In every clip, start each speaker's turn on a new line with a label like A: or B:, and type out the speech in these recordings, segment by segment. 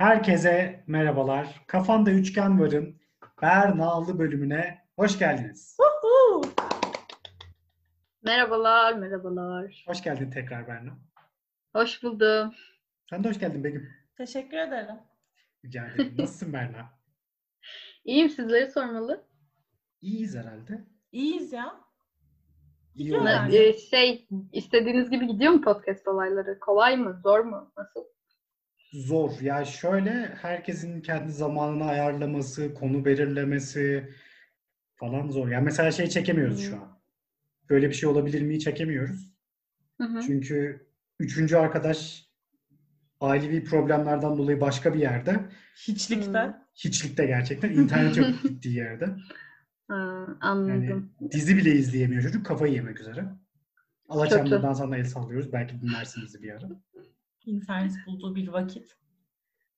A: Herkese merhabalar. Kafanda Üçgen Var'ın Bernalı bölümüne hoş geldiniz.
B: Merhabalar, merhabalar.
A: Hoş geldin tekrar Berna.
B: Hoş buldum.
A: Sen de hoş geldin Begüm.
C: Teşekkür ederim.
A: Rica ederim. Nasılsın Berna?
B: İyiyim sizleri sormalı.
A: İyiyiz herhalde.
C: İyiyiz ya.
A: İyi
C: yani.
B: Ee, şey, istediğiniz gibi gidiyor mu podcast olayları? Kolay mı? Zor mu? Nasıl?
A: Zor. Ya şöyle herkesin kendi zamanını ayarlaması, konu belirlemesi falan zor. Yani mesela şey çekemiyoruz şu an. Böyle bir şey olabilir mi çekemiyoruz.
B: Hı hı.
A: Çünkü üçüncü arkadaş ailevi problemlerden dolayı başka bir yerde.
C: Hiçlikte.
A: Hiçlikte gerçekten. internet yok gittiği yerde.
B: Ha,
A: Yani
B: anladım.
A: dizi bile izleyemiyor çocuk. Kafayı yemek üzere. Alaçamlı'dan sana el sallıyoruz. Belki dinlersin bizi bir ara.
C: İnternet bulduğu bir vakit.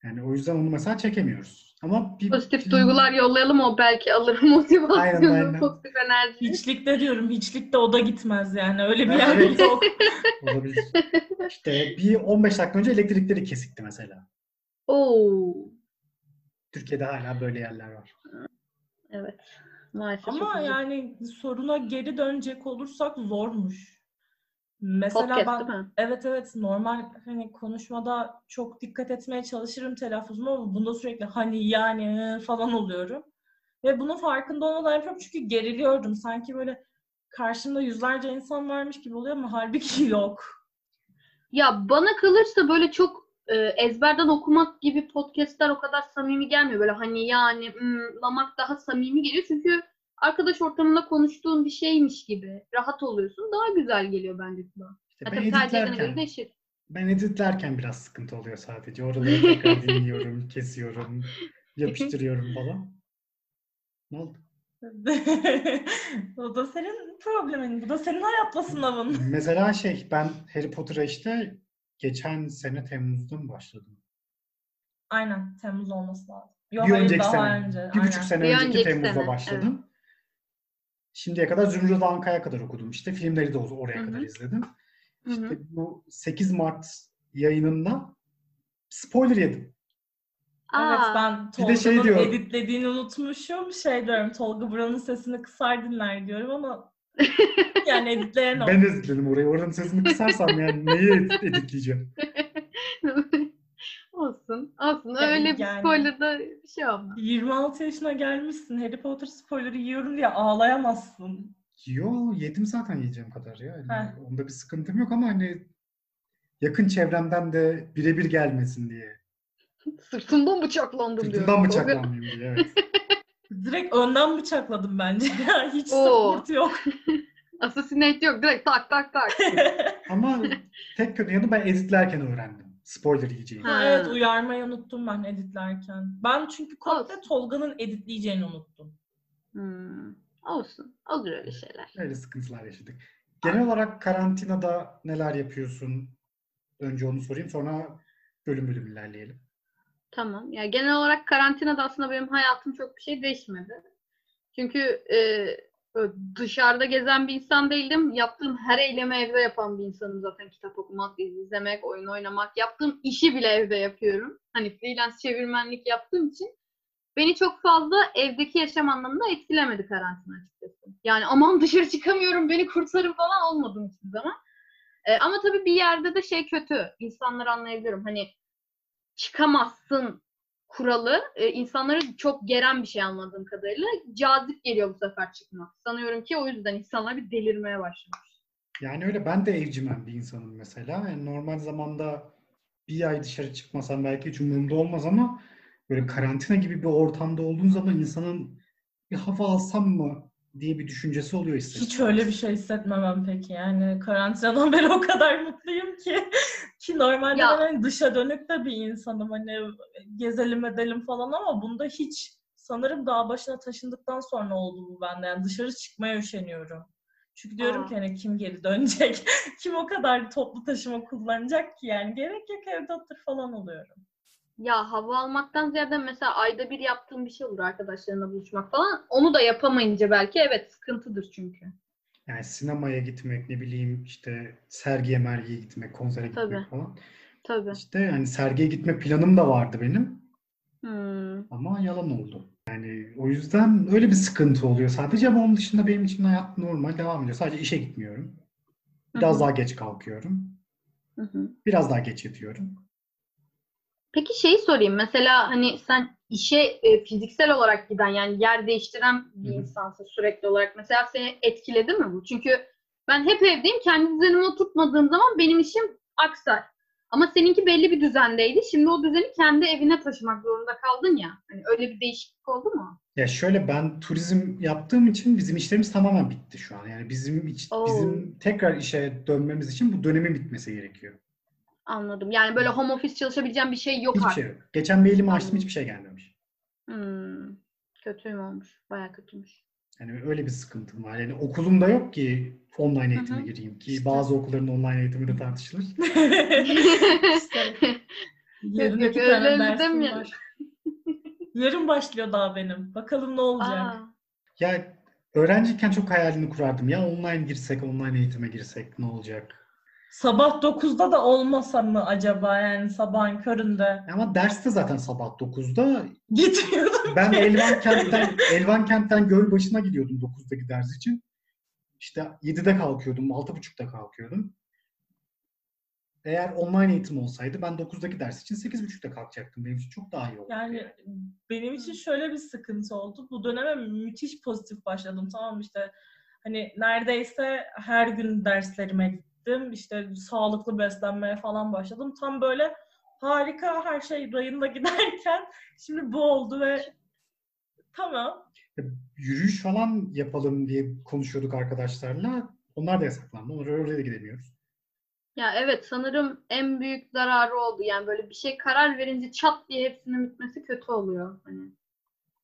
A: Yani o yüzden onu mesela çekemiyoruz. Ama bir
B: Pozitif duygular yollayalım o belki alır motivasyonu,
A: Aynen, aynen.
B: pozitif enerji.
C: Hiçlikte diyorum. Hiçlikte o da gitmez yani. Öyle bir yer
A: evet.
C: yok.
A: olabilir. İşte bir 15 dakika önce elektrikleri kesikti mesela.
B: Oo,
A: Türkiye'de hala böyle yerler var.
B: evet. Maalesef
C: Ama yani soruna geri dönecek olursak zormuş. Mesela
B: Podcast
C: ben
B: değil mi?
C: evet evet normal hani konuşmada çok dikkat etmeye çalışırım telaffuzuma ama bunda sürekli hani yani falan oluyorum. Ve bunun farkında olmadan yapıyorum çünkü geriliyordum. Sanki böyle karşımda yüzlerce insan varmış gibi oluyor ama halbuki yok.
B: Ya bana kalırsa böyle çok e, ezberden okumak gibi podcastler o kadar samimi gelmiyor. Böyle hani yani hmm, lamak daha samimi geliyor. Çünkü arkadaş ortamında konuştuğun bir şeymiş gibi rahat oluyorsun. Daha güzel geliyor bence kulağa.
A: İşte
B: Ha,
A: ben editlerken,
B: değişir.
A: ben editlerken biraz sıkıntı oluyor sadece. Oraları tekrar dinliyorum, kesiyorum, yapıştırıyorum falan. Ne oldu?
C: o da senin problemin. Bu da senin hayatla sınavın.
A: Mesela şey ben Harry Potter'a işte geçen sene Temmuz'da mı başladım?
C: Aynen. Temmuz olması lazım. Yok
A: bir
C: hayır
A: önceki
C: daha
A: sene.
C: önce.
A: Bir buçuk
C: aynen.
A: sene
B: Bir
A: önceki
B: önceki
A: Temmuz'da
B: sene,
A: başladım. Şimdiye kadar Zümrüt Anka'ya kadar okudum işte. Filmleri de oraya
B: Hı hı.
A: kadar izledim. İşte bu 8 Mart yayınında spoiler yedim.
C: Evet
B: Aa,
C: ben
A: Bir de şey
C: Tolga'nın
A: diyor.
C: editlediğini unutmuşum. Şey diyorum Tolga buranın sesini kısar dinler diyorum ama yani editleyen o.
A: Ben editledim orayı. Oranın sesini kısarsam yani neyi edit- editleyeceğim?
B: olsun. Olsun.
C: Yani-
B: Öyle bir
C: yani-
B: spoiler'da bir şey olmaz.
C: 26 yaşına gelmişsin. Harry Potter spoiler'ı yiyorum diye ağlayamazsın.
A: Yo yedim zaten yiyeceğim kadar ya. Yani
C: Heh.
A: onda bir sıkıntım yok ama hani yakın çevremden de birebir gelmesin diye.
B: Sırtımdan bıçaklandım diyor.
A: Sırtından bıçaklanmayayım diye. Evet.
C: Direkt önden bıçakladım bence. Hiç support yok.
B: Assassinate yok. Direkt tak tak tak.
A: Ama tek kötü yanı ben editlerken öğrendim. Spoiler.
B: Ha.
C: Ha, evet uyarmayı unuttum ben editlerken. Ben çünkü komple. Tolga'nın editleyeceğini unuttum.
B: Hmm, Olsun. Olur öyle şeyler.
A: Öyle sıkıntılar yaşadık. Genel olarak karantinada neler yapıyorsun? Önce onu sorayım sonra bölüm bölüm ilerleyelim.
B: Tamam. Ya genel olarak karantinada aslında benim hayatım çok bir şey değişmedi. Çünkü e, dışarıda gezen bir insan değildim. Yaptığım her eylemi evde yapan bir insanım zaten. Kitap okumak, izlemek, oyun oynamak. Yaptığım işi bile evde yapıyorum. Hani freelance çevirmenlik yaptığım için beni çok fazla evdeki yaşam anlamında etkilemedi karantina açıkçası. Yani aman dışarı çıkamıyorum beni kurtarın falan olmadım hiçbir zaman. E, ama tabii bir yerde de şey kötü. İnsanları anlayabiliyorum. Hani çıkamazsın kuralı e, insanları çok geren bir şey anladığım kadarıyla. Cazip geliyor bu sefer çıkmak. Sanıyorum ki o yüzden insanlar bir delirmeye başlamış.
A: Yani öyle ben de evcimen bir insanım mesela. Yani normal zamanda bir ay dışarı çıkmasam belki hiç umurumda olmaz ama böyle karantina gibi bir ortamda olduğun zaman insanın bir hava alsam mı diye bir düşüncesi oluyor ister
C: Hiç öyle bir şey hissetmemem peki. Yani karantinadan beri o kadar mutluyum ki. Ki normalde
B: Ya.
C: ben hani dışa dönük de bir insanım. Hani gezelim edelim falan ama bunda hiç sanırım dağ başına taşındıktan sonra oldu bu bende. Yani dışarı çıkmaya üşeniyorum. Çünkü diyorum
B: Aa.
C: ki hani kim geri dönecek? kim o kadar toplu taşıma kullanacak ki yani? Gerek yok evde otur falan oluyorum.
B: Ya hava almaktan ziyade mesela ayda bir yaptığım bir şey olur arkadaşlarımla buluşmak falan. Onu da yapamayınca belki evet sıkıntıdır çünkü.
A: Yani sinemaya gitmek, ne bileyim işte sergiye mergiye gitmek, konsere gitmek
B: Tabii.
A: falan.
B: Tabii.
A: İşte hani sergiye gitme planım da vardı benim
B: Hmm.
A: ama yalan oldu. Yani o yüzden öyle bir sıkıntı oluyor sadece ama onun dışında benim için hayat normal devam ediyor. Sadece işe gitmiyorum. Biraz
B: Hı hı.
A: daha geç kalkıyorum.
B: Hı hı.
A: Biraz daha geç yatıyorum.
B: Peki şeyi sorayım. Mesela hani sen işe e, fiziksel olarak giden yani yer değiştiren bir
A: Hı hı.
B: insansın sürekli olarak. Mesela seni etkiledi mi bu? Çünkü ben hep evdeyim. Kendi düzenimi oturtmadığım zaman benim işim aksar. Ama seninki belli bir düzendeydi. Şimdi o düzeni kendi evine taşımak zorunda kaldın ya. Hani öyle bir değişiklik oldu mu?
A: Ya şöyle ben turizm yaptığım için bizim işlerimiz tamamen bitti şu an. Yani bizim iç- bizim tekrar işe dönmemiz için bu dönemin bitmesi gerekiyor.
B: Anladım. Yani böyle home office çalışabileceğim bir şey yok
A: Hiçbir
B: artık.
A: şey yok. Geçen mailimi açtım
B: Anladım.
A: hiçbir şey gelmemiş.
B: Hmm. Kötü mü olmuş? Baya kötüymüş.
A: Yani öyle bir sıkıntım var. Yani okulumda yok ki online eğitime
B: hı.
A: gireyim ki
C: İşte.
A: bazı okulların online eğitimi de tartışılır.
C: Yarın iki tane dersim var. Yarın başlıyor daha benim. Bakalım ne olacak.
B: Aa,
A: Ya öğrenciyken çok hayalini kurardım. Ya online girsek, online eğitime girsek ne olacak?
C: Sabah 9'da da olmasa mı acaba yani sabahın köründe?
A: Ama derste zaten sabah 9'da.
C: Gitmiyordum.
A: Ben Elvan kentten, Elvan kentten Gölbaşı'na gidiyordum 9'daki ders için. İşte 7'de kalkıyordum, 6.30'da kalkıyordum. Eğer online eğitim olsaydı ben 9'daki ders için 8.30'da kalkacaktım. Benim için çok daha iyi olurdu.
C: Yani benim için şöyle bir sıkıntı oldu. Bu döneme müthiş pozitif başladım. Tamam işte hani neredeyse her gün derslerime gittim. İşte sağlıklı beslenmeye falan başladım. Tam böyle harika her şey rayında giderken şimdi bu oldu ve tamam.
A: Yürüyüş falan yapalım diye konuşuyorduk arkadaşlarla. Onlar da yasaklandı. Oraya, oraya da gidemiyoruz.
B: Ya evet sanırım en büyük zararı oldu. Yani böyle bir şey karar verince çat diye hepsinin bitmesi kötü oluyor. Hani.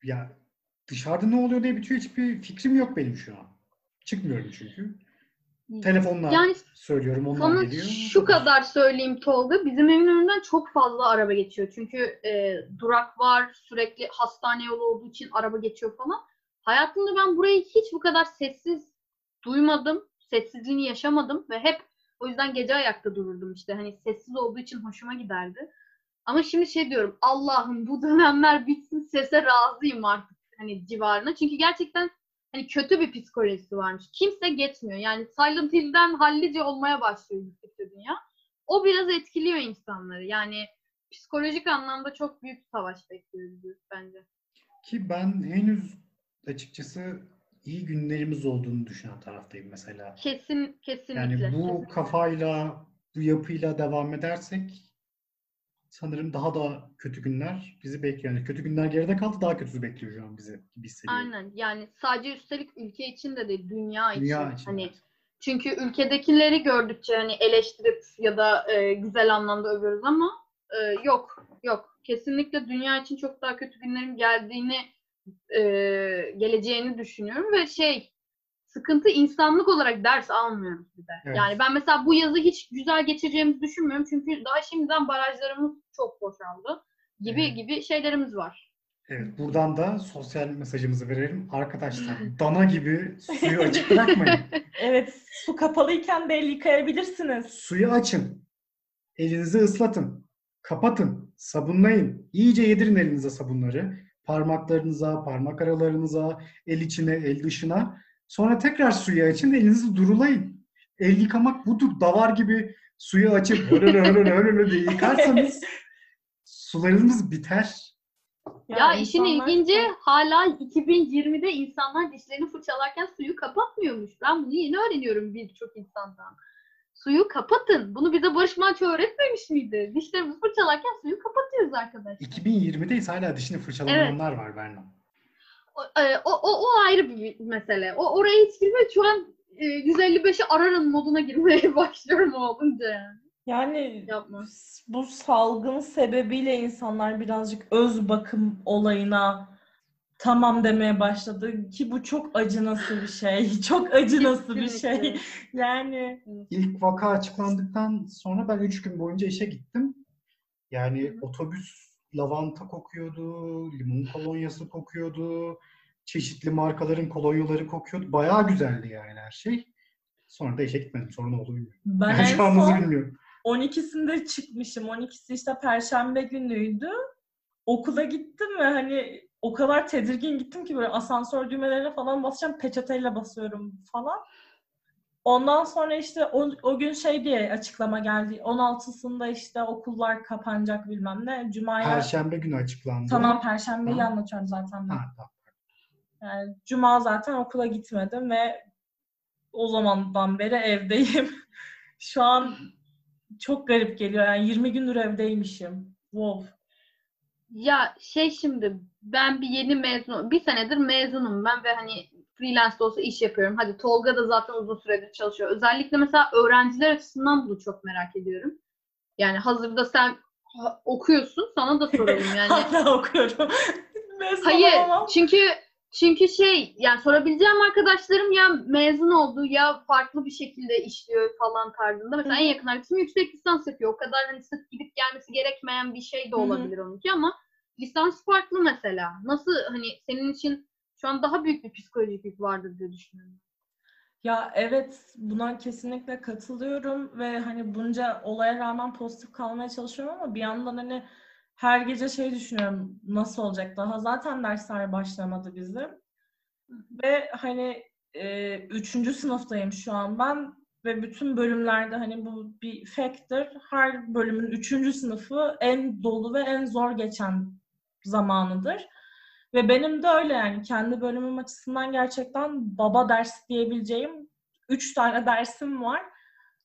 A: Ya dışarıda ne oluyor diye bitiyor hiçbir fikrim yok benim şu an. Çıkmıyorum çünkü. Telefonla
B: Yani
A: söylüyorum onlar
B: Sana
A: geliyor.
B: şu kadar söyleyeyim Tolga. Bizim evin önünden çok fazla araba geçiyor. Çünkü e, durak var. Sürekli hastane yolu olduğu için araba geçiyor falan. Hayatımda ben burayı hiç bu kadar sessiz duymadım. Sessizliğini yaşamadım ve hep o yüzden gece ayakta dururdum işte. Hani sessiz olduğu için hoşuma giderdi. Ama şimdi şey diyorum. Allah'ım bu dönemler bitsin sese razıyım artık hani civarına. Çünkü gerçekten hani kötü bir psikolojisi varmış. Kimse geçmiyor. Yani Silent Hill'den hallice olmaya başlıyor gittikçe dünya. O biraz etkiliyor insanları. Yani psikolojik anlamda çok büyük savaş bekliyor bizi bence.
A: Ki ben henüz açıkçası iyi günlerimiz olduğunu düşünen taraftayım mesela.
B: Kesin kesinlikle.
A: Yani bu
B: kesinlikle.
A: kafayla, bu yapıyla devam edersek sanırım daha da kötü günler bizi bekliyor. Yani kötü günler geride kaldı, daha kötüsü bekliyor şu an bizi gibi hissediyorum.
B: Aynen. Yani sadece üstelik ülke için de değil, dünya için.
A: Dünya için.
B: Hani çünkü ülkedekileri gördükçe hani eleştirip ya da e, güzel anlamda övüyoruz ama e, yok yok. Kesinlikle dünya için çok daha kötü günlerin geldiğini e, geleceğini düşünüyorum ve şey sıkıntı insanlık olarak ders almıyoruz bir de.
A: Evet.
B: Yani ben mesela bu yazı hiç güzel geçireceğimizi düşünmüyorum çünkü daha şimdiden barajlarımız çok boşaldı gibi
A: Evet.
B: gibi şeylerimiz var.
A: Evet, buradan da sosyal mesajımızı verelim. Arkadaşlar dana gibi suyu açık bırakmayın.
C: Evet su kapalıyken de el yıkayabilirsiniz.
A: Suyu açın. Elinizi ıslatın. Kapatın. Sabunlayın. İyice yedirin elinize sabunları. Parmaklarınıza, parmak aralarınıza, el içine, el dışına. Sonra tekrar suyu açın. Elinizi durulayın. El yıkamak budur. Davar gibi suyu açıp hölölö hölölö hölölö diye yıkarsanız sularınız biter.
B: Ya, işin
C: insanlar-
B: ilginci hala 2020'de insanlar dişlerini fırçalarken suyu kapatmıyormuş. Ben bunu yeni öğreniyorum birçok insandan. Suyu kapatın. Bunu bize Barış Manço öğretmemiş miydi? Dişlerimizi fırçalarken suyu kapatıyoruz arkadaşlar.
A: 2020'deyiz hala dişini fırçalamayanlar var Berna.
B: O, e, o, o, o ayrı bir mesele. O oraya hiç girmiyor. Şu an e, 155'i ararım moduna girmeye başlıyorum o olunca yani. Yapma.
C: bu salgın sebebiyle insanlar birazcık öz bakım olayına tamam demeye başladı ki bu çok acınası bir şey. Çok acınası bir şey. Yani
A: İlk vaka açıklandıktan sonra ben 3 gün boyunca işe gittim. Yani
B: hı.
A: otobüs lavanta kokuyordu, limon kolonyası kokuyordu, çeşitli markaların kolonyaları kokuyordu. Bayağı güzeldi yani her şey. Sonra da işe gitmedim. Sonra ne oldu bilmiyorum.
C: ben en son
A: bilmiyorum.
C: 12'sinde çıkmışım. 12'si işte perşembe günüydü. Okula gittim ve hani o kadar tedirgin gittim ki böyle asansör düğmelerine falan basacağım. Peçeteyle basıyorum falan. Ondan sonra işte o, o gün şey diye açıklama geldi. 16'sında işte okullar kapanacak bilmem ne. Cuma'ya
A: Perşembe günü açıklandı.
C: tamam perşembeyi
A: Ha.
C: anlatıyorum zaten ben.
A: Ha, tamam.
C: Yani cuma zaten okula gitmedim ve o zamandan beri evdeyim. Şu an çok garip geliyor. Yani 20 gündür evdeymişim. Wow.
B: Ya şey şimdi ben bir yeni mezun, bir senedir mezunum ben ve hani freelance de olsa iş yapıyorum. Hadi Tolga da zaten uzun süredir çalışıyor. Özellikle mesela öğrenciler açısından bunu çok merak ediyorum. Yani hazırda sen okuyorsun, sana da soralım yani.
C: Hala okuyorum.
B: Hayır, çünkü çünkü şey yani sorabileceğim arkadaşlarım ya mezun oldu ya farklı bir şekilde işliyor falan tarzında. Mesela
C: Hı
B: en yakın arkadaşım yüksek lisans yapıyor. O kadar hani sık gidip gelmesi gerekmeyen bir şey de olabilir onunki ama lisans farklı mesela. Nasıl hani senin için şu an daha büyük bir psikolojik yük vardır diye düşünüyorum.
C: Ya evet buna kesinlikle katılıyorum ve hani bunca olaya rağmen pozitif kalmaya çalışıyorum ama bir yandan hani her gece şey düşünüyorum nasıl olacak daha zaten dersler başlamadı bizim ve hani e, üçüncü sınıftayım şu an ben ve bütün bölümlerde hani bu bir factor her bölümün üçüncü sınıfı en dolu ve en zor geçen zamanıdır. Ve benim de öyle yani kendi bölümüm açısından gerçekten baba ders diyebileceğim üç tane dersim var.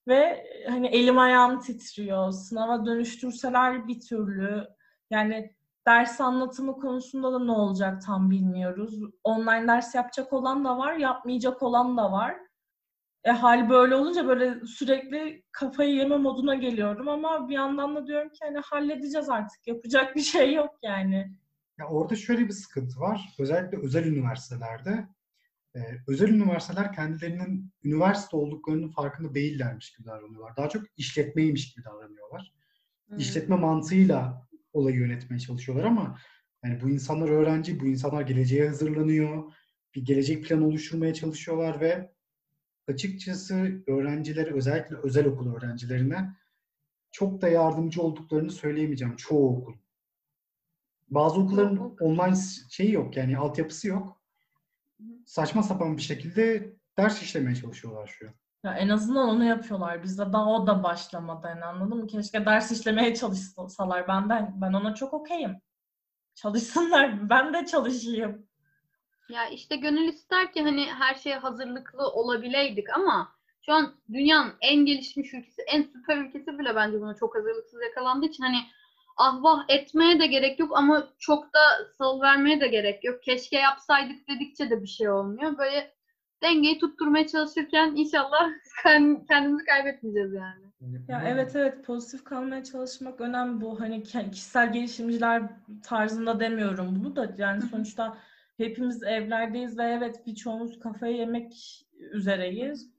C: Ve hani elim ayağım titriyor. Sınava dönüştürseler bir türlü. Yani ders anlatımı konusunda da ne olacak tam bilmiyoruz. Online ders yapacak olan da var, yapmayacak olan da var. E hal böyle olunca böyle sürekli kafayı yeme moduna geliyorum ama bir yandan da diyorum ki hani halledeceğiz artık. Yapacak bir şey yok yani.
A: Ya orada şöyle bir sıkıntı var. Özellikle özel üniversitelerde e, özel üniversiteler kendilerinin üniversite olduklarının farkında değillermiş gibi davranıyorlar. Daha çok işletmeymiş gibi davranıyorlar.
B: Hmm.
A: İşletme mantığıyla olayı yönetmeye çalışıyorlar ama yani bu insanlar öğrenci, bu insanlar geleceğe hazırlanıyor. Bir gelecek planı oluşturmaya çalışıyorlar ve açıkçası öğrencilere özellikle özel okul öğrencilerine çok da yardımcı olduklarını söyleyemeyeceğim. Çoğu okul. Bazı okulların online şeyi yok yani altyapısı yok. Saçma sapan bir şekilde ders işlemeye çalışıyorlar şu an.
C: Ya en azından onu yapıyorlar. Bizde daha o da başlamadı yani anladın mı? Keşke ders işlemeye çalışsalar. Benden ben ona çok okeyim. Çalışsınlar. Ben de çalışayım.
B: Ya işte gönül ister ki hani her şeye hazırlıklı olabileydik ama şu an dünyanın en gelişmiş ülkesi, en süper ülkesi bile bence buna çok hazırlıksız yakalandığı için hani ah vah etmeye de gerek yok ama çok da sal vermeye de gerek yok. Keşke yapsaydık dedikçe de bir şey olmuyor. Böyle dengeyi tutturmaya çalışırken inşallah kend- kendimizi kaybetmeyeceğiz yani.
C: Ya evet evet pozitif kalmaya çalışmak önemli bu. Hani kişisel gelişimciler tarzında demiyorum bunu da yani sonuçta hepimiz evlerdeyiz ve evet birçoğumuz kafayı yemek üzereyiz.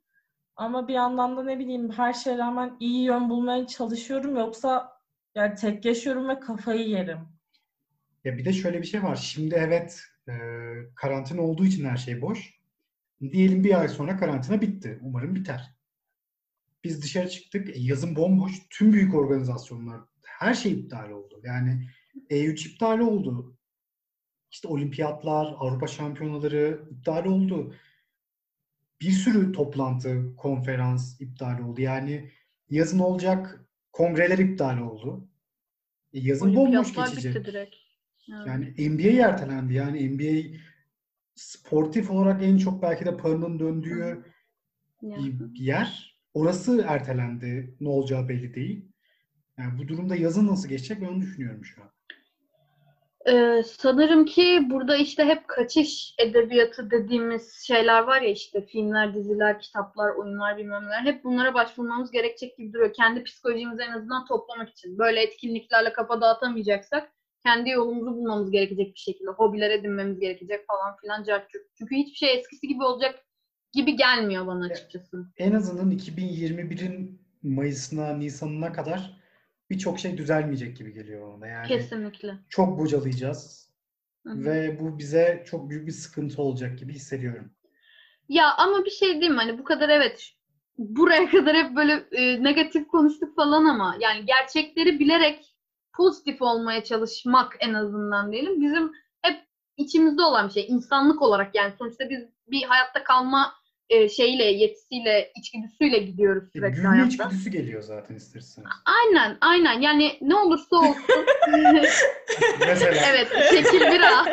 C: Ama bir yandan da ne bileyim her şeye rağmen iyi yön bulmaya çalışıyorum yoksa yani tek yaşıyorum ve kafayı yerim.
A: Ya bir de şöyle bir şey var. Şimdi evet e, karantina olduğu için her şey boş. Diyelim bir ay sonra karantina bitti. Umarım biter. Biz dışarı çıktık. E, yazın bomboş. Tüm büyük organizasyonlar her şey iptal oldu. Yani E3 iptal oldu. İşte olimpiyatlar, Avrupa şampiyonaları iptal oldu. Bir sürü toplantı, konferans iptal oldu. Yani yazın olacak kongreler iptal oldu. E, yazın bomboş geçecek.
B: bitti direkt. Evet.
A: Yani NBA ertelendi. Yani NBA sportif olarak en çok belki de paranın döndüğü bir yer. Orası ertelendi. Ne olacağı belli değil. Yani bu durumda yazın nasıl geçecek ben onu düşünüyorum şu an.
B: Ee, sanırım ki burada işte hep kaçış edebiyatı dediğimiz şeyler var ya işte filmler, diziler, kitaplar, oyunlar bilmem neler. Hep bunlara başvurmamız gerekecek gibi duruyor. Kendi psikolojimizi en azından toplamak için. Böyle etkinliklerle kafa dağıtamayacaksak kendi yolumuzu bulmamız gerekecek bir şekilde. Hobiler edinmemiz gerekecek falan filan. Çünkü hiçbir şey eskisi gibi olacak gibi gelmiyor bana açıkçası.
A: En azından 2021'in Mayıs'ına, Nisan'ına kadar birçok şey düzelmeyecek gibi geliyor bana. Yani
B: Kesinlikle.
A: çok bocalayacağız
B: Hı hı.
A: ve bu bize çok büyük bir sıkıntı olacak gibi hissediyorum.
B: Ya ama bir şey diyeyim hani bu kadar evet buraya kadar hep böyle e, negatif konuştuk falan ama yani gerçekleri bilerek pozitif olmaya çalışmak en azından diyelim. Bizim hep içimizde olan bir şey. insanlık olarak yani sonuçta biz bir hayatta kalma e, şeyle, yetisiyle, içgüdüsüyle gidiyoruz
A: E,
B: sürekli
A: Gülme
B: hayatta.
A: içgüdüsü geliyor zaten isterseniz.
B: Aynen, aynen. Yani ne olursa olsun.
A: Mesela.
B: evet, şekil bir ağ.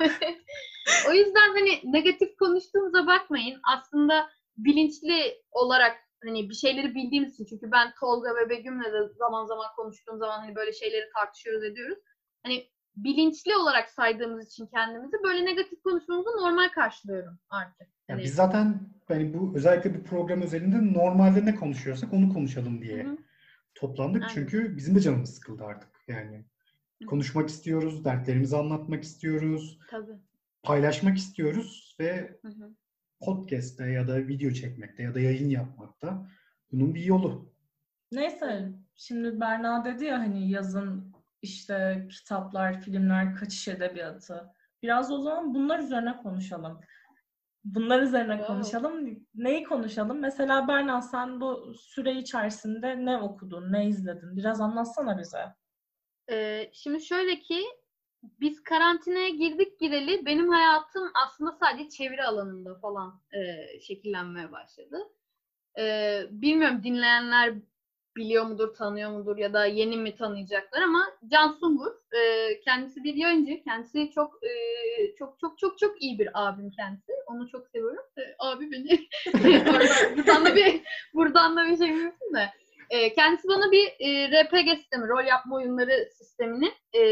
B: o yüzden hani negatif konuştuğumuza bakmayın. Aslında bilinçli olarak hani bir şeyleri bildiğimiz için çünkü ben Tolga ve Begüm'le de zaman zaman konuştuğum zaman hani böyle şeyleri tartışıyoruz ediyoruz. Hani bilinçli olarak saydığımız için kendimizi böyle negatif konuşmamızı normal karşılıyorum artık.
A: Yani biz zaten hani bu özellikle bir program özelinde normalde ne konuşuyorsak onu konuşalım diye
B: Hı hı.
A: toplandık.
B: Aynen.
A: Çünkü bizim de canımız sıkıldı artık. Yani
B: Hı.
A: konuşmak istiyoruz, dertlerimizi anlatmak istiyoruz,
B: tabii.
A: paylaşmak istiyoruz ve
B: Hı hı.
A: Podcast'te ya da video çekmekte ya da yayın yapmakta bunun bir yolu.
C: Neyse şimdi Berna dedi ya hani yazın işte kitaplar, filmler, kaçış edebiyatı. Biraz o zaman bunlar üzerine konuşalım. Bunlar üzerine
B: Wow.
C: konuşalım. Neyi konuşalım? Mesela Berna sen bu süre içerisinde ne okudun, ne izledin? Biraz anlatsana bize.
B: Ee, şimdi şöyle ki biz karantinaya girdik gireli benim hayatım aslında sadece çeviri alanında falan e, şekillenmeye başladı. Ee, bilmiyorum dinleyenler biliyor mudur, tanıyor mudur ya da yeni mi tanıyacaklar ama Can Sungur e, kendisi bir yayıncı. Kendisi çok e, çok çok çok çok iyi bir abim kendisi. Onu çok seviyorum. E, abi beni buradan da bir buradan da bir şey mümkün de. E, kendisi bana bir e, RPG sistemi, rol yapma oyunları sisteminin e,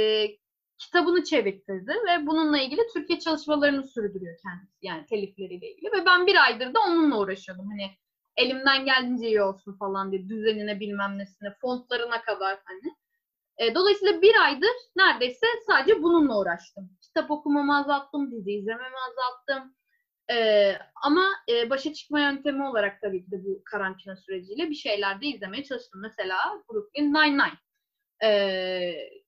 B: kitabını çevirtirdi ve bununla ilgili Türkiye çalışmalarını sürdürüyor kendisi. Yani telifleriyle ilgili ve ben bir aydır da onunla uğraşıyordum. Hani elimden geldiğince iyi olsun falan diye düzenine bilmem nesine, fontlarına kadar hani. E, dolayısıyla bir aydır neredeyse sadece bununla uğraştım. Kitap okumamı azalttım, dizi izlememi azalttım. E, ama e, başa çıkma yöntemi olarak tabii ki de bu karantina süreciyle bir şeyler de izlemeye çalıştım. Mesela Brooklyn Nine-Nine. E,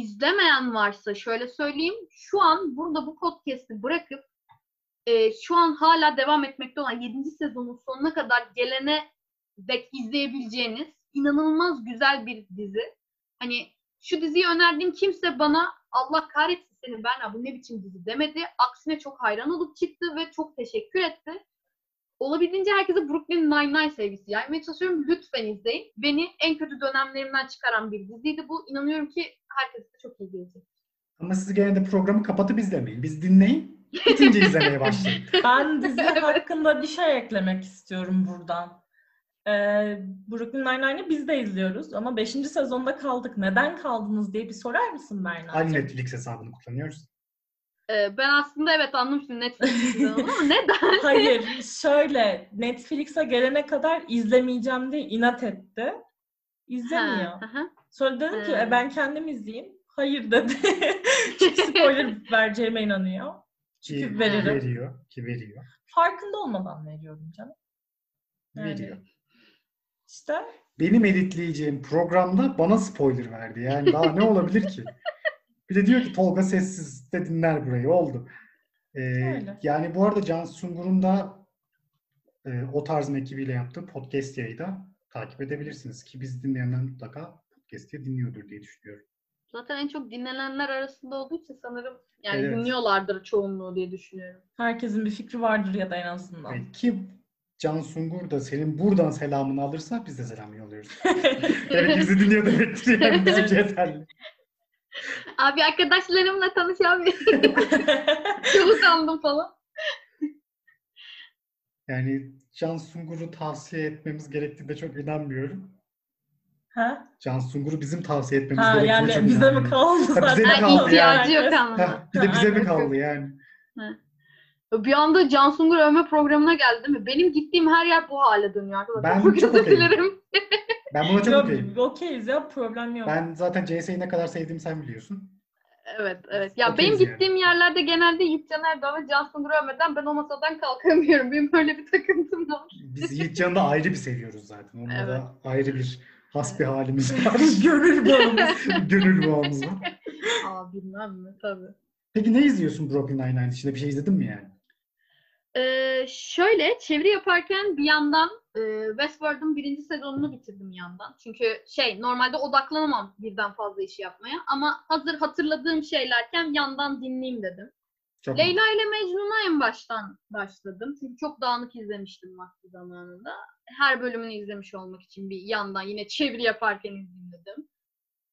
B: izlemeyen varsa şöyle söyleyeyim. Şu an burada bu podcast'i bırakıp e, şu an hala devam etmekte olan 7. sezonun sonuna kadar gelene dek izleyebileceğiniz inanılmaz güzel bir dizi. Hani şu diziyi önerdiğim kimse bana Allah kahretsin seni Berna bu ne biçim dizi demedi. Aksine çok hayran olup çıktı ve çok teşekkür etti. Olabildiğince herkese Brooklyn Nine-Nine sevgisi yaymaya çalışıyorum. Lütfen izleyin. Beni en kötü dönemlerimden çıkaran bir diziydi bu. İnanıyorum ki herkese de çok iyi gelecek.
A: Ama siz gene de programı kapatıp izlemeyin. Biz dinleyin. Bitince izlemeye başlayın.
C: Ben dizi hakkında bir şey eklemek istiyorum buradan. Ee, Brooklyn Nine-Nine'i biz de izliyoruz ama 5. sezonda kaldık. Neden kaldınız diye bir sorar mısın Berna?
A: Aynı Netflix hesabını kullanıyoruz.
B: Ee, ben aslında evet anlamıştım Netflix'ten ama neden?
C: Hayır, şöyle Netflix'e gelene kadar izlemeyeceğim diye inat etti. İzlemiyor.
B: Ha.
C: Sonra dedim ki. "E, ben kendim izleyeyim. Hayır dedi. Çünkü spoiler vereceğime inanıyor.
A: Ki
C: Çünkü veririm.
A: veriyor. Ki veriyor.
C: Farkında olmadan veriyorum canım. Yani-
A: Veriyor.
C: İşte
A: Benim editleyeceğim programda bana spoiler verdi. Yani daha ne olabilir ki? Bir de diyor ki Tolga sessiz de dinler burayı. Oldu. Ee,
C: Öyle.
A: yani bu arada Can Sungur'un da e, o tarz ekibiyle yaptığı podcast yayını da takip edebilirsiniz. Ki biz dinleyenler mutlaka podcast'i dinliyordur diye düşünüyorum.
B: Zaten en çok dinlenenler arasında olduğu için sanırım yani
A: Evet.
B: dinliyorlardır çoğunluğu diye düşünüyorum.
C: herkesin bir fikri vardır ya da en azından.
A: Evet, ki Can Sungur da senin buradan selamını alırsa biz de selam yolluyoruz. Yani bizi dinliyor demektir yani bizimki yeterli.
B: Abi arkadaşlarımla tanış abi. Çok utandım falan.
A: Yani Can Sungur'u tavsiye etmemiz gerektiğine çok inanmıyorum.
C: ha?
A: Can Sungur'u bizim tavsiye etmemiz
C: ha
A: gerektiğine
C: yani
A: çok
C: bize mi
A: inanmıyorum.
C: kaldı
A: bize
C: zaten?
A: mi
B: Ha,
A: kaldı
B: ihtiyacı
C: yani?
B: yok.
A: Heh, bir de bize mi kaldı yani?
B: Bir anda Can Sungur övme programına geldi değil mi? Benim gittiğim her yer bu hale dönüyor arkadaşlar.
A: Ben
B: çok
A: çok okeyim. Ben buna çok okeyim.
C: okeyiz ya problem yok.
A: Ben zaten CS'yi ne kadar sevdiğimi sen biliyorsun.
B: Evet, evet. Ya
A: Okeyiz
B: benim
A: yani.
B: gittiğim yerlerde genelde Yiğitcan Erdoğan ve Can övmeden ben o masadan kalkamıyorum. Benim böyle bir takıntım var.
A: Biz Yiğitcan'ı da ayrı bir seviyoruz zaten. Onunla
B: Evet.
A: da ayrı bir has bir halimiz var.
C: Gönül bağımız.
A: Gönül bağımız var.
B: Aa bilmem mi tabii.
A: Peki ne izliyorsun Brooklyn Nine-Nine dışında? Bir şey izledin mi yani?
B: Ee, şöyle çeviri yaparken bir yandan e, Westworld'un birinci sezonunu bitirdim yandan. Çünkü şey normalde odaklanamam birden fazla işi yapmaya ama hazır hatırladığım şeylerken yandan dinleyeyim dedim.
A: Çok
B: Leyla ile Mecnun'a en baştan başladım. Çünkü çok dağınık izlemiştim vakti zamanında. Her bölümünü izlemiş olmak için bir yandan yine çeviri yaparken izleyeyim dedim.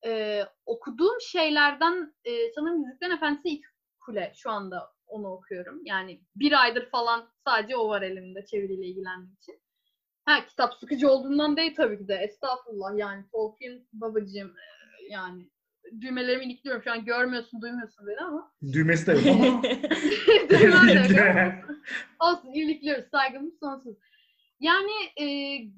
B: Ee, okuduğum şeylerden e, sanırım Yüzüklerin Efendisi ilk kule. Şu anda onu okuyorum. Yani bir aydır falan sadece o var elimde çeviriyle ilgilendiğim için. Ha kitap sıkıcı olduğundan değil tabii ki de. Estağfurullah yani Tolkien babacığım e, yani düğmelerimi ilikliyorum. Şu an görmüyorsun, duymuyorsun beni ama
A: Düğmesi de yok ama.
B: Düğmeler de yok. Olsun iyilikliyoruz. Saygımız sonsuz. Yani e,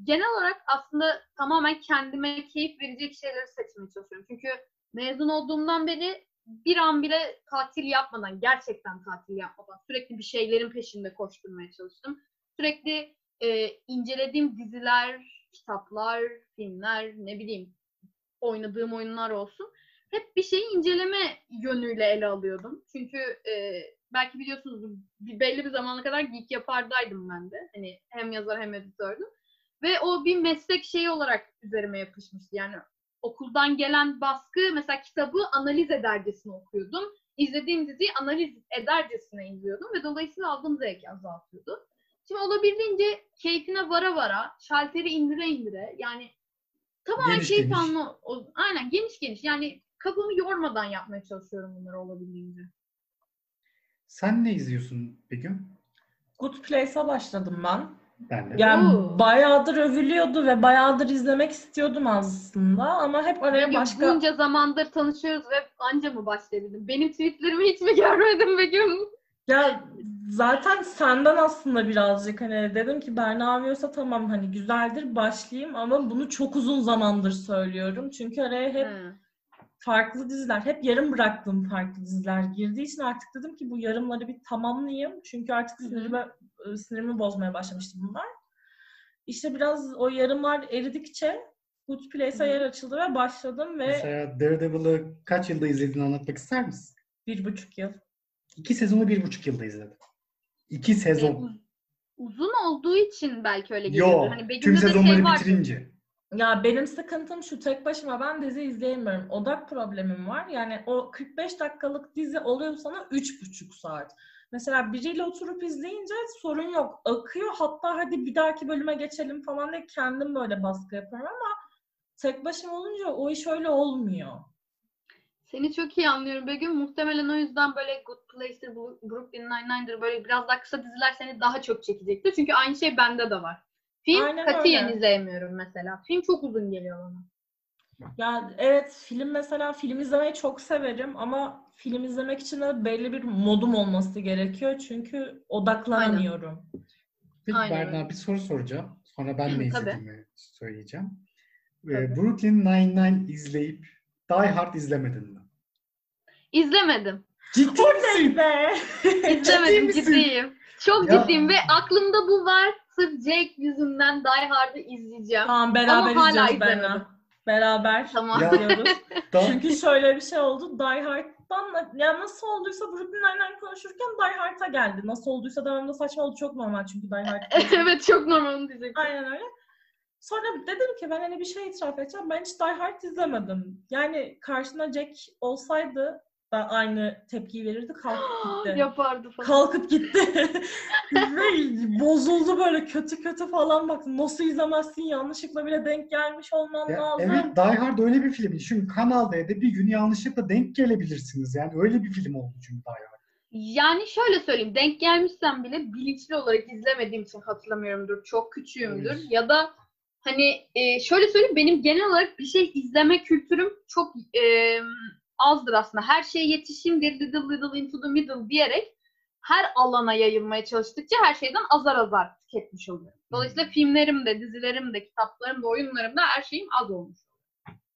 B: genel olarak aslında tamamen kendime keyif verecek şeyleri seçmeye çalışıyorum. Çünkü mezun olduğumdan beri bir an bile tatil yapmadan, gerçekten tatil yapmadan sürekli bir şeylerin peşinde koşturmaya çalıştım. Sürekli e, incelediğim diziler, kitaplar, filmler, ne bileyim oynadığım oyunlar olsun. Hep bir şeyi inceleme yönüyle ele alıyordum. Çünkü e, belki biliyorsunuz bir belli bir zamana kadar geek yapardaydım ben de. Hani hem yazar hem editördüm. Ve o bir meslek şeyi olarak üzerime yapışmıştı. Yani okuldan gelen baskı mesela kitabı analiz edercesine okuyordum. İzlediğim diziyi analiz edercesine izliyordum ve dolayısıyla aldığım zevki azaltıyordu. Şimdi olabildiğince keyfine vara vara, şalteri indire indire yani tamamen
A: Geniş
B: keyif
A: geniş.
B: alma, o- aynen geniş geniş yani kafamı yormadan yapmaya çalışıyorum bunları olabildiğince.
A: Sen ne izliyorsun Begüm?
C: Good Place'a başladım ben.
A: Ben de.
C: Yani
B: Oo.
C: bayağıdır övülüyordu ve bayağıdır izlemek istiyordum aslında ama hep araya
B: Begüm,
C: başka...
B: bunca zamandır tanışıyoruz ve anca mı başlayabildim? Benim tweetlerimi hiç mi görmedin Begüm?
C: Ya zaten senden aslında birazcık hani dedim ki Berna avıyorsa tamam hani güzeldir başlayayım ama bunu çok uzun zamandır söylüyorum. Çünkü araya hep
B: Hı.
C: farklı diziler, hep yarım bıraktığım farklı diziler girdiği için artık dedim ki bu yarımları bir tamamlayayım. Çünkü artık
B: hı.
C: Sinirimi, sinirimi bozmaya başlamıştı bunlar. İşte biraz o yarımlar eridikçe Good Place'a yer açıldı ve başladım ve
A: Mesela Daredevil'ı kaç yılda izlediğini anlatmak ister misin?
C: bir buçuk yıl.
A: İki sezonu bir buçuk yılda izledim. İki
B: E,
A: sezon.
B: uz- uzun olduğu için belki öyle geliyordur.
A: Yo,
B: Hani
A: tüm
B: Begüm'de de
A: sezonları
B: şey var.
A: bitirince.
C: Ya benim sıkıntım şu tek başıma ben dizi izleyemiyorum. Odak problemim var. Yani o 45 dakikalık dizi oluyor sana 3,5 saat. Mesela biriyle oturup izleyince sorun yok. Akıyor hatta hadi bir dahaki bölüme geçelim falan diye kendim böyle baskı yapıyorum ama tek başıma olunca o iş öyle olmuyor.
B: Seni çok iyi anlıyorum Begüm. Muhtemelen o yüzden böyle Good Place'dir, Brooklyn Nine-Nine'dir böyle biraz daha kısa diziler seni daha çok çekecektir. Çünkü aynı şey bende de var. Film
C: Aynen
B: katiyen
C: öyle.
B: izleyemiyorum mesela. Film çok uzun geliyor bana.
C: Ya evet film mesela film izlemeyi çok severim ama film izlemek için de belli bir modum olması gerekiyor çünkü odaklanamıyorum.
A: Peki
B: Aynen
A: Berna bir soru soracağım. Sonra ben ne izlediğimi söyleyeceğim. Ee,
B: Tabii.
A: Brooklyn Nine-Nine izleyip Die Hard izlemedin mi?
B: İzlemedim.
A: Ciddi misin?
C: be!
B: İzlemedim ciddiyim. Çok
A: Ya.
B: ciddiyim ve aklımda bu var. Sırf Jake yüzünden Die Hard'ı izleyeceğim.
C: Tamam beraber
B: Ama hala
C: izliyoruz
B: izlemedim.
C: Berna. Beraber
B: Tamam.
A: Ya.
C: izliyoruz.
A: Da-
C: Çünkü şöyle bir şey oldu. Die Hard'dan ya nasıl olduysa Brooklyn Nine-Nine konuşurken Die Hard'a geldi. Nasıl olduysa devamında saçma oldu. Çok normal çünkü Die Hard.
B: evet çok normal onu diyecektim.
C: Aynen öyle. Sonra dedim ki ben hani bir şey itiraf edeceğim. Ben hiç Die Hard izlemedim. Yani karşına Jack olsaydı da aynı tepkiyi verirdi. Kalkıp gitti.
B: Yapardı falan.
C: Kalkıp gitti. Ve bozuldu böyle kötü kötü falan bak. Nasıl izlemezsin yanlışlıkla bile denk gelmiş olman
A: Ya,
C: lazım.
A: evet Die Hard öyle bir film. Çünkü Kanal D'de bir gün yanlışlıkla denk gelebilirsiniz. Yani öyle bir film oldu çünkü Die Hard.
B: Yani şöyle söyleyeyim, denk gelmişsem bile bilinçli olarak izlemediğim için hatırlamıyorumdur. Çok küçüğümdür.
A: Evet.
B: Ya da hani e, şöyle söyleyeyim, benim genel olarak bir şey izleme kültürüm çok e, azdır aslında. Her şeye yetişeyim, little little into the middle diyerek her alana yayılmaya çalıştıkça her şeyden azar azar tüketmiş oluyorum. Dolayısıyla filmlerimde, dizilerimde, kitaplarımda, oyunlarımda her şeyim az olmuş.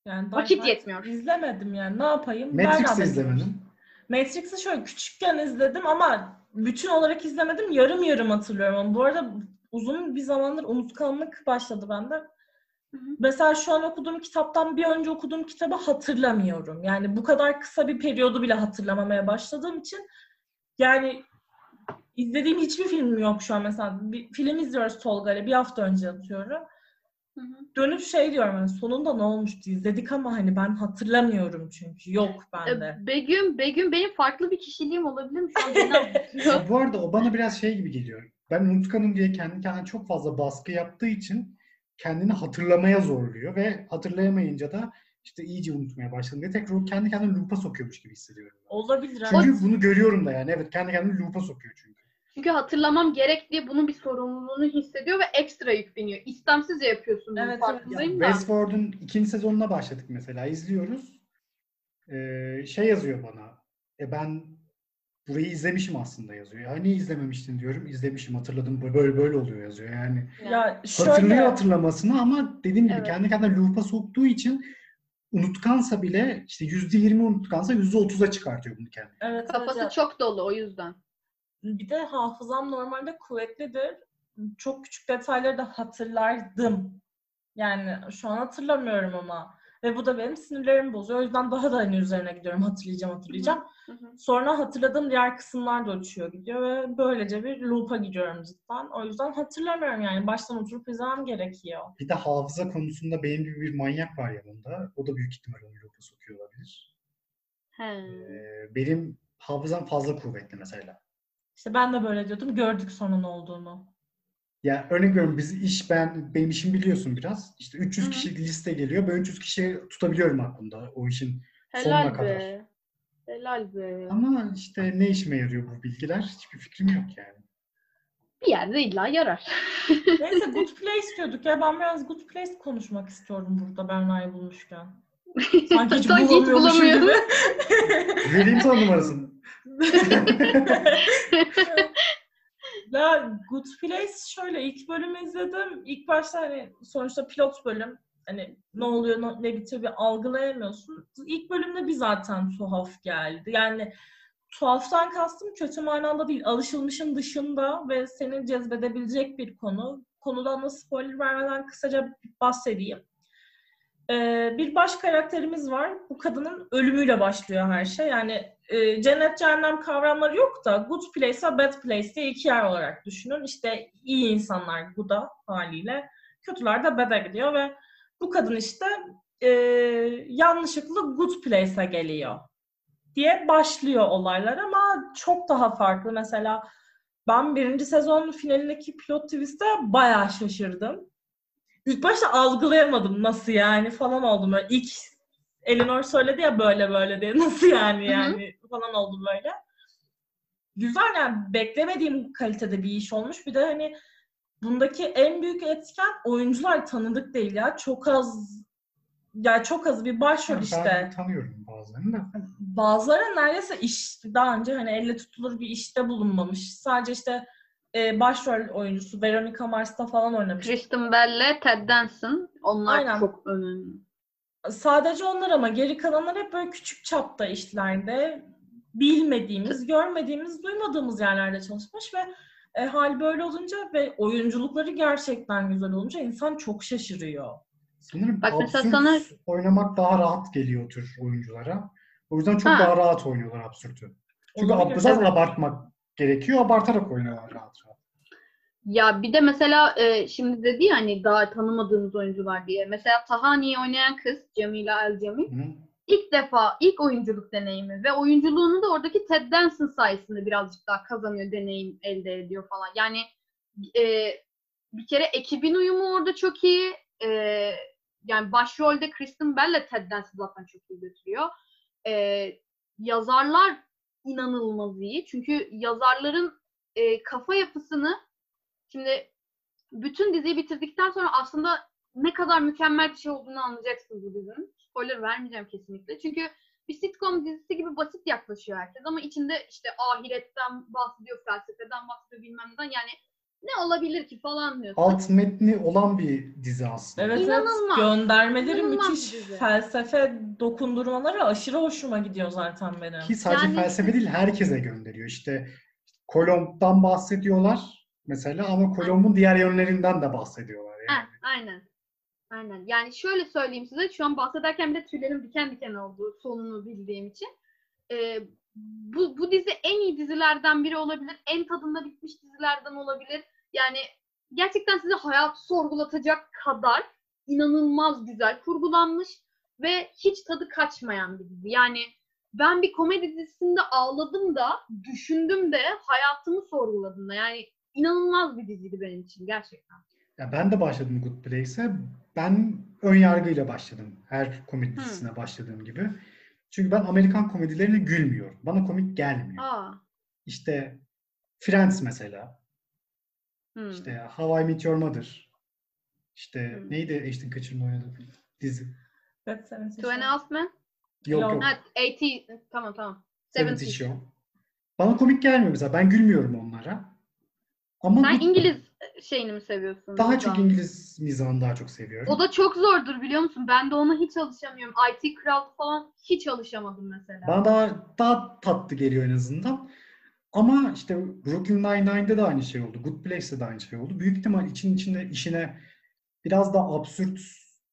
C: Yani
B: Vakit yetmiyor.
C: İzlemedim yani. Ne yapayım?
A: Matrix'i
C: Beraber
A: izlemedin.
C: Matrix'i şöyle küçükken izledim ama bütün olarak izlemedim. Yarım yarım hatırlıyorum. Ama bu arada uzun bir zamandır unutkanlık başladı bende. Mesela şu an okuduğum kitaptan bir önce okuduğum kitabı hatırlamıyorum. Yani bu kadar kısa bir periyodu bile hatırlamamaya başladığım için yani izlediğim hiçbir film yok şu an mesela. Bir film izliyoruz Tolga ile bir hafta önce atıyorum.
B: Hı hı.
C: Dönüp şey diyorum hani sonunda ne olmuştu izledik ama hani ben hatırlamıyorum çünkü yok bende.
B: E, Begüm, Begüm benim farklı bir kişiliğim olabilir mi? Şu an
A: bu arada o bana biraz şey gibi geliyor. Ben unutkanım diye kendi kendine çok fazla baskı yaptığı için kendini hatırlamaya zorluyor ve hatırlayamayınca da işte iyice unutmaya başladım diye tekrar kendi kendine loop'a sokuyormuş gibi hissediyorum. ben.
C: Olabilir ama
A: Çünkü bunu görüyorum da yani. Evet kendi kendini loop'a sokuyor çünkü.
B: Çünkü hatırlamam gerek diye bunun bir sorumluluğunu hissediyor ve ekstra yük biniyor. İstemsizce yapıyorsun bunu
C: Evet, evet.
B: farkındayım da.
A: Westworld'un ikinci sezonuna başladık mesela. izliyoruz. Ee, şey yazıyor bana. E ben burayı izlemişim aslında yazıyor. Ya niye izlememiştin diyorum. İzlemişim hatırladım. Böyle böyle, oluyor yazıyor. Yani
C: ya şöyle
A: hatırlıyor hatırlamasını ama dediğim gibi
B: Evet.
A: kendi kendine loop'a soktuğu için unutkansa bile işte %20 unutkansa %30'a çıkartıyor bunu kendi.
C: evet, evet
B: Kafası
C: ya.
B: çok dolu o yüzden.
C: Bir de hafızam normalde kuvvetlidir. Çok küçük detayları da hatırlardım. Yani şu an hatırlamıyorum ama. Ve bu da benim sinirlerimi bozuyor. O yüzden daha da hani üzerine gidiyorum. Hatırlayacağım, hatırlayacağım.
B: Hı hı.
C: Sonra hatırladığım diğer kısımlar da uçuyor gidiyor ve böylece bir loop'a gidiyorum cidden. O yüzden hatırlamıyorum yani. Baştan oturup izlemem gerekiyor.
A: Bir de hafıza konusunda benim gibi bir manyak var yanımda. O da büyük ihtimal onu loop'a sokuyor olabilir.
B: He.
A: Ee, benim hafızam fazla kuvvetli mesela.
C: İşte ben de böyle diyordum. Gördük sonra ne olduğunu.
A: Ya örnek veriyorum biz iş ben benim işim biliyorsun biraz. İşte 300
B: Hı hı.
A: kişilik liste geliyor. Ben 300 kişiyi tutabiliyorum aklımda o işin sonuna
B: Helal
A: kadar.
B: be. Helal be.
A: Ama işte ne işime yarıyor bu bilgiler? Hiçbir fikrim yok yani.
B: Bir yerde illa yarar.
C: Neyse Good Place diyorduk ya. Ben biraz Good Place konuşmak istiyorum burada Berna'yı bulmuşken. Sanki hiç
B: Sanki hiç bulamıyorum.
A: Vereyim sana numarasını.
C: Ya Good Place şöyle ilk bölümü izledim. İlk başta hani sonuçta pilot bölüm. Hani ne oluyor ne, bitiyor bir algılayamıyorsun. İlk bölümde bir zaten tuhaf geldi. Yani tuhaftan kastım kötü manada değil. Alışılmışın dışında ve seni cezbedebilecek bir konu. Konudan da spoiler vermeden kısaca bahsedeyim. Ee, bir baş karakterimiz var. Bu kadının ölümüyle başlıyor her şey. Yani e, cennet cehennem kavramları yok da good place ve bad place diye iki yer olarak düşünün. İşte iyi insanlar good'a haliyle, kötüler de bad'a gidiyor ve bu kadın işte e, yanlışlıkla good place'e geliyor diye başlıyor olaylar ama çok daha farklı. Mesela ben birinci sezonun finalindeki pilot twist'e bayağı şaşırdım. İlk başta algılayamadım nasıl yani falan oldum. Böyle ilk Elinor söyledi ya böyle böyle diye. Nasıl yani yani falan oldu böyle. Güzel yani beklemediğim kalitede bir iş olmuş. Bir de hani bundaki en büyük etken oyuncular tanıdık değil ya. Çok az ya çok az bir başrol
A: Ben
C: işte.
A: tanıyorum bazılarını da.
C: Bazıları neredeyse iş daha önce hani elle tutulur bir işte bulunmamış. Sadece işte e, başrol oyuncusu Veronica Mars'ta falan oynamış.
B: Kristen Bell'le Ted Danson. Onlar
C: Aynen.
B: çok önemli.
C: Sadece onlar ama geri kalanlar hep böyle küçük çapta işlerde bilmediğimiz, görmediğimiz, duymadığımız yerlerde çalışmış ve e, hal böyle olunca ve oyunculukları gerçekten güzel olunca insan çok şaşırıyor.
A: Sanırım
B: Bak
A: absürt
B: sana-
A: oynamak daha rahat geliyor tür oyunculara. O yüzden çok
B: Ha.
A: daha rahat oynuyorlar absürtü. Çünkü
C: Olabilir,
A: ab- zaten
C: evet.
A: abartmak gerekiyor. Abartarak oynuyorlar rahat rahat.
B: Ya bir de mesela e, şimdi dedi ya hani daha tanımadığımız oyuncular diye. Mesela Tahani'yi oynayan kız Cemila El Cemil
A: Hı.
B: ilk defa ilk oyunculuk deneyimi ve oyunculuğunu da oradaki Ted Danson sayesinde birazcık daha kazanıyor, deneyim elde ediyor falan. Yani e, bir kere ekibin uyumu orada çok iyi. E, yani başrolde Kristen Bell ile Ted Danson zaten çok iyi götürüyor. E, yazarlar inanılmaz iyi. Çünkü yazarların e, kafa yapısını şimdi bütün diziyi bitirdikten sonra aslında ne kadar mükemmel bir şey olduğunu anlayacaksınız bu dizinin. Spoiler vermeyeceğim kesinlikle. Çünkü bir sitcom dizisi gibi basit yaklaşıyor herkes ama içinde işte ahiretten bahsediyor, felsefeden bahsediyor bilmem neden. Yani ne olabilir ki falan diyorsun.
A: Alt metni olan bir dizi aslında.
C: Evet
B: İnanılmaz.
C: evet göndermeleri
B: İnanılmaz
C: müthiş felsefe dokundurmaları aşırı hoşuma gidiyor zaten benim.
A: Ki sadece
B: Yani-
A: felsefe değil herkese gönderiyor. İşte Kolomb'dan bahsediyorlar mesela ama Kolomb'un diğer yönlerinden de bahsediyorlar yani.
B: Heh, aynen. Aynen. Yani şöyle söyleyeyim size. Şu an bahsederken bile tüylerim diken diken oldu sonunu bildiğim için. Ee, bu, bu dizi en iyi dizilerden biri olabilir. En tadında bitmiş dizilerden olabilir. Yani gerçekten size hayatı sorgulatacak kadar inanılmaz güzel kurgulanmış ve hiç tadı kaçmayan bir dizi. Yani ben bir komedi dizisinde ağladım da, düşündüm de, hayatımı sorguladım da. Yani inanılmaz bir diziydi benim için gerçekten.
A: Ya ben de başladım Good Place'e. Ben ön yargıyla başladım. Her komedi dizisine başladığım gibi. Çünkü ben Amerikan komedilerine gülmüyorum. Bana komik gelmiyor.
B: Aa.
A: İşte Friends mesela.
B: Hmm.
A: İşte How I Met Your Mother. İşte
B: Hmm.
A: neydi Ashton Kutcher'ın oynadığı dizi?
B: Two and a Half Men?
A: Yok
C: Yok.
B: Ha, 80, tamam tamam.
A: Seventy
B: Seventy.
A: Show. Bana komik gelmiyor mesela. Ben gülmüyorum onlara. Ama
B: Sen
A: bu-
B: İngiliz şeyini mi seviyorsun?
A: daha
B: Mizahını?
A: çok İngiliz mizahını daha çok seviyorum.
B: O da çok zordur biliyor musun? Ben de ona hiç alışamıyorum. IT Crowd falan hiç alışamadım mesela.
A: Bana daha, daha tatlı geliyor en azından. Ama işte Brooklyn Nine-Nine'de de aynı şey oldu. Good Place'de de aynı şey oldu. Büyük ihtimal için içinde işine biraz da absürt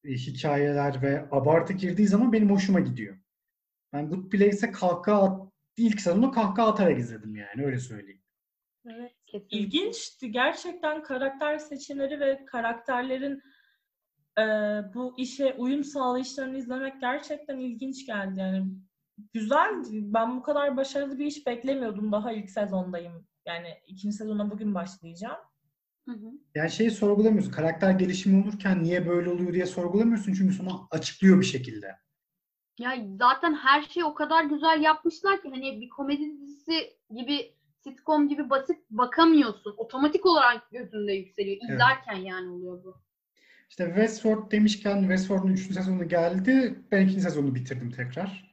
A: e, hikayeler ve abartı girdiği zaman benim hoşuma gidiyor. Ben Good Place'e kahkaha at, ilk sezonu kahkaha atarak izledim yani öyle söyleyeyim.
C: Evet.
B: Kesinlikle.
C: İlginçti. Gerçekten karakter seçimleri ve karakterlerin e, bu işe uyum sağlayışlarını izlemek gerçekten ilginç geldi. Yani güzeldi. Ben bu kadar başarılı bir iş beklemiyordum. Daha ilk sezondayım. Yani ikinci sezona bugün başlayacağım.
B: Hı hı.
A: Yani şeyi sorgulamıyorsun. Karakter gelişimi olurken niye böyle oluyor diye sorgulamıyorsun. Çünkü sonra açıklıyor bir şekilde.
B: Ya zaten her şeyi o kadar güzel yapmışlar ki hani bir komedi dizisi gibi sitcom gibi basit bakamıyorsun. Otomatik olarak gözünde yükseliyor.
A: Evet.
B: İzlerken yani oluyor bu.
A: İşte Westworld demişken Westworld'un 3. sezonu geldi. Ben 2. sezonu bitirdim tekrar.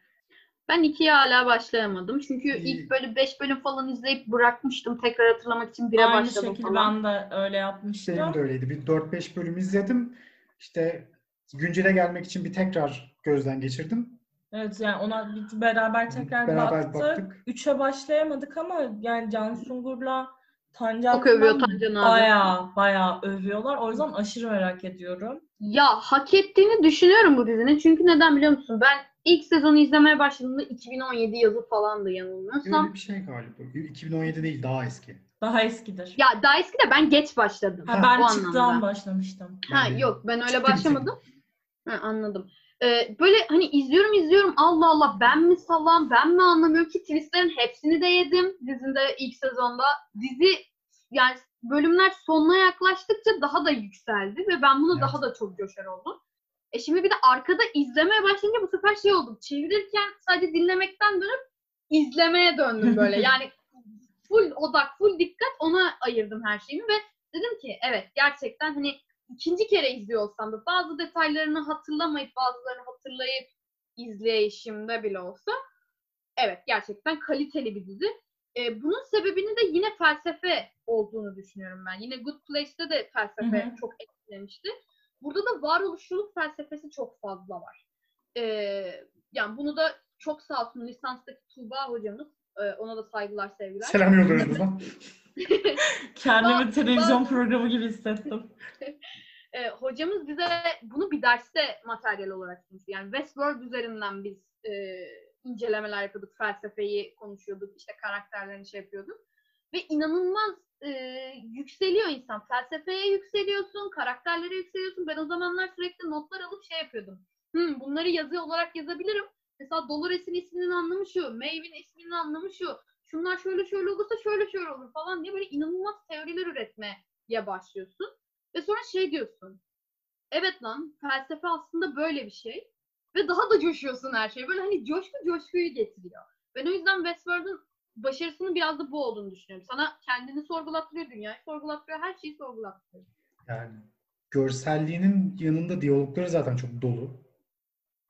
B: Ben ikiye hala başlayamadım. Çünkü
A: İyi.
B: ilk böyle 5 bölüm falan izleyip bırakmıştım. Tekrar hatırlamak için 1'e
C: Aynı
B: başladım
C: şekilde
B: falan.
C: ben de öyle yapmıştım.
A: Benim de öyleydi. Bir 4-5 bölüm izledim. İşte güncele gelmek için bir tekrar gözden geçirdim.
C: Evet yani ona beraber tekrar
A: Beraber
C: baktık.
A: baktık.
C: Üçe başlayamadık ama yani Can Sungur'la Tancan
B: Çok övüyor Tancan abi.
C: Baya baya övüyorlar. O yüzden aşırı merak ediyorum.
B: Ya hak ettiğini düşünüyorum bu dizinin. Çünkü neden biliyor musun? Ben ilk sezonu izlemeye başladığımda 2017 yazı falandı yanılmıyorsam.
A: Öyle bir şey galiba. 2017 değil daha eski.
C: Daha eskidir.
B: Ya daha eski de ben geç başladım.
C: ha, ben
B: o
C: çıktığım
B: anlamda.
C: başlamıştım.
B: Ha
A: Ben
B: yok ben öyle
A: Çıktı
B: başlamadım. Ha, anladım. Ee, böyle hani izliyorum izliyorum Allah Allah ben mi salam ben mi anlamıyorum ki twistlerin hepsini de yedim dizinde ilk sezonda. Dizi yani bölümler sonuna yaklaştıkça daha da yükseldi ve ben buna
A: Evet.
B: daha da çok coşar oldum. E şimdi bir de arkada izlemeye başlayınca bu sefer şey oldu. Çevirirken sadece dinlemekten dönüp izlemeye döndüm böyle. Yani full odak, full dikkat ona ayırdım her şeyimi ve dedim ki evet gerçekten hani ikinci kere izliyor olsam da bazı detaylarını hatırlamayıp bazılarını hatırlayıp izleyişimde bile olsa evet gerçekten kaliteli bir dizi. Ee, bunun sebebini de yine felsefe olduğunu düşünüyorum ben. Yine Good Place'te de felsefe
C: Hı hı.
B: çok etkilemişti. Burada da varoluşçuluk felsefesi çok fazla var. Ee, yani bunu da çok sağ olsun lisanstaki Tuğba hocamız, e, ona da saygılar sevgiler.
A: Selam yolluyoruz buradan.
C: Kendimi televizyon programı gibi hissettim.
B: e, hocamız bize bunu bir derste materyal olarak sunmuştu. Yani Westworld üzerinden biz e, incelemeler yapıyorduk, felsefeyi konuşuyorduk, işte karakterlerini şey yapıyorduk. Ve inanılmaz e, yükseliyor insan. Felsefeye yükseliyorsun, karakterlere yükseliyorsun. Ben o zamanlar sürekli notlar alıp şey yapıyordum. Hmm, bunları yazı olarak yazabilirim. Mesela Dolores'in isminin anlamı şu, Maeve'in isminin anlamı şu. Şunlar şöyle şöyle olursa şöyle şöyle olur falan diye böyle inanılmaz teoriler üretmeye başlıyorsun. Ve sonra şey diyorsun. Evet lan felsefe aslında böyle bir şey. Ve daha da coşuyorsun her şeye. Böyle hani coşku coşkuyu getiriyor. Ben o yüzden Westworld'un başarısının biraz da bu olduğunu düşünüyorum. Sana kendini sorgulattırıyor, dünyayı sorgulattırıyor, her şeyi sorgulattırıyor.
A: Yani görselliğinin yanında diyalogları zaten çok dolu.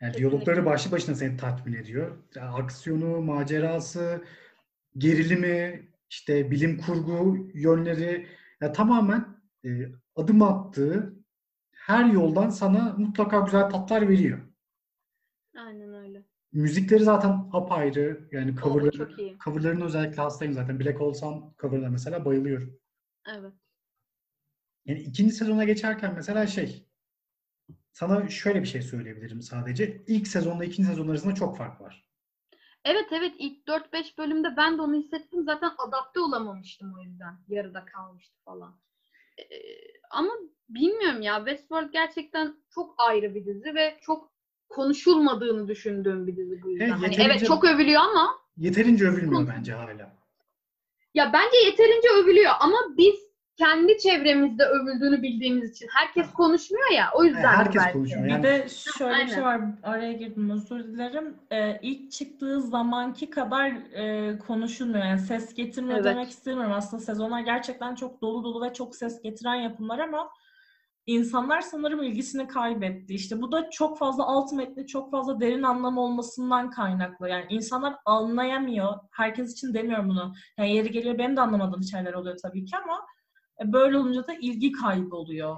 A: Yani
B: Kesinlikle.
A: diyalogları başlı başına seni tatmin ediyor. Yani aksiyonu, macerası, gerilimi, işte bilim kurgu yönleri ya tamamen e, adım attığı her yoldan sana mutlaka güzel tatlar veriyor.
B: Aynen öyle.
A: Müzikleri zaten apayrı. Yani coverları, coverlarına özellikle hastayım zaten. Black Hole Sun coverına mesela bayılıyorum.
B: Evet.
A: Yani ikinci sezona geçerken mesela şey sana şöyle bir şey söyleyebilirim sadece. İlk sezonla ikinci sezon arasında çok fark var.
B: Evet evet ilk 4-5 bölümde ben de onu hissettim. Zaten adapte olamamıştım o yüzden. Yarıda kalmıştı falan. Ee, ama bilmiyorum ya Westworld gerçekten çok ayrı bir dizi ve çok konuşulmadığını düşündüğüm bir dizi bu yüzden.
A: Evet,
B: Hani evet çok övülüyor ama
A: Yeterince övülmüyor bence hala.
B: ya bence yeterince övülüyor ama biz kendi çevremizde övüldüğünü bildiğimiz için herkes konuşmuyor ya o yüzden
A: herkes
B: belki.
A: konuşuyor.
C: Bir
A: Yani-
C: de şöyle bir şey var, araya girdim özür dilerim. Ee, ilk çıktığı zamanki kadar e, konuşulmuyor. Yani ses getirmiyor
B: Evet.
C: demek istemiyorum. Aslında sezonlar gerçekten çok dolu dolu ve çok ses getiren yapımlar ama insanlar sanırım ilgisini kaybetti. İşte bu da çok fazla alt metni, çok fazla derin anlam olmasından kaynaklı. Yani insanlar anlayamıyor. Herkes için demiyorum bunu. Yani yeri geliyor benim de anlamadığım şeyler oluyor tabii ki ama böyle olunca da ilgi kayboluyor.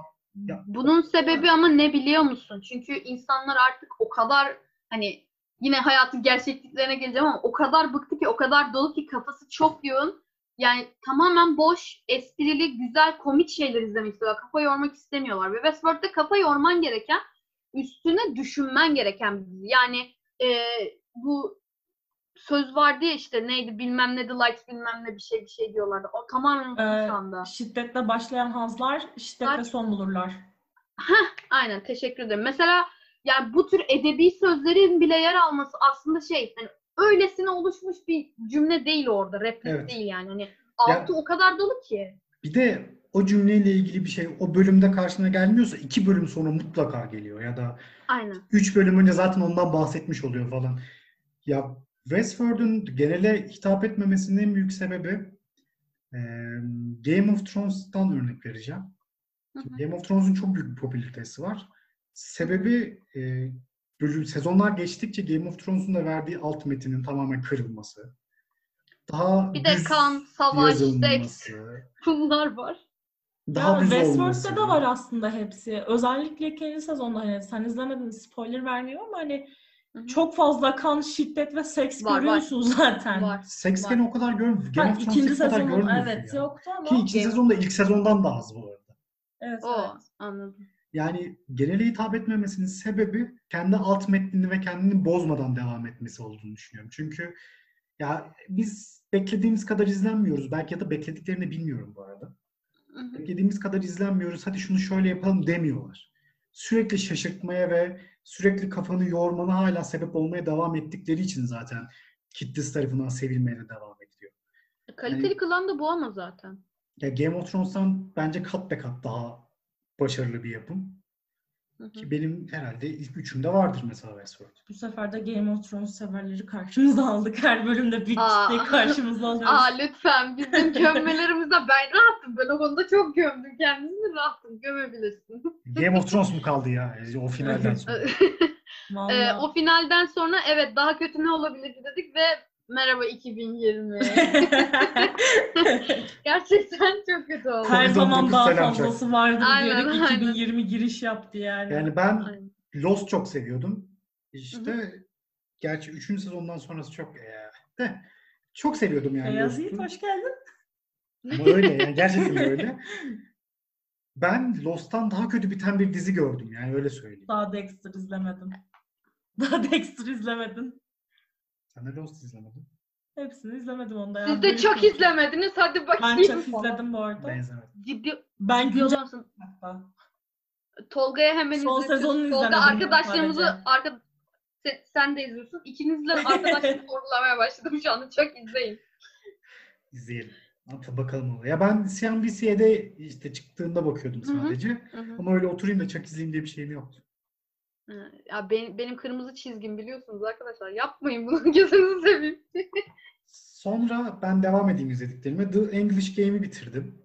B: Bunun sebebi ama ne biliyor musun? Çünkü insanlar artık o kadar hani yine hayatın gerçekliklerine geleceğim ama o kadar bıktı ki o kadar dolu ki kafası çok yoğun. Yani tamamen boş, esprili, güzel, komik şeyler izlemek istiyorlar. Kafa yormak istemiyorlar. Ve Westworld'de kafa yorman gereken, üstüne düşünmen gereken bir dizi. Yani e, bu söz vardı ya işte neydi bilmem ne the likes bilmem ne bir şey bir şey diyorlardı. O tamamen unuttum
C: Ee,
B: şu anda.
C: Şiddetle başlayan hazlar şiddetle
B: Har-
C: son bulurlar.
B: Aynen teşekkür ederim. Mesela yani bu tür edebi sözlerin bile yer alması aslında şey hani öylesine oluşmuş bir cümle değil orada. Replik
A: Evet.
B: değil yani. Hani altı o kadar dolu ki.
A: Bir de o cümleyle ilgili bir şey o bölümde karşına gelmiyorsa iki bölüm sonra mutlaka geliyor ya da
B: Aynen.
A: üç bölüm önce zaten ondan bahsetmiş oluyor falan. Ya Westworld'un genele hitap etmemesinin en büyük sebebi e, Game of Thrones'tan örnek vereceğim.
B: Hı hı.
A: Game of Thrones'un çok büyük bir popülaritesi var. Sebebi e, bölüm, sezonlar geçtikçe Game of Thrones'un da verdiği alt metinin tamamen kırılması. Daha
B: Bir de kan, savaş, seks bunlar var.
A: daha
C: Ya
A: düz
C: Westworld'da da var aslında hepsi. Özellikle ikinci sezonda hani sen izlemedin spoiler vermiyorum ama hani
B: Hı hı.
C: çok fazla kan, şiddet ve seks
B: Var, var.
C: görüyorsun zaten.
B: Var.
A: Seks
B: Var.
A: gene o kadar görmüyoruz. Game
C: Ha,
A: of
C: ikinci
A: kadar
C: sezonun
A: görmüyorsun
C: evet
A: ya.
C: yoktu ama
A: Ki ikinci
B: Game-
A: sezonda ilk sezondan da az bu arada.
C: evet,
B: O
C: evet.
B: anladım.
A: Yani genele hitap etmemesinin sebebi kendi alt metnini ve kendini bozmadan devam etmesi olduğunu düşünüyorum. Çünkü ya biz beklediğimiz kadar izlenmiyoruz. Belki ya da beklediklerini bilmiyorum bu arada.
B: Hı hı.
A: Beklediğimiz kadar izlenmiyoruz. Hadi şunu şöyle yapalım demiyorlar. Sürekli şaşırtmaya ve sürekli kafanı yormana hala sebep olmaya devam ettikleri için zaten kitlesi tarafından sevilmeye de devam ediyor.
B: Kaliteli
A: Hani-
B: kılan da bu ama zaten.
A: Ya Game of Thrones'tan bence kat be kat daha başarılı bir yapım.
B: Hı hı.
A: Ki benim herhalde ilk üçümde vardır mesela Westworld.
C: Bu sefer de Game of Thrones severleri karşımıza aldık. Her bölümde bir kitle karşımıza alıyoruz.
B: Aa lütfen bizim gömmelerimizde ben rahatım. Ben o konuda çok gömdüm. Kendimi rahatım. Gömebilirsin.
A: Game of Thrones mu kaldı ya o finalden sonra?
B: Ee, o finalden sonra evet daha kötü ne olabilirdi dedik ve merhaba 2020. Gerçekten çok kötü oldu.
C: Her
A: Covid-19
C: zaman daha
A: selam
C: fazlası vardır
B: Aynen,
C: diyerek
B: aynen.
C: 2020 giriş yaptı yani.
A: Yani ben
B: Aynen.
A: Lost çok seviyordum. İşte
B: Hı
A: gerçi 3. sezondan sonrası çok e, de çok seviyordum yani
C: Beyaz Yiğit hoş geldin.
A: Ama öyle yani gerçekten öyle. Ben Lost'tan daha kötü biten bir dizi gördüm yani öyle söyleyeyim.
C: Daha Dexter izlemedim. Daha Dexter izlemedin.
A: Sen de Lost izlemedin.
C: Hepsini izlemedim onda. ya.
B: Siz de çok izlemediniz. Hadi
C: Ben
B: bakayım.
C: çok izledim bu arada.
A: Ben izlemedim.
B: Ciddi,
C: Ben güncel hatta.
B: Tolga'ya hemen
C: Son
B: izletiyorsun.
C: sezonunu
B: Tolga
C: izlemedim
B: arkadaşlarımızı arka sen, sen de izliyorsun. İkinizle arkadaşlık sorgulamaya başladım şu anda. Çok izleyin.
A: İzleyelim. Hatta bakalım. Ya ben CNBC'de işte çıktığında bakıyordum sadece.
B: Hı hı.
A: Ama öyle oturayım da çak izleyeyim diye bir şeyim yoktu.
B: Ya benim, benim kırmızı çizgim biliyorsunuz arkadaşlar. Yapmayın bunu. Gözünüzü seveyim.
A: Sonra ben devam edeyim izlediklerime. The English Game'i bitirdim.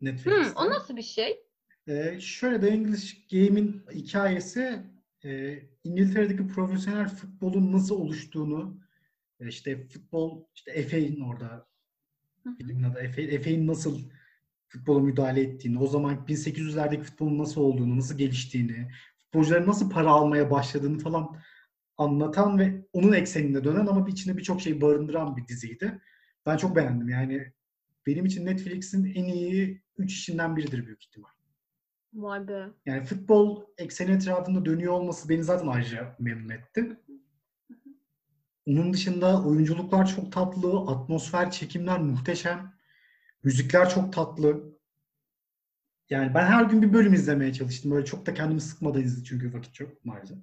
A: Netflix'te.
B: o nasıl bir şey?
A: Ee, şöyle The English Game'in hikayesi e, İngiltere'deki profesyonel futbolun nasıl oluştuğunu e, işte futbol işte FA'nin orada filmin adı FA, FA'nin nasıl futbola müdahale ettiğini, o zaman 1800'lerdeki futbolun nasıl olduğunu, nasıl geliştiğini, futbolcuların nasıl para almaya başladığını falan anlatan ve onun ekseninde dönen ama bir içinde birçok şey barındıran bir diziydi. Ben çok beğendim. Yani benim için Netflix'in en iyi 3 işinden biridir büyük ihtimal.
B: Vay be.
A: Yani futbol ekseni etrafında dönüyor olması beni zaten ayrıca memnun etti. Onun dışında oyunculuklar çok tatlı, atmosfer, çekimler muhteşem. Müzikler çok tatlı. Yani ben her gün bir bölüm izlemeye çalıştım. Böyle çok da kendimi sıkmadan izledim çünkü vakit çok maalesef.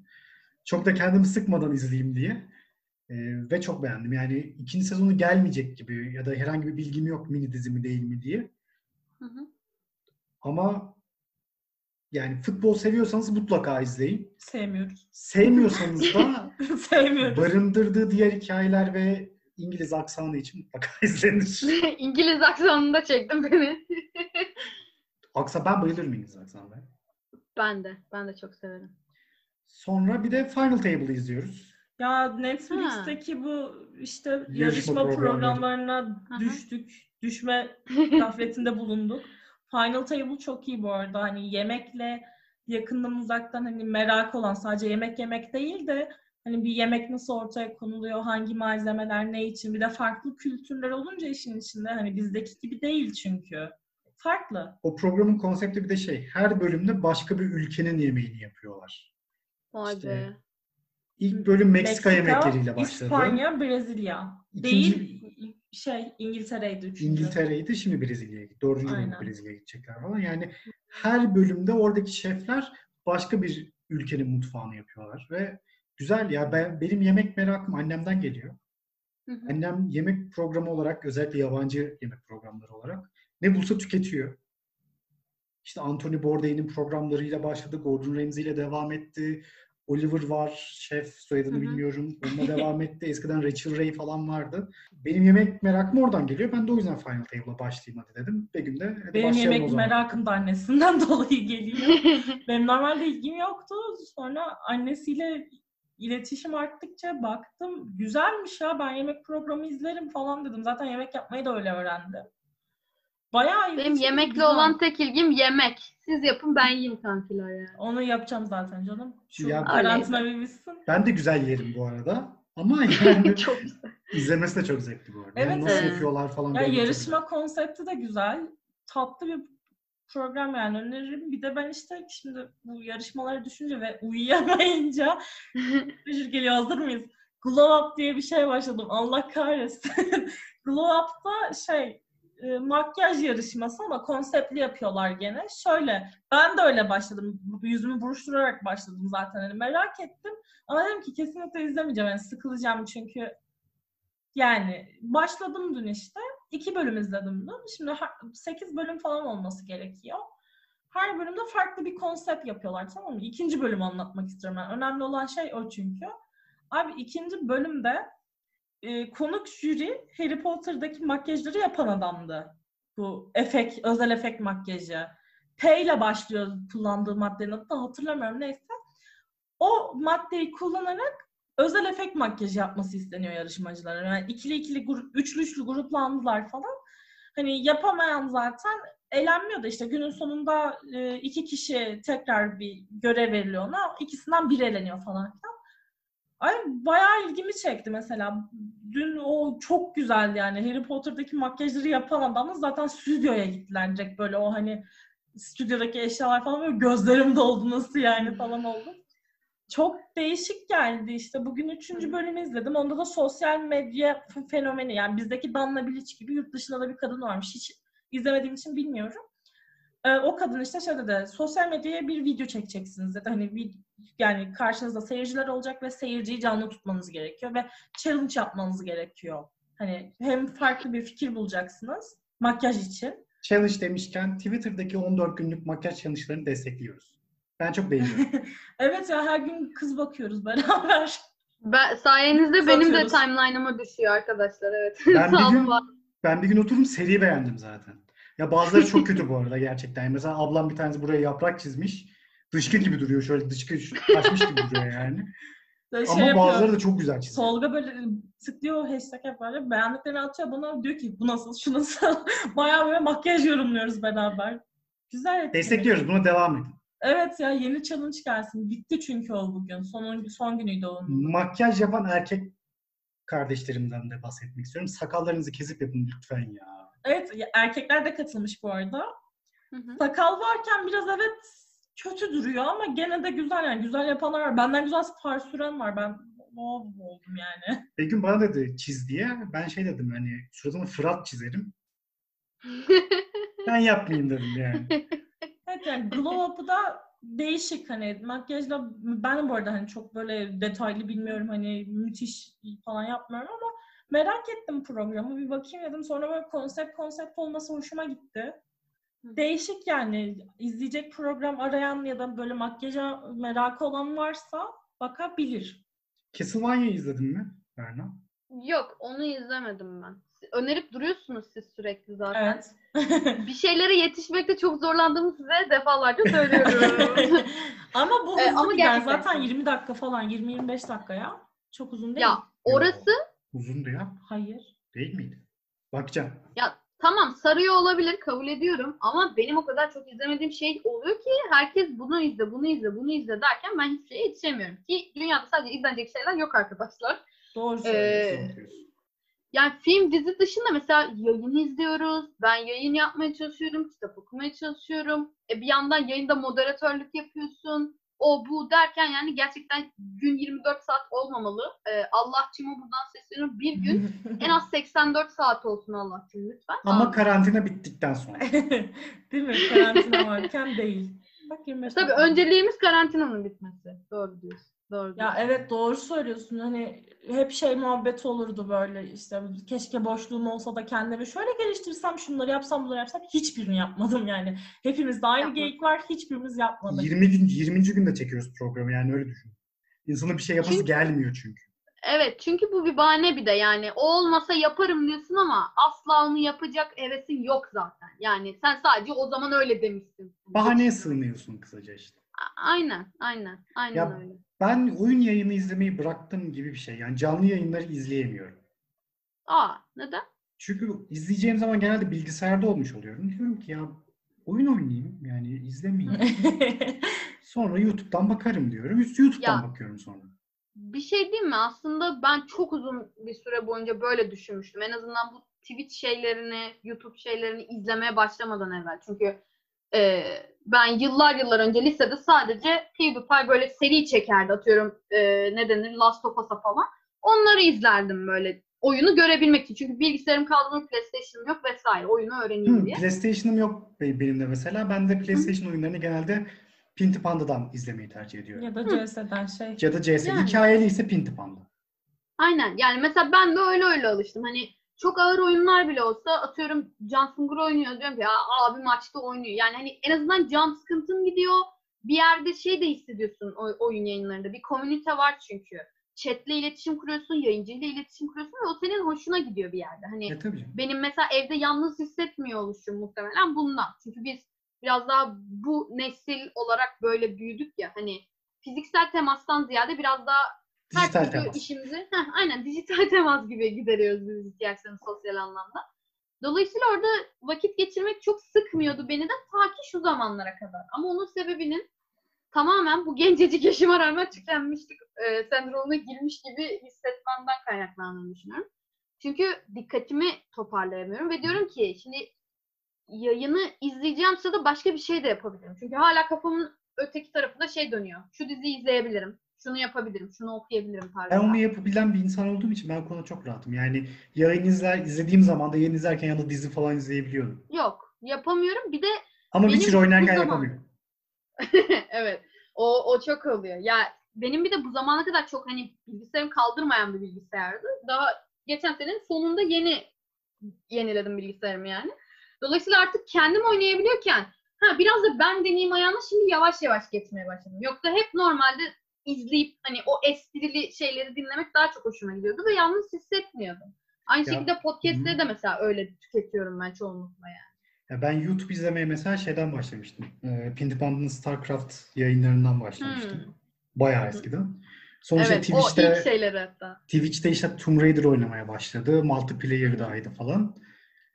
A: Çok da kendimi sıkmadan izleyeyim diye. Ee, ve çok beğendim. Yani ikinci sezonu gelmeyecek gibi ya da herhangi bir bilgim yok mini dizi mi değil mi diye.
B: Hı hı.
A: Ama yani futbol seviyorsanız mutlaka izleyin.
C: Sevmiyoruz.
A: Sevmiyorsanız da
C: Sevmiyoruz.
A: barındırdığı diğer hikayeler ve İngiliz aksanı için mutlaka izlenir.
B: İngiliz aksanında çektim beni.
A: Aksa ben bayılırım İngiliz aksanına.
B: ben de. Ben de çok severim.
A: Sonra bir de Final Table'ı izliyoruz.
C: Ya Netflix'teki bu işte yarışma,
A: programları.
C: programlarına
B: hı.
C: düştük. Düşme gafletinde bulunduk. Final Table çok iyi bu arada. Hani yemekle yakından uzaktan hani merak olan sadece yemek yemek değil de hani bir yemek nasıl ortaya konuluyor, hangi malzemeler ne için bir de farklı kültürler olunca işin içinde hani bizdeki gibi değil çünkü. Farklı.
A: O programın konsepti bir de şey, her bölümde başka bir ülkenin yemeğini yapıyorlar.
B: Vay
A: İşte
B: be.
A: İlk bölüm Meksika, yemekleriyle başladı.
C: İspanya, Brezilya.
A: İkinci-
C: Değil şey İngiltere'ydi üçüncü.
A: İngiltere'ydi, şimdi Brezilya'ya gitti. Dördüncü bölüm. Brezilya'ya gidecekler falan. Yani her bölümde oradaki şefler başka bir ülkenin mutfağını yapıyorlar ve güzel ya ben benim yemek merakım annemden geliyor.
B: Hı hı.
A: Annem yemek programı olarak özellikle yabancı yemek programları olarak ne bulsa tüketiyor. İşte Anthony Bourdain'in programlarıyla başladı. Gordon Ramsay ile devam etti. Oliver var, şef soyadını bilmiyorum. Onunla devam etti. Eskiden Rachel Ray falan vardı. Benim yemek merakım oradan geliyor. Ben de o yüzden Final Table'a başlayayım hadi dedim. Begüm de hadi
C: Benim yemek merakım da annesinden dolayı geliyor. Benim normalde ilgim yoktu. Sonra annesiyle iletişim arttıkça baktım. Güzelmiş ya ben yemek programı izlerim falan dedim. Zaten yemek yapmayı da öyle öğrendim. Bayağı
B: Benim
C: ilginç,
B: yemekle
C: güzel.
B: olan tek ilgim yemek. Siz yapın ben yiyeyim kankiler yani.
C: Onu yapacağım zaten canım. Şu
A: Ya-
C: karantina bir bitsin.
A: Ben de güzel yerim bu arada. Ama yani
B: çok güzel.
A: izlemesi de çok zevkli bu arada. Yani
C: Evet,
A: nasıl
B: evet.
A: yapıyorlar falan.
C: Ya
A: çok
C: yarışma konsepti de güzel. Tatlı bir program yani öneririm. Bir de ben işte şimdi bu yarışmalara düşünce ve uyuyamayınca Mesaj geliyor hazır mıyız? Glow Up diye bir şey başladım. Allah kahretsin. Glow Up'ta şey e, makyaj yarışması ama konseptli yapıyorlar gene. Şöyle ben de öyle başladım. Yüzümü buruşturarak başladım zaten. Hani merak ettim. Ama dedim ki kesinlikle izlemeyeceğim. Yani sıkılacağım çünkü yani başladım dün işte. iki bölüm izledim dün. Şimdi 8 bölüm falan olması gerekiyor. Her bölümde farklı bir konsept yapıyorlar tamam mı? İkinci bölümü anlatmak istiyorum ben. Önemli olan şey o çünkü. Abi ikinci bölümde e, konuk jüri Harry Potter'daki makyajları yapan adamdı. Bu efekt, özel efekt makyajı. P ile başlıyor kullandığı maddenin adı da hatırlamıyorum neyse. O maddeyi kullanarak özel efekt makyajı yapması isteniyor yarışmacıların. Yani ikili ikili, üçlü üçlü gruplandılar falan. Hani yapamayan zaten elenmiyor da işte günün sonunda e, iki kişi tekrar bir görev veriliyor ona. İkisinden biri eleniyor falan filan. Ay bayağı ilgimi çekti mesela. Dün o çok güzeldi yani. Harry Potter'daki makyajları yapan adamla zaten stüdyoya gittiler direkt böyle o hani stüdyodaki eşyalar falan böyle gözlerim doldu nasıl yani falan oldu. Çok değişik geldi işte. Bugün üçüncü bölümü izledim. Onda da sosyal medya fenomeni yani bizdeki Danla Bilic gibi yurt dışında da bir kadın varmış. Hiç izlemediğim için bilmiyorum. Ee, o kadın işte şey dedi, sosyal medyaya bir video çekeceksiniz dedi. Hani bir, yani karşınızda seyirciler olacak ve seyirciyi canlı tutmanız gerekiyor ve challenge yapmanız gerekiyor. Hani hem farklı bir fikir bulacaksınız makyaj için.
A: Challenge demişken Twitter'daki 14 günlük makyaj challenge'larını destekliyoruz. Ben çok beğeniyorum.
C: evet ya her gün kız bakıyoruz beraber.
B: Ben, sayenizde benim de
C: Atıyoruz.
B: timeline'ıma düşüyor arkadaşlar evet.
A: Ben bir
B: Sağ
A: gün
B: var.
A: ben bir gün oturdum seriyi beğendim zaten. Ya bazıları çok kötü bu arada gerçekten. Mesela ablam bir tanesi buraya yaprak çizmiş. Dışkı gibi duruyor şöyle dışkı taşmış gibi duruyor yani.
C: Böyle
A: Ama
C: şey
A: bazıları da çok güzel çiziyor.
C: Tolga böyle tıklıyor hashtag hep böyle beğendiklerini atıyor bana diyor ki bu nasıl şu nasıl bayağı böyle makyaj yorumluyoruz beraber. Güzel.
A: Destekliyoruz. Buna devam edin.
C: Evet ya yeni challenge gelsin. Bitti çünkü o bugün. Son, son günüydü onun.
A: Makyaj yapan erkek kardeşlerimden de bahsetmek istiyorum. Sakallarınızı kesip yapın lütfen ya.
C: Evet erkekler de katılmış bu arada.
B: Hı hı.
C: Sakal varken biraz evet kötü duruyor ama gene de güzel yani güzel yapanlar var. Benden güzel far süren var. Ben wow oldum yani.
A: Begüm bana dedi çiz diye. Ben şey dedim hani suratını Fırat çizerim. Ben yapmayayım dedim yani.
C: Evet yani glow up'ı da değişik hani makyajla ben bu arada hani çok böyle detaylı bilmiyorum hani müthiş falan yapmıyorum ama merak ettim programı bir bakayım dedim sonra böyle konsept konsept olması hoşuma gitti. Değişik yani izleyecek program arayan ya da böyle makyaja merakı olan varsa bakabilir.
A: Castlevania izledin mi Berna?
B: Yok onu izlemedim ben. Önerip duruyorsunuz siz sürekli zaten.
C: Evet.
B: Bir şeylere yetişmekte çok zorlandığımı size defalarca söylüyorum.
C: ama bu
B: Ee,
C: hızlı
B: ama
C: gider.
B: gerçekten.
C: Zaten 20 dakika falan 20-25 dakika ya. Çok uzun değil.
B: ya orası
A: Uzundu ya.
C: Hayır.
A: Değil miydi? Bakacağım.
B: ya tamam sarıyor olabilir kabul ediyorum ama benim o kadar çok izlemediğim şey oluyor ki herkes bunu izle, bunu izle, bunu izle derken ben hiçbir şeye yetişemiyorum. Ki dünyada sadece izlenecek şeyler yok arkadaşlar.
C: Doğru
B: Ee,
C: söylüyorsun.
A: Diyorsun.
B: Yani film dizi dışında mesela yayın izliyoruz. Ben yayın yapmaya çalışıyorum, kitap okumaya çalışıyorum. E bir yandan yayında moderatörlük yapıyorsun. O bu derken yani gerçekten gün 24 saat olmamalı. E, Allah'cığıma buradan sesleniyorum. Bir gün en az 84 saat olsun Allah'cığım lütfen.
A: Ama
B: Amin.
A: karantina bittikten sonra.
C: değil mi? Karantina varken değil. Bak 25
B: Tabii önceliğimiz karantinanın bitmesi. Doğru diyorsun. Doğru
C: Ya
B: diyorsun.
C: evet doğru söylüyorsun. Hani hep şey muhabbet olurdu böyle işte keşke boşluğum olsa da kendimi şöyle geliştirsem şunları yapsam bunları yapsam hiçbirini yapmadım yani. Hepimizde aynı
B: Yapmadım.
C: geyik var hiçbirimiz yapmadık.
A: 20 gün 20. günde çekiyoruz programı yani öyle düşün. İnsanın bir şey yapası
B: Çünkü-
A: gelmiyor çünkü.
B: Evet çünkü bu bir bahane bir de yani o olmasa yaparım diyorsun ama asla onu yapacak hevesin yok zaten. Yani sen sadece o zaman öyle demişsin.
A: Bahaneye sığınıyorsun kısaca işte.
B: Aynen, aynen, aynen
A: Ya-
B: öyle.
A: Ben oyun yayını izlemeyi bıraktım gibi bir şey. Yani canlı yayınları izleyemiyorum.
B: Aa, neden?
A: Çünkü izleyeceğim zaman genelde bilgisayarda olmuş oluyorum. Diyorum ki ya oyun oynayayım yani izlemeyeyim. Sonra YouTube'dan bakarım diyorum. Üst YouTube'dan
B: Ya.
A: bakıyorum sonra.
B: Bir şey değil mi? Aslında ben çok uzun bir süre boyunca böyle düşünmüştüm. En azından bu Twitch şeylerini, YouTube şeylerini izlemeye başlamadan evvel. Çünkü e, ben yıllar yıllar önce lisede sadece PewDiePie böyle seri çekerdi. Atıyorum e, ne denir Last of Us'a falan. Onları izlerdim böyle oyunu görebilmek için. Çünkü bilgisayarım kaldırma PlayStation'ım yok vesaire. Oyunu öğreneyim
A: Hı,
B: diye.
A: PlayStation'ım yok be- benim de mesela. Ben de PlayStation oyunlarını genelde Pinti Panda'dan izlemeyi tercih ediyorum.
C: ya da CS'den şey.
A: Ya da CS.
B: Yani.
A: Hikayeli ise Pinti Panda.
B: Aynen. Yani mesela ben de öyle öyle alıştım. Hani çok ağır oyunlar bile olsa atıyorum Can Sungur oynuyor diyorum ki ya abi maçta oynuyor. Yani hani en azından can sıkıntın gidiyor. Bir yerde şey de hissediyorsun o, oyun yayınlarında. Bir komünite var çünkü. Chat'le iletişim kuruyorsun, yayıncıyla iletişim kuruyorsun ve o senin hoşuna gidiyor bir yerde. Hani
A: E tabii
B: benim mesela evde yalnız hissetmiyor oluşum muhtemelen bundan. Çünkü biz biraz daha bu nesil olarak böyle büyüdük ya hani fiziksel temastan ziyade biraz daha
A: Dijital
B: türlü
A: temas.
B: işimizi heh, aynen dijital temas gibi gideriyoruz biz ihtiyaçlarını sosyal anlamda. Dolayısıyla orada vakit geçirmek çok sıkmıyordu beni de ta ki şu zamanlara kadar. Ama onun sebebinin tamamen bu gencecik yaşıma rağmen tükenmişlik e, sendromuna girmiş gibi hissetmemden kaynaklandığını düşünüyorum. Çünkü dikkatimi toparlayamıyorum ve diyorum ki şimdi yayını izleyeceğim sırada başka bir şey de yapabilirim. Çünkü hala kafamın öteki tarafında şey dönüyor. Şu diziyi izleyebilirim, şunu yapabilirim, şunu okuyabilirim tarzında.
A: Ben onu yapabilen bir insan olduğum için ben konuda çok rahatım. Yani yayın izler, izlediğim zaman da yayın izlerken yanında dizi falan izleyebiliyordum.
B: Yok, yapamıyorum. Bir de
A: Ama
B: Benim
A: Witcher oynarken
B: zaman-
A: yapamıyorum.
B: evet. O, o çok oluyor. Ya benim bir de bu zamana kadar çok hani bilgisayarım kaldırmayan bir bilgisayardı. Daha geçen senenin sonunda yeni yeniledim bilgisayarımı yani. Dolayısıyla artık kendim oynayabiliyorken ha biraz da ben deneyeyim ayağına şimdi yavaş yavaş geçmeye başladım. Yoksa hep normalde izleyip hani o esprili şeyleri dinlemek daha çok hoşuma gidiyordu ve yalnız hissetmiyordum. Aynı
A: Ya,
B: şekilde podcast'leri
A: hı.
B: de mesela öyle tüketiyorum ben çoğunlukla yani.
A: Ya ben YouTube izlemeye mesela şeyden başlamıştım. Pinti Panda'nın StarCraft yayınlarından başlamıştım.
B: Hmm.
A: Bayağı eskiden. Sonra işte
B: Evet, o
A: Twitch'te,
B: ilk şeyleri hatta.
A: Twitch'te işte Tomb Raider oynamaya başladı. Multiplayer'daydı falan.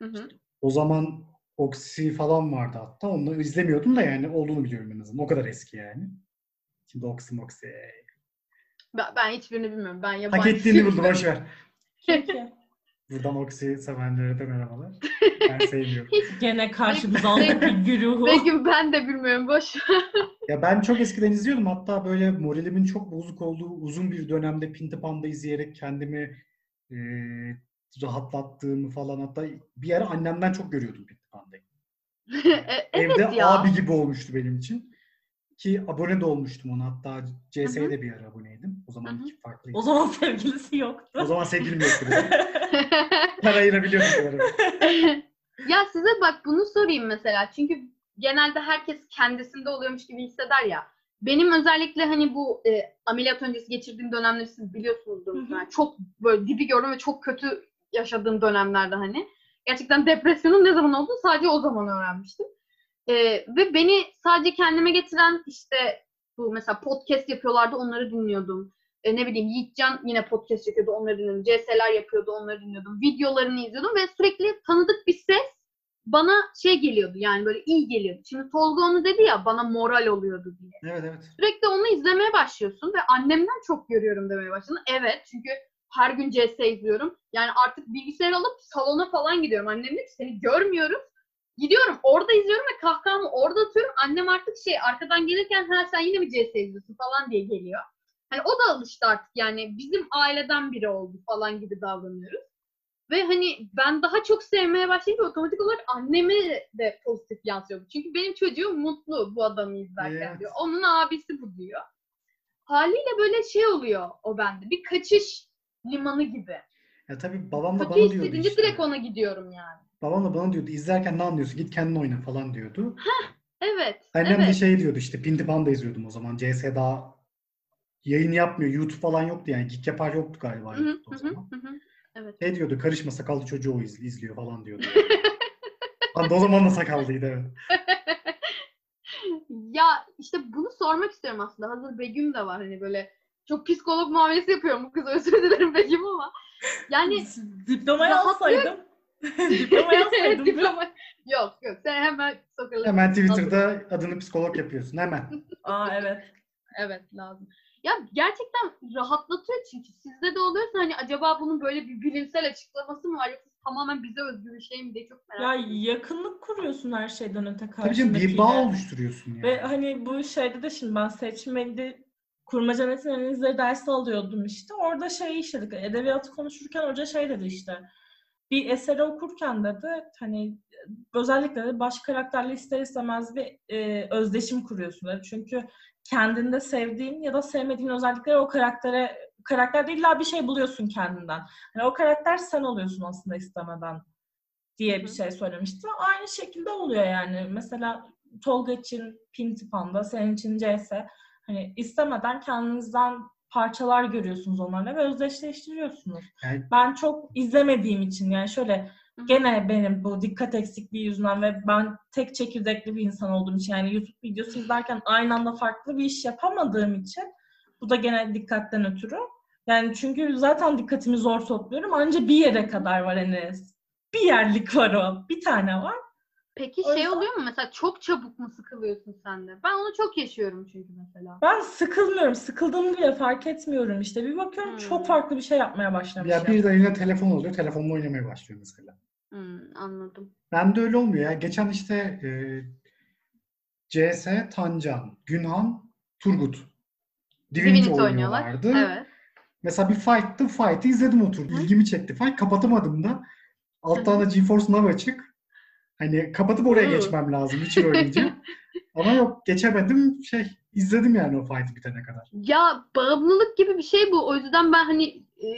B: Hı hı.
A: O zaman Oxy falan vardı hatta. Onu izlemiyordum da yani olduğunu biliyorum en azından. O kadar eski yani. Şimdi Oxy Moxy.
B: Ben, ben hiçbirini bilmiyorum. Ben
A: Hak
B: yabancı.
A: ettiğini buldum boşver.
C: Peki.
A: Buradan Oxy sevenlere de merhabalar. Ben sevmiyorum.
C: Gene karşımıza aldık bir güruhu.
B: Belki ben de bilmiyorum. Boş. ver.
A: Ya ben çok eskiden izliyordum. Hatta böyle moralimin çok bozuk olduğu uzun bir dönemde Pinti Panda izleyerek kendimi e, rahatlattığımı falan hatta bir ara annemden çok görüyordum Pinti Panda'yı.
B: E, evet
A: Evde
B: ya.
A: abi gibi olmuştu benim için. Ki abone de olmuştum ona. Hatta CS'ye de bir ara aboneydim. O zaman
B: Hı hı.
A: iki farklıydı.
C: O zaman sevgilisi yoktu.
A: O zaman sevgilim yoktu bu arada.
B: ya size bak bunu sorayım mesela. Çünkü genelde herkes kendisinde oluyormuş gibi hisseder ya. Benim özellikle hani bu e, ameliyat öncesi geçirdiğim dönemleri siz biliyorsunuzdur.
C: Hı hı.
B: muhtemelen. Çok böyle dibi gördüm ve çok kötü yaşadığım dönemlerde hani. Gerçekten depresyonun ne zaman olduğunu sadece o zaman öğrenmiştim. E, ve beni sadece kendime getiren işte bu mesela podcast yapıyorlardı onları dinliyordum. E, ne bileyim Yiğitcan yine podcast yapıyordu onları dinliyordum. CS'ler yapıyordu onları dinliyordum. Videolarını izliyordum ve sürekli tanıdık bir ses bana şey geliyordu yani böyle iyi geliyordu. Şimdi Tolga onu dedi ya bana moral oluyordu diye.
A: Evet evet.
B: Sürekli onu izlemeye başlıyorsun ve annemden çok görüyorum demeye başladım. Evet çünkü her gün CS izliyorum. Yani artık bilgisayar alıp salona falan gidiyorum. Annem diyor ki seni görmüyorum. Gidiyorum orada izliyorum ve kahkahamı orada atıyorum. Annem artık şey arkadan gelirken ha sen yine mi CS izliyorsun falan diye geliyor. Hani o da alıştı artık yani bizim aileden biri oldu falan gibi davranıyoruz. Ve hani ben daha çok sevmeye başlayınca otomatik olarak anneme de pozitif yansıyor. Çünkü benim çocuğum mutlu bu adamı izlerken
A: Evet.
B: diyor. Onun abisi bu diyor. Haliyle böyle şey oluyor o bende. Bir kaçış limanı gibi.
A: Ya tabii babam da
B: Kötü
A: bana diyordu işte.
B: direkt ona gidiyorum yani.
A: Babam da bana diyordu izlerken ne anlıyorsun git kendin oyna falan diyordu.
B: Evet.
A: Annem de
B: evet.
A: şey diyordu işte Pinti Panda izliyordum o zaman. CS daha yayın yapmıyor. YouTube falan yoktu yani. Geek Yapar yoktu galiba
B: Hı hı,
A: o zaman.
B: hı hı. Evet.
A: Şey diyordu karışma sakallı çocuğu o izli- izliyor falan diyordu. Panda o zaman da sakallıydı evet.
B: ya işte bunu sormak istiyorum aslında. Hazır Begüm de var hani böyle çok psikolog muamelesi yapıyorum bu kıza özür dilerim Begüm ama. Yani
C: Diplomayı
B: Rahatlıyor.
C: alsaydım. Diplomayı alsaydım.
B: Diploma. Yok yok sen hemen sokarsın.
A: Hemen Twitter'da adını psikolog yapıyorsun hemen.
C: Aa evet.
B: Evet lazım. Ya gerçekten rahatlatıyor çünkü sizde de oluyorsa hani acaba bunun böyle bir bilimsel açıklaması mı var yoksa tamamen bize özgü bir şey mi diye çok merak
C: Ya
B: ediyorum.
C: yakınlık kuruyorsun her şeyden öte
A: Tabii canım bir
C: karşındakiyle.
A: bağ oluşturuyorsun yani.
C: Ve hani bu şeyde de şimdi ben seçmeli kurmaca metin analizleri dersi alıyordum işte. Orada şey işledik. Edebiyatı konuşurken hoca şey dedi işte. Bir eseri okurken dedi hani özellikle de baş karakterle ister istemez bir e, özdeşim kuruyorsun dedi. Çünkü kendinde sevdiğin ya da sevmediğin özellikleri o karaktere karakterde illa bir şey buluyorsun kendinden. Hani o karakter sen oluyorsun aslında istemeden diye bir şey söylemişti. Aynı şekilde oluyor yani. Mesela Tolga için Pinti Panda, senin için CS. Hani istemeden kendinizden parçalar görüyorsunuz onlarla ve özdeşleştiriyorsunuz.
A: Yani-
C: Ben çok izlemediğim için yani şöyle gene benim bu dikkat eksikliği yüzünden ve ben tek çekirdekli bir insan olduğum için yani YouTube videosu izlerken aynı anda farklı bir iş yapamadığım için bu da gene dikkatten ötürü. Yani çünkü zaten dikkatimi zor topluyorum. Anca bir yere kadar var Enes. Bir yerlik var o. Bir tane var.
B: Peki
C: O
B: şey
C: yüzden-
B: oluyor mu mesela çok çabuk mu sıkılıyorsun sen de? Ben onu çok yaşıyorum çünkü mesela.
C: Ben sıkılmıyorum. Sıkıldığımı bile fark etmiyorum işte. Bir bakıyorum
B: Hmm.
C: çok farklı bir şey yapmaya başlamışım.
A: Ya bir de eline telefon oluyor. Telefonla oynamaya başlıyor mesela.
B: Hmm, anladım.
A: Ben de öyle olmuyor ya. Geçen işte e, CS, Tancan, Günhan, Turgut. Divinity,
B: Divinity oynuyorlar.
A: oynuyorlardı.
B: Evet.
A: Mesela bir fight'tı. Fight'ı izledim oturdu. İlgimi çekti. Fight kapatamadım da. Alttan da GeForce Now açık. Hani kapatıp oraya geçmem lazım. Hiç oynayacağım. Ama yok geçemedim. Şey izledim yani o fight'ı bitene kadar.
B: Ya bağımlılık gibi bir şey bu. O yüzden ben hani e,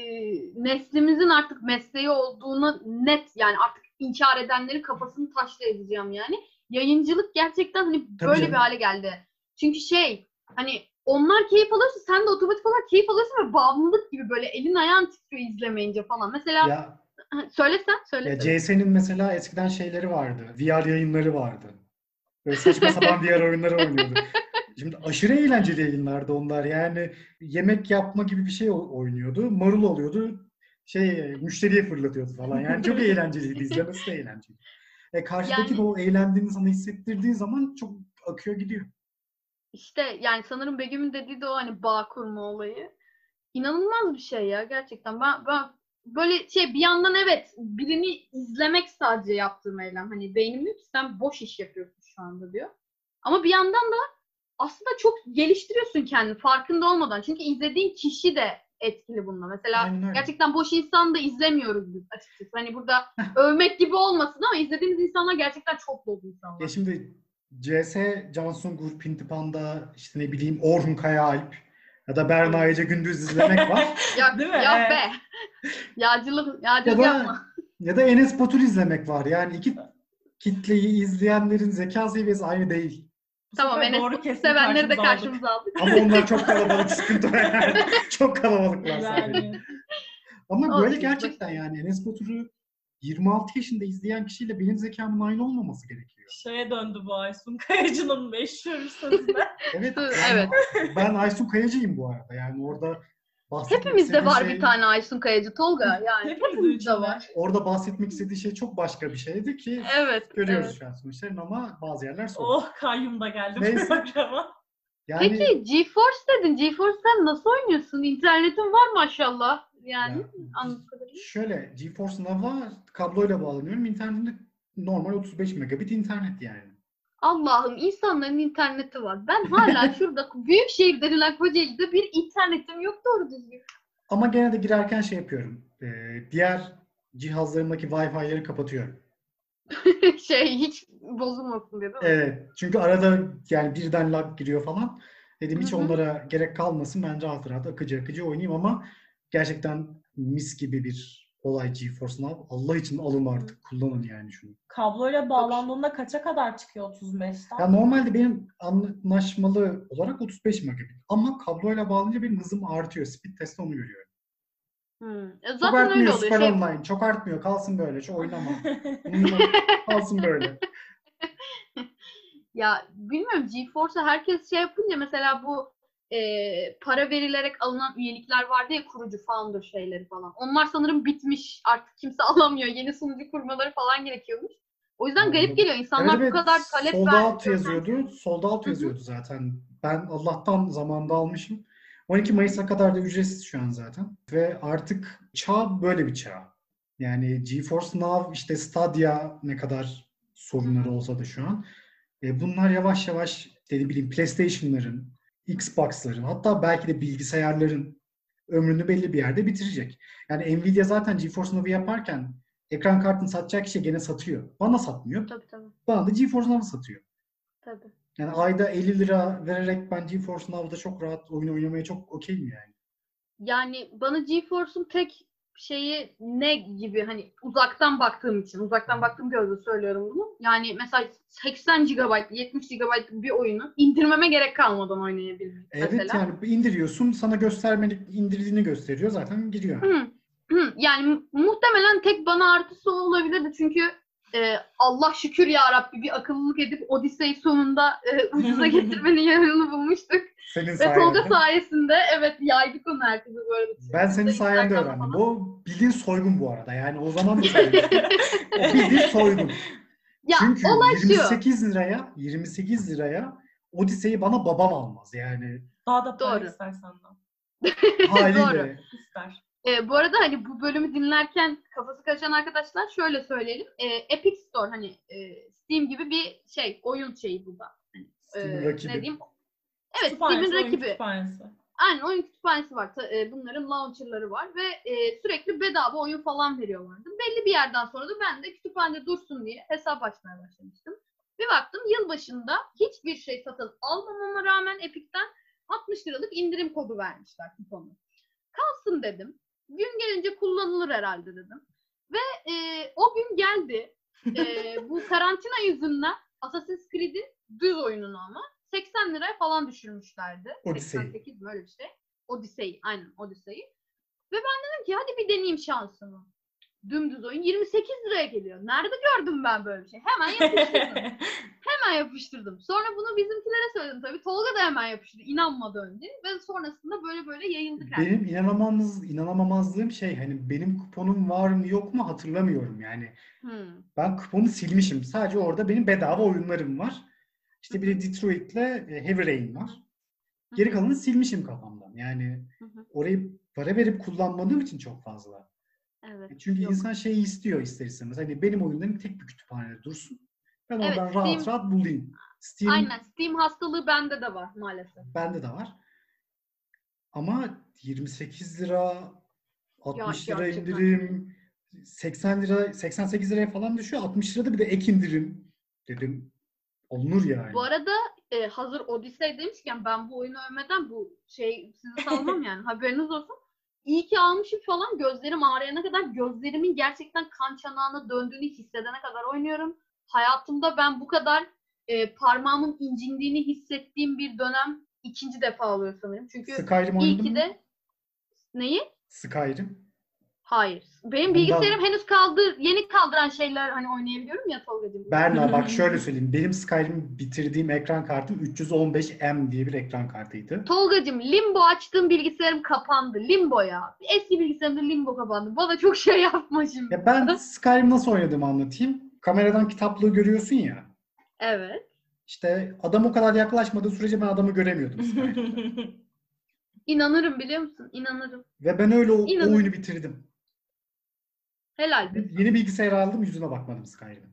B: neslimizin artık mesleği olduğunu net yani artık inkar edenlerin kafasını taşla edeceğim yani. Yayıncılık gerçekten hani
A: Tabii
B: böyle
A: canım.
B: bir hale geldi. Çünkü şey hani onlar keyif alıyorsa sen de otomatik olarak keyif alıyorsun ve bağımlılık gibi böyle elin ayağın titriyor izlemeyince falan. Mesela
A: Ya,
B: söylesen söyle.
A: ya. CS'nin mesela eskiden şeyleri vardı. VR yayınları vardı. Böyle saçma sapan VR oyunları oynuyordu. Şimdi aşırı eğlenceli yayınlardı onlar. Yani yemek yapma gibi bir şey oynuyordu. Marul oluyordu. Şey müşteriye fırlatıyordu falan. Yani çok eğlenceliydi. İzlemesi de eğlenceli. E karşıdaki
B: Yani-
A: de o eğlendiğini sana hissettirdiği zaman çok akıyor gidiyor.
B: İşte yani sanırım Begüm'ün dediği de o hani bağ kurma olayı. İnanılmaz bir şey ya gerçekten. Ben, ben böyle şey bir yandan evet birini izlemek sadece yaptığım eylem. Hani beynim diyor ki sen boş iş yapıyorsun şu anda diyor. Ama bir yandan da aslında çok geliştiriyorsun kendini farkında olmadan. Çünkü izlediğin kişi de etkili bunda. Mesela
A: Aynen
B: gerçekten boş insan da izlemiyoruz biz açıkçası. Hani burada övmek gibi olmasın ama izlediğimiz insanlar gerçekten çok dolu insanlar.
A: Ya şimdi CS, Can Sungur, Pinti Panda, işte ne bileyim Orhun Kaya Alp ya da Berna Ece Gündüz izlemek var.
B: Ya,
C: Değil mi?
B: ya be. Yağcılık, yağcılık
A: Ya da-
B: yapma.
A: ya da Enes Batur izlemek var. Yani iki kitleyi izleyenlerin zeka seviyesi aynı değil.
C: Bu
B: Tamam Enes
C: doğru
B: Batur sevenleri de
C: karşımıza aldık.
A: Ama onlar çok kalabalık sıkıntı yani. Çok kalabalıklar sadece.
C: Yani.
A: Ama böyle gerçekten yani Enes Batur'u 26 yaşında izleyen kişiyle benim zekamın aynı olmaması gerekiyor.
C: Şeye döndü bu Aysun Kayacı'nın meşhur sözüne.
A: Evet. Yani
B: evet.
A: Ben Aysun Kayacı'yım bu arada. Yani orada
B: Hepimizde var
A: şey-
B: bir tane Aysun Kayacı Tolga. Yani hepimizde var.
A: Orada bahsetmek istediği şey çok başka bir şeydi ki
B: Evet.
A: görüyoruz
B: evet.
A: şu an sonuçlarını ama bazı yerler soğuk.
C: oh kayyum da geldi
A: Neyse.
C: programa.
A: Yani
B: Peki GeForce dedin. GeForce sen nasıl oynuyorsun? İnternetin var maşallah. Yani
A: Ya,
B: anladığım kadarıyla.
A: şöyle GeForce Now'a kabloyla bağlanıyorum. İnternetimde normal 35 megabit internet yani.
B: Allah'ım insanların interneti var. Ben hala şurada büyük şehir denilen Kocaeli'de bir internetim yok doğru düzgün.
A: Ama gene de girerken şey yapıyorum. Ee, diğer cihazlarımdaki Wi-Fi'leri kapatıyorum.
B: şey hiç bozulmasın diye değil mi?
A: Evet. Çünkü arada yani birden lag giriyor falan. Dedim hiç
B: Hı hı.
A: onlara gerek kalmasın. Ben rahat rahat akıcı akıcı oynayayım ama gerçekten mis gibi bir olay GeForce Now. Allah için alın artık. Kullanın yani şunu.
C: Kabloyla bağlandığında kaça kadar çıkıyor 35'ten?
A: Ya normalde benim anlaşmalı olarak 35 megabit. Ama kabloyla bağlanınca benim hızım artıyor. Speed testte onu görüyorum.
B: Hmm. E,
A: Çok
B: Zaten öyle
A: artmıyor
B: oluyor.
A: Super
B: Şey,
A: Online. Çok artmıyor. Kalsın böyle. Çok oynama. Kalsın böyle.
B: ya bilmiyorum GeForce'a herkes şey yapınca mesela bu e, para verilerek alınan üyelikler vardı ya kurucu founder şeyleri falan. Onlar sanırım bitmiş. Artık kimse alamıyor. Yeni sunucu kurmaları falan gerekiyormuş. O yüzden garip geliyor. İnsanlar
A: Evet,
B: bu kadar talep
A: sold
B: ver-
A: out yazıyordu. Sold out
B: Hı hı.
A: yazıyordu zaten. Ben Allah'tan zamanda almışım. 12 Mayıs'a kadar da ücretsiz şu an zaten. Ve artık çağ böyle bir çağ. Yani GeForce Now, işte Stadia ne kadar sorunları olsa da şu an. E, bunlar yavaş yavaş işte ne bileyim PlayStation'ların, Xbox'ların hatta belki de bilgisayarların ömrünü belli bir yerde bitirecek. Yani Nvidia zaten GeForce Now'ı yaparken ekran kartını satacak kişi gene satıyor. Bana satmıyor.
B: Tabii tabii.
A: Bana da GeForce Now'ı satıyor.
B: tabii.
A: Yani ayda 50 lira vererek ben GeForce Now'da çok rahat oyun oynamaya çok okeyim yani.
B: Yani bana GeForce'un tek şeyi ne gibi hani uzaktan baktığım için, uzaktan baktığım gözle söylüyorum bunu. Yani mesela 80 GB, 70 GB bir oyunu indirmeme gerek kalmadan oynayabilirim
A: Evet
B: mesela.
A: yani indiriyorsun sana göstermelik indirdiğini gösteriyor zaten giriyor.
B: Hı, hı. Yani mu- muhtemelen tek bana artısı olabilirdi çünkü e, Allah şükür ya Rabbi bir akıllılık edip Odyssey sonunda e, ucuza getirmenin yarını bulmuştuk.
A: Senin
B: Ve Tolga
A: sayende.
B: sayesinde evet yaydık onu herkese böyle.
A: Ben senin sayende öğrendim.
B: falan.
A: O bildiğin soygun bu arada. Yani o zaman da bildiğin soygun.
B: Ya
A: Çünkü
B: olay şu.
A: 28 liraya 28 liraya Odyssey'i bana babam almaz yani.
C: Daha da para
B: Doğru.
C: ister senden.
A: Haliyle.
C: İster.
B: E, bu arada hani bu bölümü dinlerken kafası karışan arkadaşlar şöyle söyleyelim. E, Epic Store hani e, Steam gibi bir şey, oyun şeyi bu da. Hani,
A: Steam'in
B: e,
A: rakibi.
B: Ne diyeyim? Evet, Steam'in
C: oyun
B: rakibi.
C: kütüphanesi.
B: Aynen oyun kütüphanesi var. E, bunların launcherları var ve e, sürekli bedava oyun falan veriyorlardı. Belli bir yerden sonra da ben de kütüphanede dursun diye hesap açmaya başlamıştım. Bir baktım yılbaşında hiçbir şey satın almamama rağmen Epic'ten 60 liralık indirim kodu vermişler kuponu. Kalsın dedim. Gün gelince kullanılır herhalde dedim. Ve e, o gün geldi. E, bu karantina yüzünden Assassin's Creed'in düz oyununu ama 80 liraya falan düşürmüşlerdi.
A: Odyssey.
B: 88 mi öyle bir şey. Odyssey, aynen Odyssey. Ve ben dedim ki hadi bir deneyeyim şansımı. Dümdüz oyun 28 liraya geliyor. Nerede gördüm ben böyle bir şey? Hemen yapıştırdım. hemen yapıştırdım. Sonra bunu bizimkilere söyledim tabii. Tolga da hemen yapıştırdı. İnanmadı önce. Ve sonrasında böyle böyle şey.
A: Benim inanamamaz, inanamamazlığım şey hani benim kuponum var mı yok mu hatırlamıyorum yani.
B: Hmm.
A: Ben kuponu silmişim. Sadece orada benim bedava oyunlarım var. İşte bir de Detroit'le e, Heavy Rain var. Geri kalanını silmişim kafamdan. Yani orayı para verip kullanmadığım için çok fazla.
B: Evet.
A: Çünkü
B: Yok.
A: insan şeyi istiyor ister istemez. Hani benim oyunlarım tek bir kütüphanede dursun. Ben
B: Evet,
A: oradan rahat
B: Steam-
A: rahat bulayım. Steam
B: Aynen. Steam hastalığı bende de var maalesef.
A: bende de var. Ama 28 lira, 60 lira
B: gerçekten.
A: indirim, 80 lira, 88 liraya falan düşüyor. 60 lirada bir de ek indirim. Dedim olunur yani.
B: Bu arada e, hazır Odyssey demişken ben bu oyunu övmeden bu şey sizi salmam yani haberiniz olsun. İyi ki almışım falan gözlerim ağrıyana kadar gözlerimin gerçekten kan çanağına döndüğünü hissedene kadar oynuyorum. Hayatımda ben bu kadar e, parmağımın incindiğini hissettiğim bir dönem ikinci defa oluyor sanırım. Çünkü
A: Skyrim
B: iyi ki de neyi?
A: Skyrim.
B: Hayır. Benim
A: Ondan-
B: bilgisayarım henüz kaldır, yeni kaldıran şeyler hani oynayabiliyorum ya Tolga'cığım.
A: Berna bak şöyle söyleyeyim. Benim Skyrim bitirdiğim ekran kartım 315M diye bir ekran kartıydı.
B: Tolgacım Limbo açtığım bilgisayarım kapandı. Limbo ya. Eski bilgisayarımda Limbo kapandı. Bana çok şey yapma şimdi.
A: Ya ben Skyrim nasıl oynadığımı anlatayım. Kameradan kitaplığı görüyorsun ya.
B: Evet.
A: İşte adam o kadar yaklaşmadığı sürece ben adamı göremiyordum Skyrim'de.
B: İnanırım biliyor musun? İnanırım.
A: Ve ben öyle o, o oyunu bitirdim.
B: Helal be.
A: Yeni bilgisayar aldım yüzüne bakmadım Skyrim'in.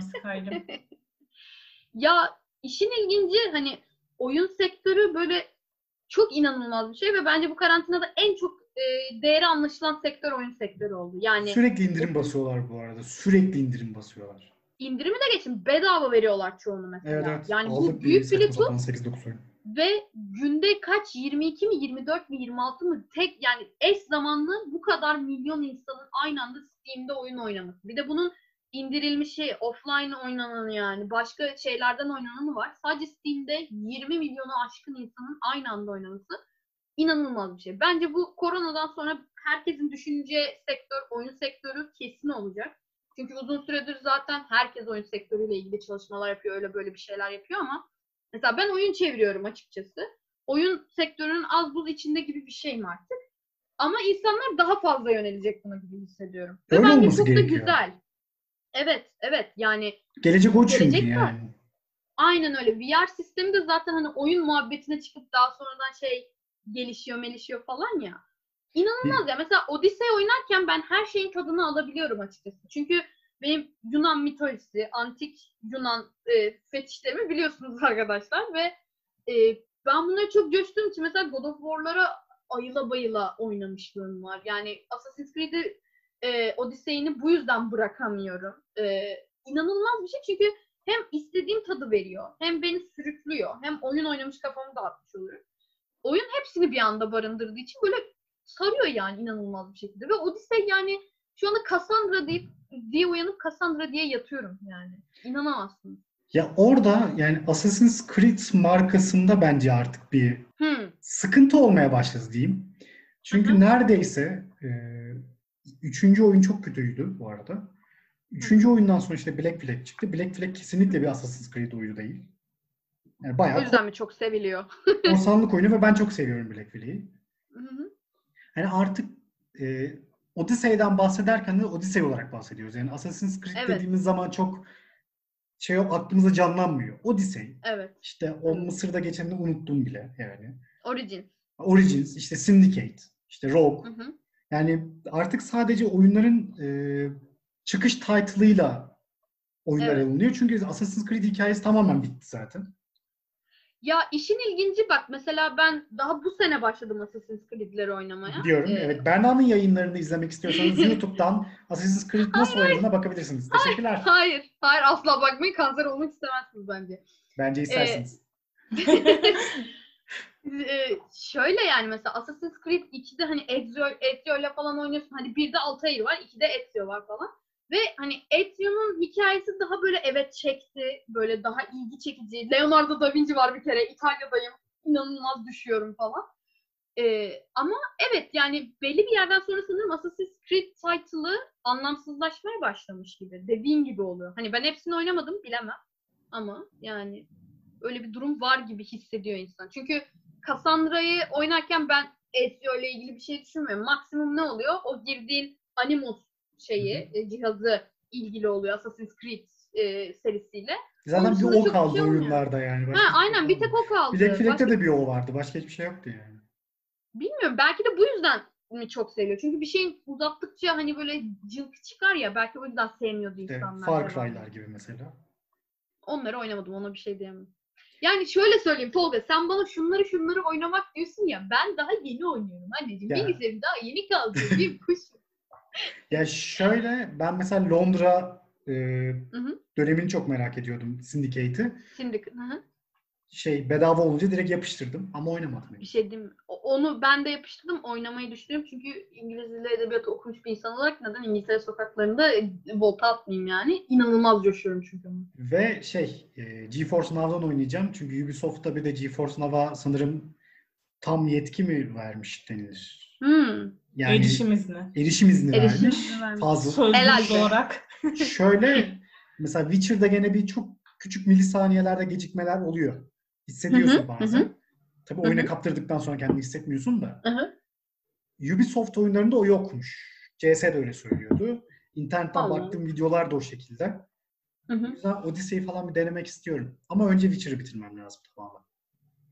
C: Skyrim.
B: Ya işin ilginci hani oyun sektörü böyle çok inanılmaz bir şey ve bence bu karantinada en çok e, değeri anlaşılan sektör oyun sektörü oldu. Yani
A: Sürekli indirim basıyorlar bu arada. Sürekli indirim basıyorlar.
B: indirimi de geçin bedava veriyorlar çoğunu mesela.
A: Evet evet.
B: Yani
A: Aldık
B: bu büyük bir lütuf.
A: Sapan 8-9 oyun.
B: Ve günde kaç 22 mi 24 mi 26 mı tek yani eş zamanlı bu kadar milyon insanın aynı anda Steam'de oyun oynaması. Bir de bunun indirilmiş şey offline oynananı yani başka şeylerden oynananı var. Sadece Steam'de 20 milyonu aşkın insanın aynı anda oynaması inanılmaz bir şey. Bence bu koronadan sonra herkesin düşüneceği sektör oyun sektörü kesin olacak. Çünkü uzun süredir zaten herkes oyun sektörüyle ilgili çalışmalar yapıyor, öyle böyle bir şeyler yapıyor ama Mesela ben oyun çeviriyorum açıkçası. Oyun sektörünün az buz içinde gibi bir şey mi artık? Ama insanlar daha fazla yönelecek buna gibi hissediyorum. Ve
A: Öyle
B: bence
A: olması
B: çok da güzel. Evet, evet. Yani
A: Gelecek o çünkü
B: Gelecek var.
A: yani.
B: aynen öyle. VR sistemi de zaten hani oyun muhabbetine çıkıp daha sonradan şey gelişiyor, melişiyor falan ya. İnanılmaz ya. Mesela Odyssey oynarken ben her şeyin tadını alabiliyorum açıkçası. Çünkü benim Yunan mitolojisi, antik Yunan e, fetişlerimi biliyorsunuz arkadaşlar ve e, ben bunları çok coştuğum için mesela God of War'lara ayıla bayıla oynamışlığım var. Yani Assassin's Creed'i e, Odyssey'ini bu yüzden bırakamıyorum. E, inanılmaz bir şey çünkü hem istediğim tadı veriyor, hem beni sürüklüyor, hem oyun oynamış kafamı dağıtmış oluyor. Oyun hepsini bir anda barındırdığı için böyle sarıyor yani inanılmaz bir şekilde. Ve Odyssey yani şu anda Cassandra deyip diye uyanıp Cassandra diye yatıyorum yani. İnanamazsınız.
A: Ya orada yani Assassin's Creed markasında bence artık bir
B: Hmm.
A: sıkıntı olmaya başladı diyeyim. Çünkü
B: Hı hı.
A: neredeyse e, üçüncü oyun çok kötüydü bu arada. Üçüncü oyundan sonra işte Black Flag çıktı. Black Flag kesinlikle bir Assassin's Creed oyunu değil. Yani
B: O
A: bayağı
B: yüzden mi çok seviliyor?
A: korsanlık oyunu ve ben çok seviyorum Black Flag'i.
B: Hı hı.
A: Yani artık e, Odyssey'den bahsederken de Odyssey olarak bahsediyoruz. Yani Assassin's Creed
B: Evet.
A: dediğimiz zaman çok şey yok, aklımıza canlanmıyor. Odyssey.
B: evet.
A: İşte o Mısır'da geçenini unuttum bile yani.
B: Origins.
A: Origins, işte Syndicate, işte Rogue.
B: Hı hı.
A: Yani artık sadece oyunların e, çıkış title'ıyla oyunlar
B: Evet.
A: alınıyor. Çünkü Assassin's Creed hikayesi tamamen bitti zaten.
B: Ya işin ilginci bak mesela ben daha bu sene başladım Assassin's Creed'leri oynamaya.
A: Biliyorum.
B: Ee,
A: Evet. Berna'nın yayınlarını izlemek istiyorsanız YouTube'dan Assassin's Creed nasıl oynadığına bakabilirsiniz. Teşekkürler.
B: Hayır, hayır asla bakmayın kanser olmak istemezsiniz bence.
A: Bence istersiniz.
B: Ee, şöyle yani mesela Assassin's Creed 2'de hani Ezio, Ezio ile falan oynuyorsun. Hani 1'de Altair var, 2'de Ezio var falan. Ve hani Ezio'nun hikayesi daha böyle evet çekti. Böyle daha ilgi çekici. Leonardo da Vinci var bir kere. İtalya'dayım. İnanılmaz düşüyorum falan. Ee, ama evet yani belli bir yerden sonra sanırım Assassin's Creed title'ı anlamsızlaşmaya başlamış gibi. Dediğin gibi oluyor. Hani ben hepsini oynamadım bilemem. Ama yani öyle bir durum var gibi hissediyor insan. Çünkü Cassandra'yı oynarken ben Ezio ile ilgili bir şey düşünmüyorum. Maksimum ne oluyor? O girdiğin Animus şeyi, e, cihazı ilgili oluyor Assassin's Creed e, serisiyle.
A: Zaten bir o kaldı
B: şey olmuyor.
A: oyunlarda yani. Başka
B: Ha
A: şey
B: aynen bir tek o kaldı.
A: Black
B: Başka-
A: de bir o vardı. Başka hiçbir şey yoktu yani.
B: Bilmiyorum. Belki de bu yüzden mi çok seviyor. Çünkü bir şeyin uzattıkça hani böyle cılk çıkar ya. Belki o yüzden sevmiyordu
A: İşte
B: insanlar.
A: Far. Cry'lar gibi mesela.
B: onları oynamadım. Ona bir şey diyemem. Yani şöyle söyleyeyim Tolga sen bana şunları şunları oynamak diyorsun ya ben daha yeni oynuyorum anneciğim.
A: Ya.
B: Bilgisayarım daha yeni kaldı. Bir kuş.
A: Ya şöyle ben mesela Londra e,
B: hı.
A: dönemini çok merak ediyordum Syndicate'i.
B: Hı hı.
A: Şey bedava olunca direkt yapıştırdım ama oynamadım.
B: bir şey diyeyim. Onu ben de yapıştırdım. Oynamayı düşünüyorum. Çünkü İngiliz dili edebiyatı okumuş bir insan olarak neden İngiltere sokaklarında e, volta atmayayım yani. İnanılmaz coşuyorum çünkü.
A: Ve şey e, GeForce Now'dan oynayacağım. Çünkü Ubisoft da bir de GeForce Now'a sanırım tam yetki mi vermiş denilir.
B: Hmm.
A: Yani
C: Erişim izni.
A: erişim izni
B: Erişim
A: vermiş.
B: izni vermiş.
A: Fazla.
B: Helal
C: Sözlü
B: be.
C: olarak.
A: Şöyle mesela Witcher'da gene bir çok küçük milisaniyelerde gecikmeler oluyor. Hissediyorsun
B: Hı hı,
A: bazen.
B: hı.
A: Tabii oyuna kaptırdıktan sonra kendini hissetmiyorsun da.
B: Hı hı.
A: Ubisoft oyunlarında o yokmuş. CS de öyle söylüyordu. İnternetten
B: Allah.
A: baktığım videolar da o şekilde.
B: Hı
A: O
B: hı.
A: yüzden Odyssey'i falan bir denemek istiyorum. Ama önce Witcher'ı bitirmem lazım tamamen.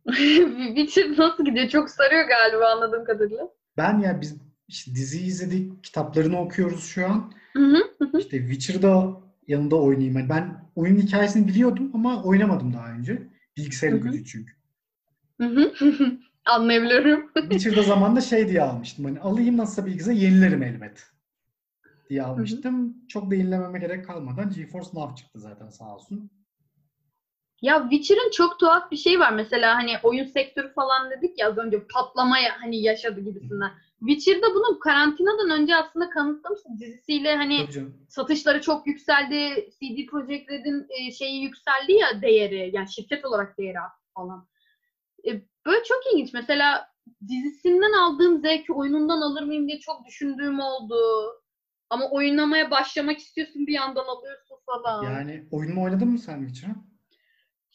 B: Witcher nasıl gidiyor? Çok sarıyor galiba anladığım kadarıyla.
A: Ben ya biz işte diziyi izledik, kitaplarını okuyoruz şu an.
B: Hı hı.
A: İşte Witcher'da yanında oynayayım. Yani ben oyun hikayesini biliyordum ama oynamadım daha önce. Bilgisayarın gücü çünkü.
B: Anlayabiliyorum.
A: Witcher'da zamanında şey diye almıştım. Hani alayım nasılsa bilgisayar yenilerim elbet diye almıştım. Çok da yenilememe gerek kalmadan GeForce Now çıktı zaten sağ olsun.
B: Ya Witcher'ın çok tuhaf bir şey var. Mesela hani oyun sektörü falan dedik ya az önce patlamaya hani yaşadı gibisinden. Witcher'da bunu karantinadan önce aslında kanıtlamıştı. Dizisiyle hani satışları çok yükseldi. CD Projekt Red'in e, şeyi yükseldi ya değeri. Yani şirket olarak değeri falan. E, böyle çok ilginç. Mesela dizisinden aldığım zevki oyunundan alır mıyım diye çok düşündüğüm oldu. Ama oynamaya başlamak istiyorsun bir yandan alıyorsun falan.
A: Yani oyunumu oynadın mı sen Witcher'ı?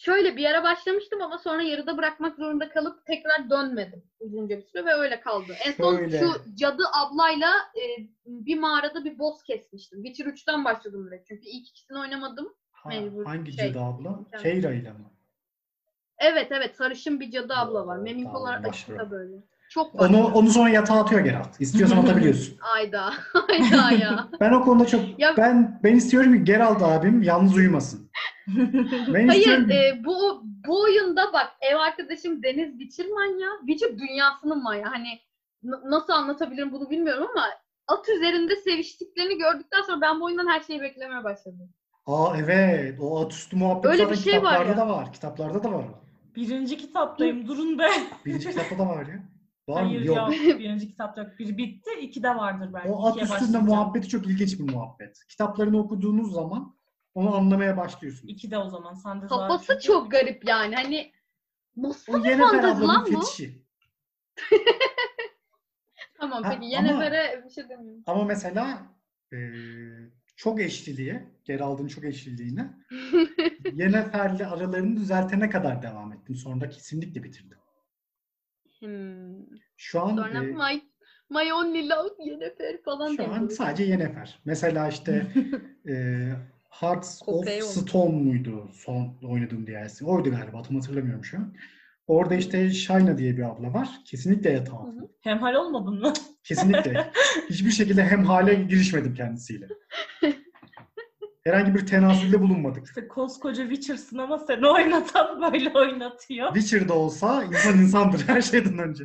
B: Şöyle bir ara başlamıştım ama sonra yarıda bırakmak zorunda kalıp tekrar dönmedim uzunca bir süre ve öyle kaldı. En son
A: Şöyle.
B: şu cadı ablayla e, bir mağarada bir boss kesmiştim. Witcher 3'ten başladım direkt çünkü ilk ikisini oynamadım.
A: Ha,
B: Mecbur
A: hangi
B: şey,
A: cadı abla?
B: imkan-
A: Keira ile mi?
B: Evet evet sarışın bir cadı abla var.
A: Oo,
B: Memikolar
A: tamam,
B: açıkta
A: başlıyorum.
B: böyle. Çok
A: Onu,
B: başka.
A: onu sonra yatağa atıyor Geralt. İstiyorsan atabiliyorsun.
B: Ayda. Ayda ya.
A: Ben o konuda çok
B: Ya-
A: ben ben istiyorum ki Geralt abim yalnız uyumasın.
B: Hayır e, bu bu oyunda bak ev arkadaşım Deniz Witcherman ya. Witcher dünyasının maya. Hani n- nasıl anlatabilirim bunu bilmiyorum ama at üzerinde seviştiklerini gördükten sonra ben bu oyundan her şeyi beklemeye başladım.
A: Aa evet. O at üstü muhabbet
B: Öyle bir şey var
A: kitaplarda
B: ya.
A: da var. Kitaplarda da var.
C: Birinci kitaptayım. Durun be.
A: Birinci kitapta da var ya. Var
C: Hayır
A: mı? Yok.
C: yok. Birinci kitapta yok. Biri bitti. iki de vardır belki.
A: O at üstünde muhabbeti çok ilginç bir muhabbet. Kitaplarını okuduğunuz zaman onu anlamaya başlıyorsunuz.
C: İki de o zaman. Sen de zaten
B: Kafası çok garip yani. Hani nasıl
A: O
B: bir fantezi lan bu?
A: fetişi.
B: Tamam
A: Ha,
B: peki
A: ama-
B: Yennefer'e bir şey demiyorum.
A: Ama mesela e, çok eşliliğe, Geralt'ın çok eşliliğine Yennefer'le aralarını düzeltene kadar devam ettim. Sonra da kesinlikle bitirdim.
B: hmm.
A: Şu an
B: Sonra
A: e,
B: my, my only love Yennefer falan
A: şu an sadece Yennefer. Mesela işte e, Hearts of. Stone muydu son oynadığım DLC? Oydu galiba. Tam hatırlamıyorum şu an. Orada işte Shayna diye bir abla var. Kesinlikle atmadım.
C: Hemhal olmadın mı?
A: Kesinlikle. Hiçbir şekilde hem hale girişmedim kendisiyle. Herhangi bir tenasülde bulunmadık.
C: İşte koskoca Witcher'sın ama seni oynatan böyle oynatıyor.
A: Witcher'da olsa insan insandır her şeyden önce.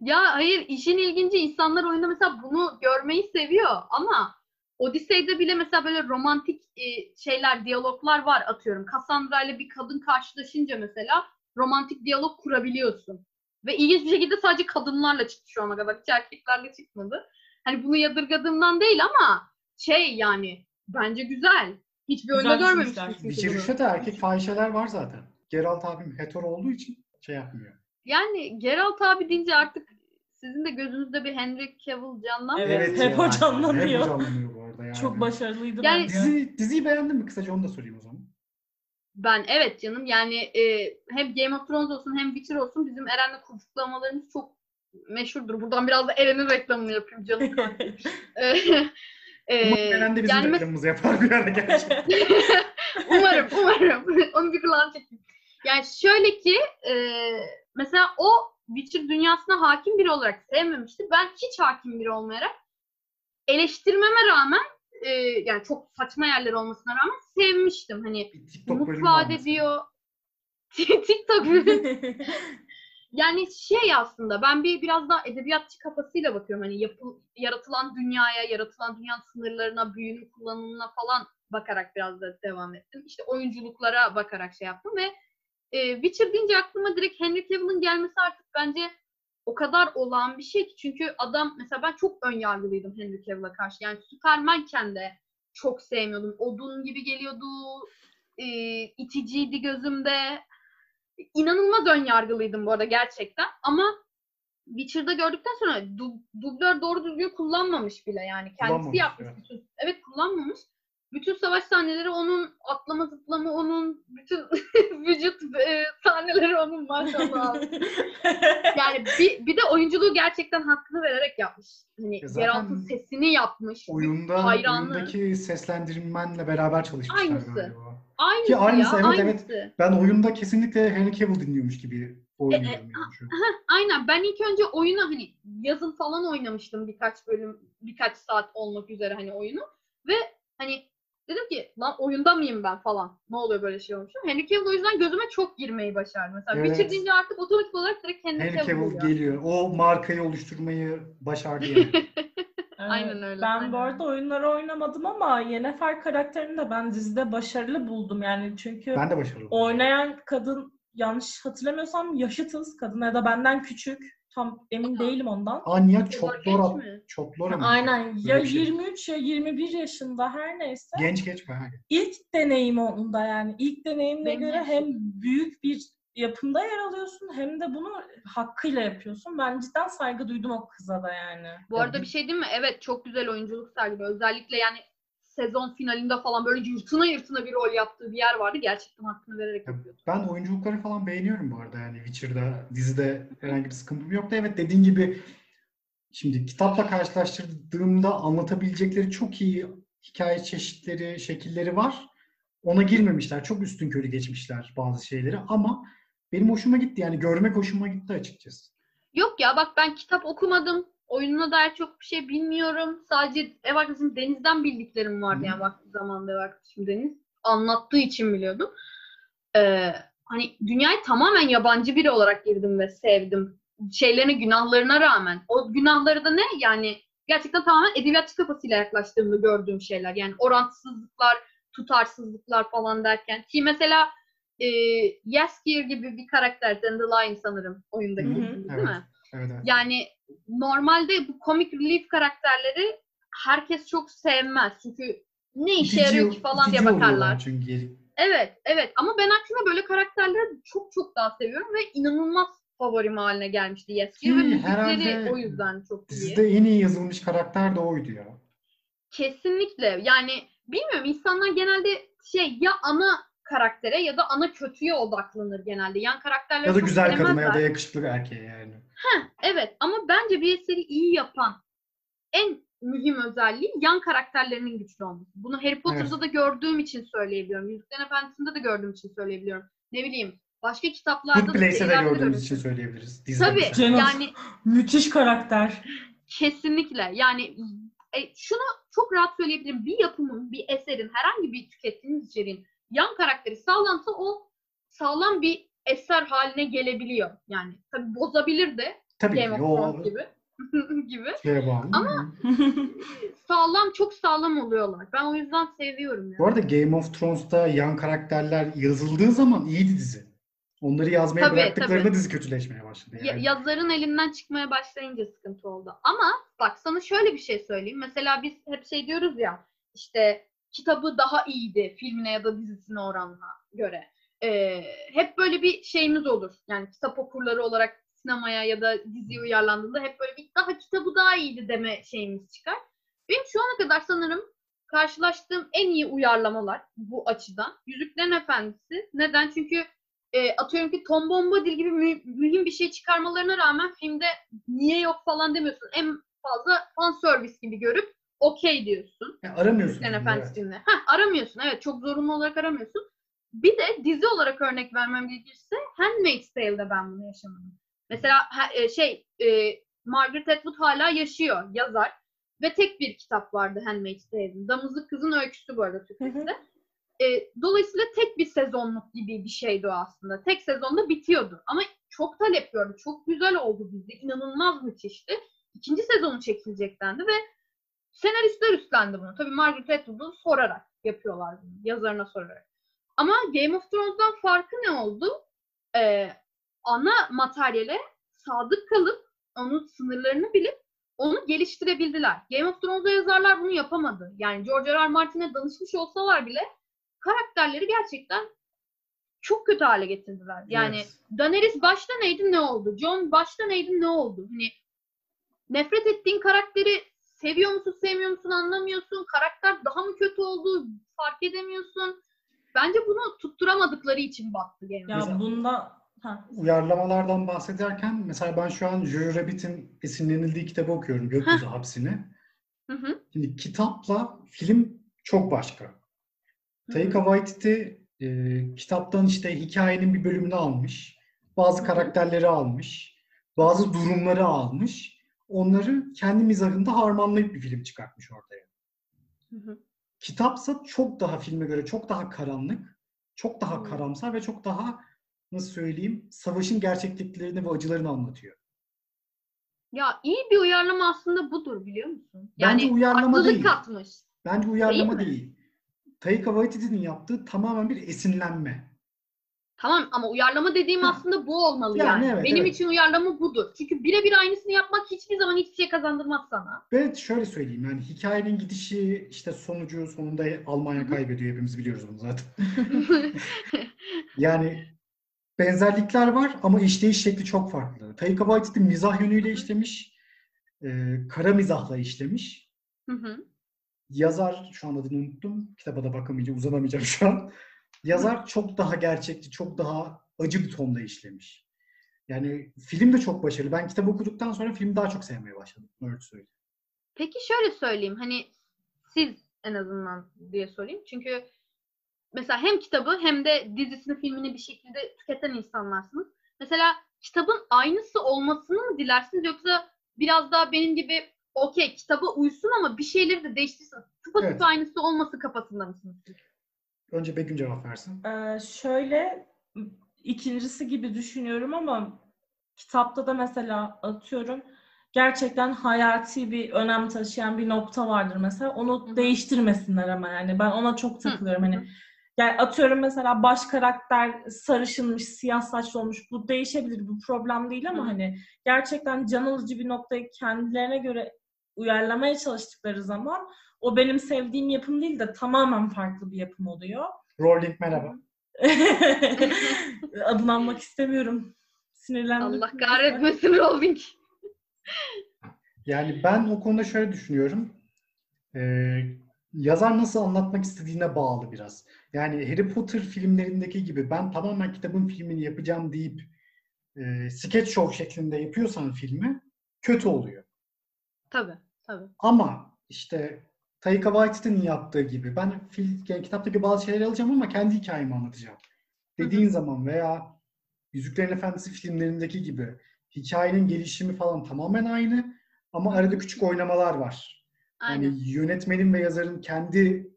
B: Ya hayır işin ilginci insanlar oyunda mesela bunu görmeyi seviyor ama Odyssey'de bile mesela böyle romantik e, şeyler, diyaloglar var atıyorum. Cassandra ile bir kadın karşılaşınca mesela romantik diyalog kurabiliyorsun. Ve ilginç bir şekilde sadece kadınlarla çıktı şu ana kadar. Hiç erkeklerle çıkmadı. Hani bunu yadırgadığımdan değil ama şey yani bence güzel. Hiçbir oyunda
C: Güzel
B: görmemiştim. bunu.
A: 3'te de erkek fahişeler var zaten. Geralt abim hetero olduğu için şey yapmıyor.
B: Yani Geralt abi deyince artık sizin de gözünüzde bir Henry Cavill canlanmıyor.
C: Evet, hep o canlanıyor.
A: Hep o canlanıyor bu arada yani.
C: Çok başarılıydı
B: Yani-
C: bence.
A: Dizi, diziyi beğendin mi? Kısaca onu da sorayım o zaman.
B: Ben evet canım yani e, hem Game of Thrones olsun hem Witcher olsun bizim Eren'le kurcuklamalarımız çok meşhurdur. Buradan biraz da Eren'in reklamını yapayım canım. E, e,
A: Umarım Eren de bizim
B: yani
A: reklamımızı yapar bir ara gerçekten.
B: umarım, umarım. Onu bir kulağına çekeyim. Yani şöyle ki e, mesela o Witcher dünyasına hakim biri olarak sevmemişti. Ben hiç hakim biri olmayarak eleştirmeme rağmen e, yani çok saçma yerler olmasına rağmen sevmiştim. Hani umut vaat ediyor. TikTok. Yani şey aslında ben bir biraz daha edebiyatçı kafasıyla bakıyorum. Hani yapı, yaratılan dünyaya, yaratılan dünyanın sınırlarına, büyünün kullanımına falan bakarak biraz da devam ettim. İşte oyunculuklara bakarak şey yaptım ve e, Witcher deyince aklıma direkt Henry Cavill'ın gelmesi artık bence o kadar olağan bir şey ki. Çünkü adam mesela ben çok ön yargılıydım Henry Cavill'a karşı. Yani Superman'ken de çok sevmiyordum. Odun gibi geliyordu. E, iticiydi gözümde inanılmaz ön yargılıydım bu arada gerçekten. Ama Witcher'da gördükten sonra du- dublör doğru düzgün kullanmamış bile yani. Kendisi
A: Kullanmamış,
B: yapmış bütün. Evet kullanmamış. Bütün savaş sahneleri onun, atlama zıplama onun, bütün vücut e, sahneleri onun maşallah. yani bir, bir de oyunculuğu gerçekten hakkını vererek yapmış. Hani
A: zaten
B: yeraltı sesini yapmış.
A: Oyunda,
B: Hayranlığı.
A: oyundaki seslendirmenle beraber çalışmışlar
B: Aynısı.
A: galiba.
B: Aynısı,
A: Ki aynısı,
B: ya,
A: evet, evet.
B: aynısı.
A: Ben oyunda kesinlikle Henry Cavill dinliyormuş gibi oynuyorum
B: E, e,
A: yani.
B: Aynen ben ilk önce oyunu hani yazın falan oynamıştım birkaç bölüm birkaç saat olmak üzere hani oyunu ve hani dedim ki lan oyunda mıyım ben falan ne oluyor böyle şey olmuş. Henry Cavill o yüzden gözüme çok girmeyi başardı. Mesela
A: Evet.
B: Witcher deyince artık otomatik olarak direkt Henry,
A: Henry
B: Cavill geliyor.
A: geliyor. O markayı oluşturmayı başardı yani.
B: Aynen öyle,
C: Ben bu arada oyunları oynamadım ama Yennefer karakterini de ben dizide başarılı buldum yani çünkü
A: ben de başarılı.
C: oynayan kadın yanlış hatırlamıyorsam yaşıtız kadın ya da benden küçük tam emin değilim ondan.
A: Anya
B: Genç
A: Çotlora.
B: mi?
A: Çotlora mı?
C: Aynen ya
A: Böyle bir şey.
C: 23 ya 21 yaşında her neyse.
A: Genç genç bayağı.
C: İlk deneyim onda yani. İlk deneyimine
B: Benim
C: göre
B: yaşım.
C: hem büyük bir yapımda yer alıyorsun hem de bunu hakkıyla yapıyorsun. Ben cidden saygı duydum o kıza da yani.
B: Bu arada
A: bir-
B: bir şey değil mi? Evet çok güzel oyunculuk sergiliyor. Özellikle yani sezon finalinde falan böyle yırtına yırtına bir rol yaptığı bir yer vardı. Gerçekten hakkını vererek
A: Ya
B: yapıyordu.
A: Ben oyunculukları falan beğeniyorum bu arada yani Witcher'da, dizide herhangi bir sıkıntım yok da evet dediğin gibi şimdi kitapla karşılaştırdığımda anlatabilecekleri çok iyi hikaye çeşitleri, şekilleri var. Ona girmemişler. Çok üstün körü geçmişler bazı şeyleri ama benim hoşuma gitti yani görmek hoşuma gitti açıkçası.
B: Yok ya bak ben kitap okumadım. Oyununa dair çok bir şey bilmiyorum. Sadece ev arkadaşım Deniz'den bildiklerim vardı yani vakti zamanında ev arkadaşım Deniz. Anlattığı için biliyordum. Ee, hani dünyaya tamamen yabancı biri olarak girdim ve sevdim. Şeylerine, günahlarına rağmen. O günahları da ne? Yani gerçekten tamamen edebiyatçı kafasıyla yaklaştığımda gördüğüm şeyler. Yani orantısızlıklar, tutarsızlıklar falan derken. Ki mesela e, Yaskier gibi bir karakter, Dandelion sanırım oyundaki
C: Hı hı.
B: değil
A: Evet.
B: mi?
A: Evet, evet.
B: Yani normalde bu comic relief karakterleri herkes çok sevmez. Çünkü ne işe
A: İtici-
B: yarıyor ki falan diye bakarlar.
A: Çünkü
B: Evet, evet. Ama ben aslında böyle karakterleri çok çok daha seviyorum ve inanılmaz favorim haline gelmişti Yeski'ye ve müzikleri o yüzden çok iyi.
A: dizide en iyi yazılmış karakter de oydu ya.
B: Kesinlikle. Yani bilmiyorum insanlar genelde şey ya ana karaktere ya da ana kötüye odaklanır genelde. Yan karakterleri
A: Ya da
B: çok
A: güzel kadına ya da yakışıklı erkeğe yani.
B: Heh, evet ama bence bir eseri iyi yapan en mühim özelliği yan karakterlerinin güçlü olması. Bunu Harry Potter'da
A: Evet.
B: da gördüğüm için söyleyebiliyorum. Yüzüklerin Efendisi'nde de gördüğüm için söyleyebiliyorum. Ne bileyim başka kitaplarda
A: Good
B: da
A: Place'e de
B: serilerde
A: gördüğümüz
B: görüyorum.
A: için söyleyebiliriz. Dizide
B: Tabii
A: mesela.
C: Canım.
B: yani
C: Müthiş karakter.
B: kesinlikle yani e, şunu çok rahat söyleyebilirim. Bir yapımın, bir eserin, herhangi bir tükettiğiniz içeriğin yan karakteri sağlamsa o sağlam bir eser haline gelebiliyor. Yani tabii bozabilir de
A: Tabii
B: Game of Thrones gibi. gibi.
A: bağlı.
B: Ama- Sağlam, çok sağlam oluyorlar. Ben o yüzden seviyorum
A: Bu
B: yani.
A: arada Game of Thrones'ta yan karakterler yazıldığı zaman iyiydi dizi. Onları yazmaya
B: Tabii,
A: bıraktıklarında
B: tabii.
A: dizi kötüleşmeye başladı.
B: Ya-
A: Yani.
B: yazarın elinden çıkmaya başlayınca sıkıntı oldu. Ama bak sana şöyle bir şey söyleyeyim. Mesela biz hep şey diyoruz ya işte kitabı daha iyiydi filmine ya da dizisine oranla göre. Ee, hep böyle bir şeyimiz olur. Yani kitap okurları olarak sinemaya ya da diziye uyarlandığında hep böyle bir daha kitabı daha iyiydi deme şeyimiz çıkar. Benim şu ana kadar sanırım karşılaştığım en iyi uyarlamalar bu açıdan. Yüzüklerin Efendisi. Neden? Çünkü e, atıyorum ki Tom Bombadil gibi mü- mühim bir şey çıkarmalarına rağmen filmde niye yok falan demiyorsun. En fazla fan service gibi görüp okey diyorsun.
A: Yani aramıyorsun.
B: Yüzüklerin
A: filmde,
B: Efendisi
A: evet.
B: filmini. Heh, aramıyorsun. Evet çok zorunlu olarak aramıyorsun. Bir de dizi olarak örnek vermem gerekirse Handmaid's Tale'de ben bunu yaşamadım. Mesela e, şey e, Margaret Atwood hala yaşıyor yazar ve tek bir kitap vardı Handmaid's Tale'in. Damızlık Kızın Öyküsü bu arada Türkçesi. E, dolayısıyla tek bir sezonluk gibi bir şeydi o aslında. Tek sezonda bitiyordu. Ama çok talep gördü. Çok güzel oldu dizi. İnanılmaz müthişti. İkinci sezonu çekilecek dendi ve senaristler üstlendi bunu. Tabii Margaret Atwood'u sorarak yapıyorlar bunu. Yazarına sorarak. Ama Game of Thrones'dan farkı ne oldu? Ee, ana materyale sadık kalıp onun sınırlarını bilip onu geliştirebildiler. Game of Thrones'da yazarlar bunu yapamadı. Yani George R. R. Martin'e danışmış olsalar bile karakterleri gerçekten çok kötü hale getirdiler. Yani
A: Evet.
B: Daenerys başta neydi ne oldu? John başta neydi ne oldu? Hani nefret ettiğin karakteri seviyor musun sevmiyor musun anlamıyorsun. Karakter daha mı kötü oldu fark edemiyorsun. Bence bunu tutturamadıkları için battı of
C: Ya
A: Mesela-
C: bunda ha,
A: Uyarlamalardan bahsederken mesela ben şu an Jojo Rabbit'in esinlenildiği kitabı okuyorum. Gökyüzü Hapsini.
B: Hı hı.
A: Şimdi kitapla film çok başka.
B: Hı
A: Taika Waititi e, kitaptan işte hikayenin bir bölümünü almış. Bazı karakterleri almış. Bazı durumları almış. Onları kendi mizahında harmanlayıp bir film çıkartmış ortaya.
B: Hı hı.
A: Kitapsa çok daha filme göre çok daha karanlık, çok daha
B: Hı.
A: karamsar ve çok daha nasıl söyleyeyim savaşın gerçekliklerini ve acılarını anlatıyor.
B: Ya iyi bir uyarlama aslında budur biliyor musun? Yani
A: Bence uyarlama değil.
B: katmış.
A: Bence uyarlama
B: Değil
A: değil. Taika Waititi'nin yaptığı tamamen bir esinlenme.
B: Tamam ama uyarlama dediğim aslında bu olmalı
A: Yani
B: yani.
A: evet,
B: Benim
A: evet.
B: için uyarlama budur. Çünkü birebir aynısını yapmak hiçbir zaman hiçbir şey kazandırmaz sana.
A: Evet şöyle söyleyeyim yani hikayenin gidişi işte sonucu sonunda Almanya kaybediyor hepimiz biliyoruz bunu zaten. Yani benzerlikler var ama işleyiş şekli çok farklı. Taika Waititi mizah yönüyle işlemiş, e, kara mizahla işlemiş.
B: Hı hı.
A: Yazar şu an adını unuttum. Kitaba da bakamayacağım, uzanamayacağım şu an. Yazar çok daha gerçekçi, çok daha acı bir tonda işlemiş. Yani film de çok başarılı. Ben kitabı okuduktan sonra filmi daha çok sevmeye başladım. Öyle söyleyeyim.
B: Peki şöyle söyleyeyim hani siz en azından diye sorayım. Çünkü mesela hem kitabı hem de dizisini filmini bir şekilde tüketen insanlarsınız. Mesela kitabın aynısı olmasını mı dilersiniz yoksa biraz daha benim gibi okey kitaba uysun ama bir şeyleri de değiştirsin. Tıpatıp
A: Evet.
B: aynısı olması kafasında mısınız?
A: Önce Begüm cevap versin.
C: Ee, şöyle ikincisi gibi düşünüyorum ama kitapta da mesela atıyorum gerçekten hayati bir önem taşıyan bir nokta vardır mesela onu
B: Hı
C: değiştirmesinler ama yani ben ona çok takılıyorum
B: Hı hı.
C: hani yani atıyorum mesela baş karakter sarışınmış siyah saçlı olmuş bu değişebilir bu problem değil ama
B: Hı.
C: hani gerçekten can alıcı bir noktayı kendilerine göre uyarlamaya çalıştıkları zaman o benim sevdiğim yapım değil de tamamen farklı bir yapım oluyor.
A: Rolling merhaba.
C: Adını anmak istemiyorum. Sinirlendim.
B: Allah kahretmesin Rowling.
A: Yani ben o konuda şöyle düşünüyorum. Ee, yazar nasıl anlatmak istediğine bağlı biraz. Yani Harry Potter filmlerindeki gibi ben tamamen kitabın filmini yapacağım deyip e, sketch show şeklinde yapıyorsan filmi kötü oluyor.
B: Tabii tabii.
A: Ama işte Taika Waititi'nin yaptığı gibi ben fil, yani kitaptaki bazı şeyleri alacağım ama kendi hikayemi anlatacağım. Dediğin zaman veya Yüzüklerin Efendisi filmlerindeki gibi hikayenin gelişimi falan tamamen aynı ama arada küçük oynamalar var.
B: Aynen.
A: Yani yönetmenin ve yazarın kendi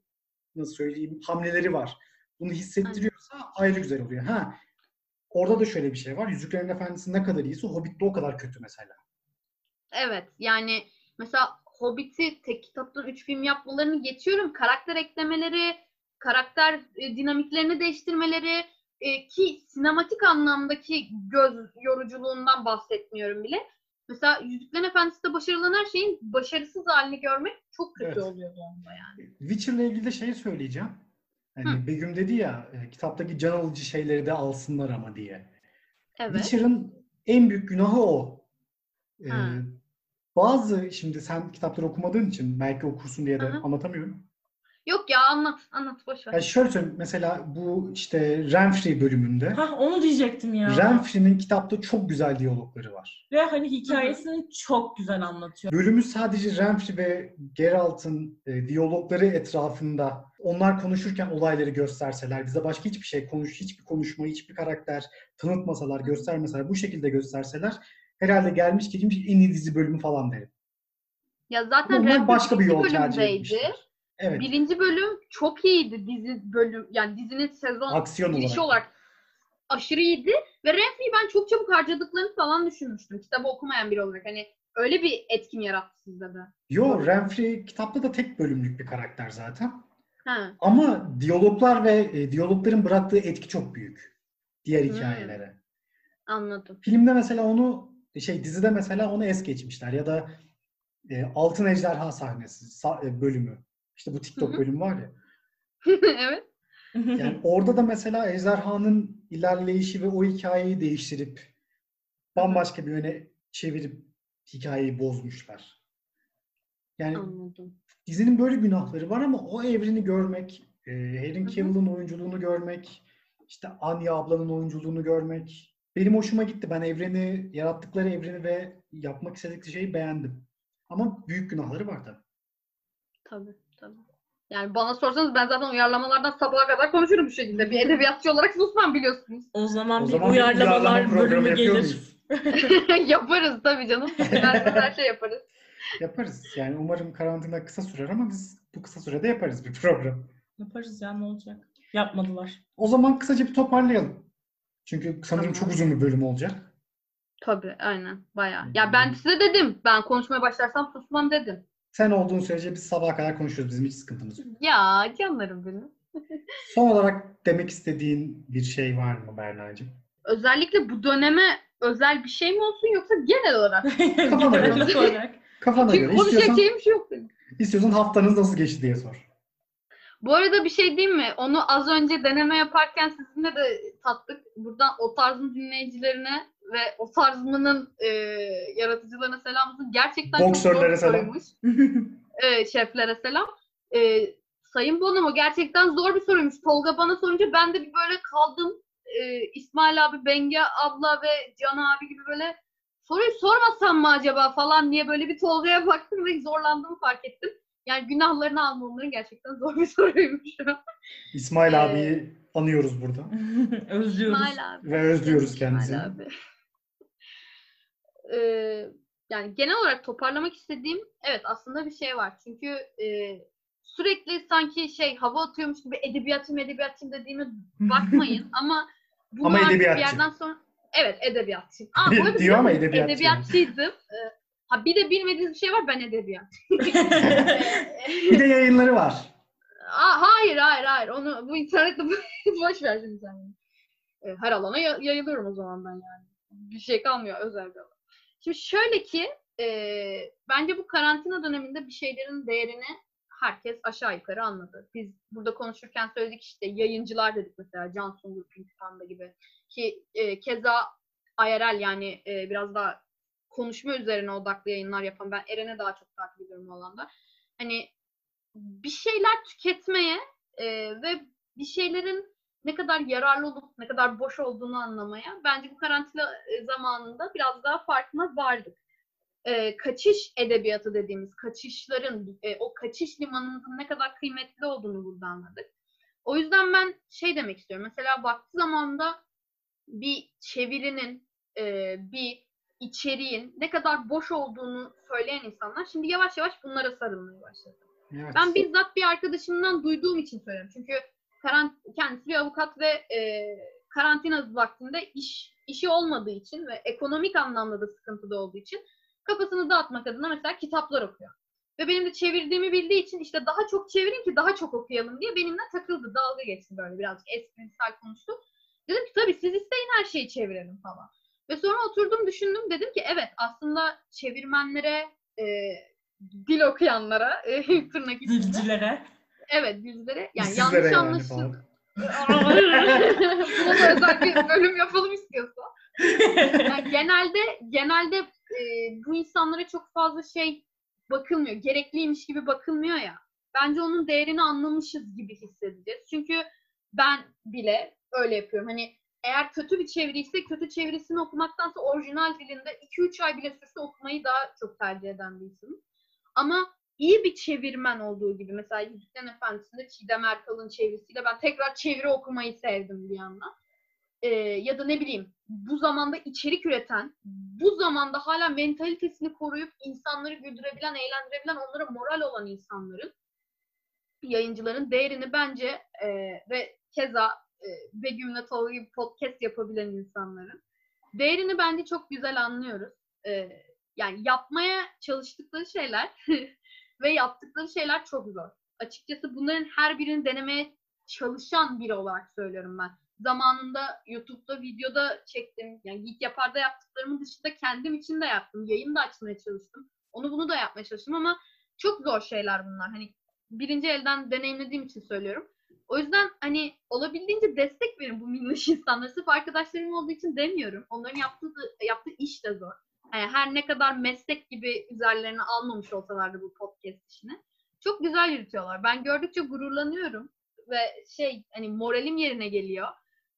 A: nasıl söyleyeyim hamleleri var. Bunu hissettiriyorsa ayrı güzel oluyor. Ha orada da şöyle bir şey var. Yüzüklerin Efendisi ne kadar iyiyse Hobbit de o kadar kötü mesela.
B: Evet yani mesela Hobbit'i tek kitaptan üç film yapmalarını geçiyorum. Karakter eklemeleri, karakter e, dinamiklerini değiştirmeleri e, ki sinematik anlamdaki göz yoruculuğundan bahsetmiyorum bile. Mesela Yüzüklerin Efendisi'de başarılan her şeyin başarısız halini görmek çok kötü
A: Evet.
B: oluyordu onda yani.
A: Witcher'la ilgili de şeyi söyleyeceğim. Hani
B: Hı.
A: Begüm dedi ya e, kitaptaki can alıcı şeyleri de alsınlar ama diye.
B: Evet.
A: Witcher'ın en büyük günahı o. Ee. Bazı şimdi sen kitapları okumadığın için belki okursun diye de
B: hı.
A: anlatamıyorum.
B: Yok ya anlat anlat boş ver.
A: Yani şöyle söyleyeyim mesela bu işte Renfrey bölümünde
C: Hah onu diyecektim ya.
A: Renfrey'nin kitapta çok güzel diyalogları var.
C: Ve hani hikayesini çok güzel anlatıyor.
A: Bölümü sadece Renfrey ve Geralt'ın e, diyalogları etrafında onlar konuşurken olayları gösterseler, bize başka hiçbir şey konuş, hiçbir konuşma, hiçbir karakter tanıtmasalar, göstermeseler, bu şekilde gösterseler herhalde gelmiş geçmiş en iyi dizi bölümü falan derim.
B: Ya zaten Renfield
A: başka bir yol tercih etmişler. Evet.
B: Birinci bölüm çok iyiydi dizi bölüm yani dizinin sezon
A: Aksiyon
B: girişi
A: olarak.
B: olarak aşırı iyiydi ve Renfrey'i ben çok çabuk harcadıklarını falan düşünmüştüm. Kitabı okumayan biri olarak hani öyle bir etkim yarattı sizde de.
A: Yo, Renfrey kitapta da tek bölümlük bir karakter zaten.
B: Ha.
A: Ama diyaloglar ve e, diyalogların bıraktığı etki çok büyük. Diğer
B: Hmm.
A: hikayelere.
B: Anladım.
A: Filmde mesela onu şey dizide mesela onu es geçmişler ya da e, Altın Ejderha sahnesi sa- e, bölümü. İşte bu TikTok bölümü var ya.
B: evet.
A: Yani orada da mesela ejderhanın ilerleyişi ve o hikayeyi değiştirip bambaşka bir yöne çevirip hikayeyi bozmuşlar. Yani
B: Anladım.
A: dizinin böyle günahları var ama o evreni görmek, e, Helen. Cavill'ın oyunculuğunu görmek, işte Anya ablanın oyunculuğunu görmek benim hoşuma gitti. Ben evreni, yarattıkları evreni ve yapmak istedikleri şeyi beğendim. Ama büyük günahları var tabii.
B: Tabii tabii. Yani bana sorsanız ben zaten uyarlamalardan sabaha kadar konuşurum bu şekilde. Bir edebiyatçı olarak susmam biliyorsunuz.
C: o zaman
A: O
C: bir
A: zaman bir
C: uyarlamalar
A: uyarlama programı
C: bölümü gelir.
B: Yaparız tabii canım. Ben her şey yaparız.
A: Yaparız. Yani umarım karantina kısa sürer ama biz bu kısa sürede yaparız bir program.
C: Yaparız ya ne olacak? Yapmadılar.
A: O zaman kısaca bir toparlayalım. Çünkü sanırım
B: Tamam.
A: çok uzun bir bölüm olacak.
B: Tabii aynen bayağı. Ya ben size dedim. Ben konuşmaya başlarsam susmam dedim.
A: Sen olduğun sürece biz sabaha kadar konuşuyoruz. Bizim hiç sıkıntımız yok.
B: Ya canlarım benim.
A: Son olarak demek istediğin bir şey var mı Berna'cığım?
B: Özellikle bu döneme özel bir şey mi olsun yoksa genel olarak?
A: Kafana göre. Kafana
B: Çünkü
A: göre.
B: konuşacak
A: İstiyorsan,
B: şeyim yok benim.
A: istiyorsan haftanız nasıl geçti diye sor.
B: Bu arada bir şey diyeyim mi? Onu az önce deneme yaparken sizinle de tattık. Buradan o tarzın dinleyicilerine ve o tarzının e, yaratıcılarına selam olsun. Gerçekten çok zor
A: Boksörlere
B: bir
A: selam.
B: E, şeflere selam. E, Sayın Bonomo gerçekten zor bir soruymuş. Tolga bana sorunca ben de bir böyle kaldım. E, İsmail abi, Benge abla ve Can abi gibi böyle soruyu sormasam mı acaba falan diye böyle bir Tolga'ya baktım ve zorlandığımı fark ettim. Yani günahlarını alma onların gerçekten zor bir soruymuş.
A: İsmail
B: Ee,
A: abiyi anıyoruz burada.
C: Özlüyoruz.
B: İsmail abi.
A: Ve özlüyoruz
B: İsmail
A: kendisini.
B: abi. Ee, yani genel olarak toparlamak istediğim evet aslında bir şey var. Çünkü e, sürekli sanki şey hava atıyormuş gibi edebiyatçım edebiyatçım dediğime bakmayın ama bunu
A: Ama
B: artık bir yerden sonra evet edebiyatçıyım. Aa, bu arada
A: Diyor ama edebiyatçı.
B: Edebiyatçıydım. Ha bir de bilmediğiniz bir şey var ben edebiyat.
A: Bir de yayınları var.
B: Aa, hayır hayır hayır onu bu internette boş ver şimdi sen. E, her alana ya- yayılıyorum o zaman ben yani. Bir şey kalmıyor özel bir alan. Şimdi şöyle ki e, bence bu karantina döneminde bir şeylerin değerini herkes aşağı yukarı anladı. Biz burada konuşurken söyledik işte yayıncılar dedik mesela Can Sungur, Pinky Panda gibi. Ki e, keza IRL yani e, biraz daha konuşma üzerine odaklı yayınlar yapan ben Eren'e daha çok takip ediyorum o alanda. Hani bir şeyler tüketmeye e, ve bir şeylerin ne kadar yararlı olup ne kadar boş olduğunu anlamaya bence bu karantina e, zamanında biraz daha farkına vardık. E, kaçış edebiyatı dediğimiz kaçışların, e, o kaçış limanının ne kadar kıymetli olduğunu burada anladık. O yüzden ben şey demek istiyorum. Mesela vakti zamanında bir çevirinin, e, bir içeriğin ne kadar boş olduğunu söyleyen insanlar şimdi yavaş yavaş bunlara sarılmaya başladı.
A: Evet.
B: Ben bizzat bir arkadaşımdan duyduğum için söylüyorum. Çünkü karant kendisi bir avukat ve e, karantina vaktinde iş işi olmadığı için ve ekonomik anlamda da sıkıntıda olduğu için kafasını dağıtmak adına mesela kitaplar okuyor. Ve benim de çevirdiğimi bildiği için işte daha çok çevirin ki daha çok okuyalım diye benimle takıldı. Dalga geçti böyle birazcık esprisel konuştu. Dedim ki tabii siz isteyin her şeyi çevirelim falan. Ve sonra oturdum düşündüm dedim ki evet aslında çevirmenlere e, dil okuyanlara e, tırnak içinde.
C: Dilcilere.
B: Evet dilcilere. Yani
A: İşsizlere
B: yanlış
A: yani
B: anlaşıl.
A: falan.
B: Buna da özel bir bölüm yapalım istiyorsa. Yani genelde genelde e, bu insanlara çok fazla şey bakılmıyor. Gerekliymiş gibi bakılmıyor ya. Bence onun değerini anlamışız gibi hissedeceğiz. Çünkü ben bile öyle yapıyorum. Hani eğer kötü bir çeviriyse kötü çevirisini okumaktansa orijinal dilinde 2-3 ay bile sürse okumayı daha çok tercih eden bir insanım. Ama iyi bir çevirmen olduğu gibi mesela Yüzüklerin Efendisi'nde Çiğdem Erkal'ın çevirisiyle ben tekrar çeviri okumayı sevdim bir yandan. e, ya da ne bileyim bu zamanda içerik üreten, bu zamanda hala mentalitesini koruyup insanları güldürebilen, eğlendirebilen, onlara moral olan insanların, yayıncıların değerini bence e, ve keza Begüm'le Tolga gibi podcast yapabilen insanların değerini bence çok güzel anlıyoruz. E, yani yapmaya çalıştıkları şeyler ve yaptıkları şeyler çok zor. Açıkçası bunların her birini denemeye çalışan biri olarak söylüyorum ben. Zamanında YouTube'da videoda çektim. Yani Geek Yapar'da yaptıklarımın dışında kendim için de yaptım. Yayın da açmaya çalıştım. Onu bunu da yapmaya çalıştım ama çok zor şeyler bunlar. Hani birinci elden deneyimlediğim için söylüyorum. O yüzden hani olabildiğince destek verin bu minnoş insanlara. Sırf arkadaşlarım olduğu için demiyorum. Onların yaptığı, yaptığı iş de zor. Yani her ne kadar meslek gibi üzerlerine almamış olsalardı bu podcast işini. Çok güzel yürütüyorlar. Ben gördükçe gururlanıyorum. Ve şey hani moralim yerine geliyor.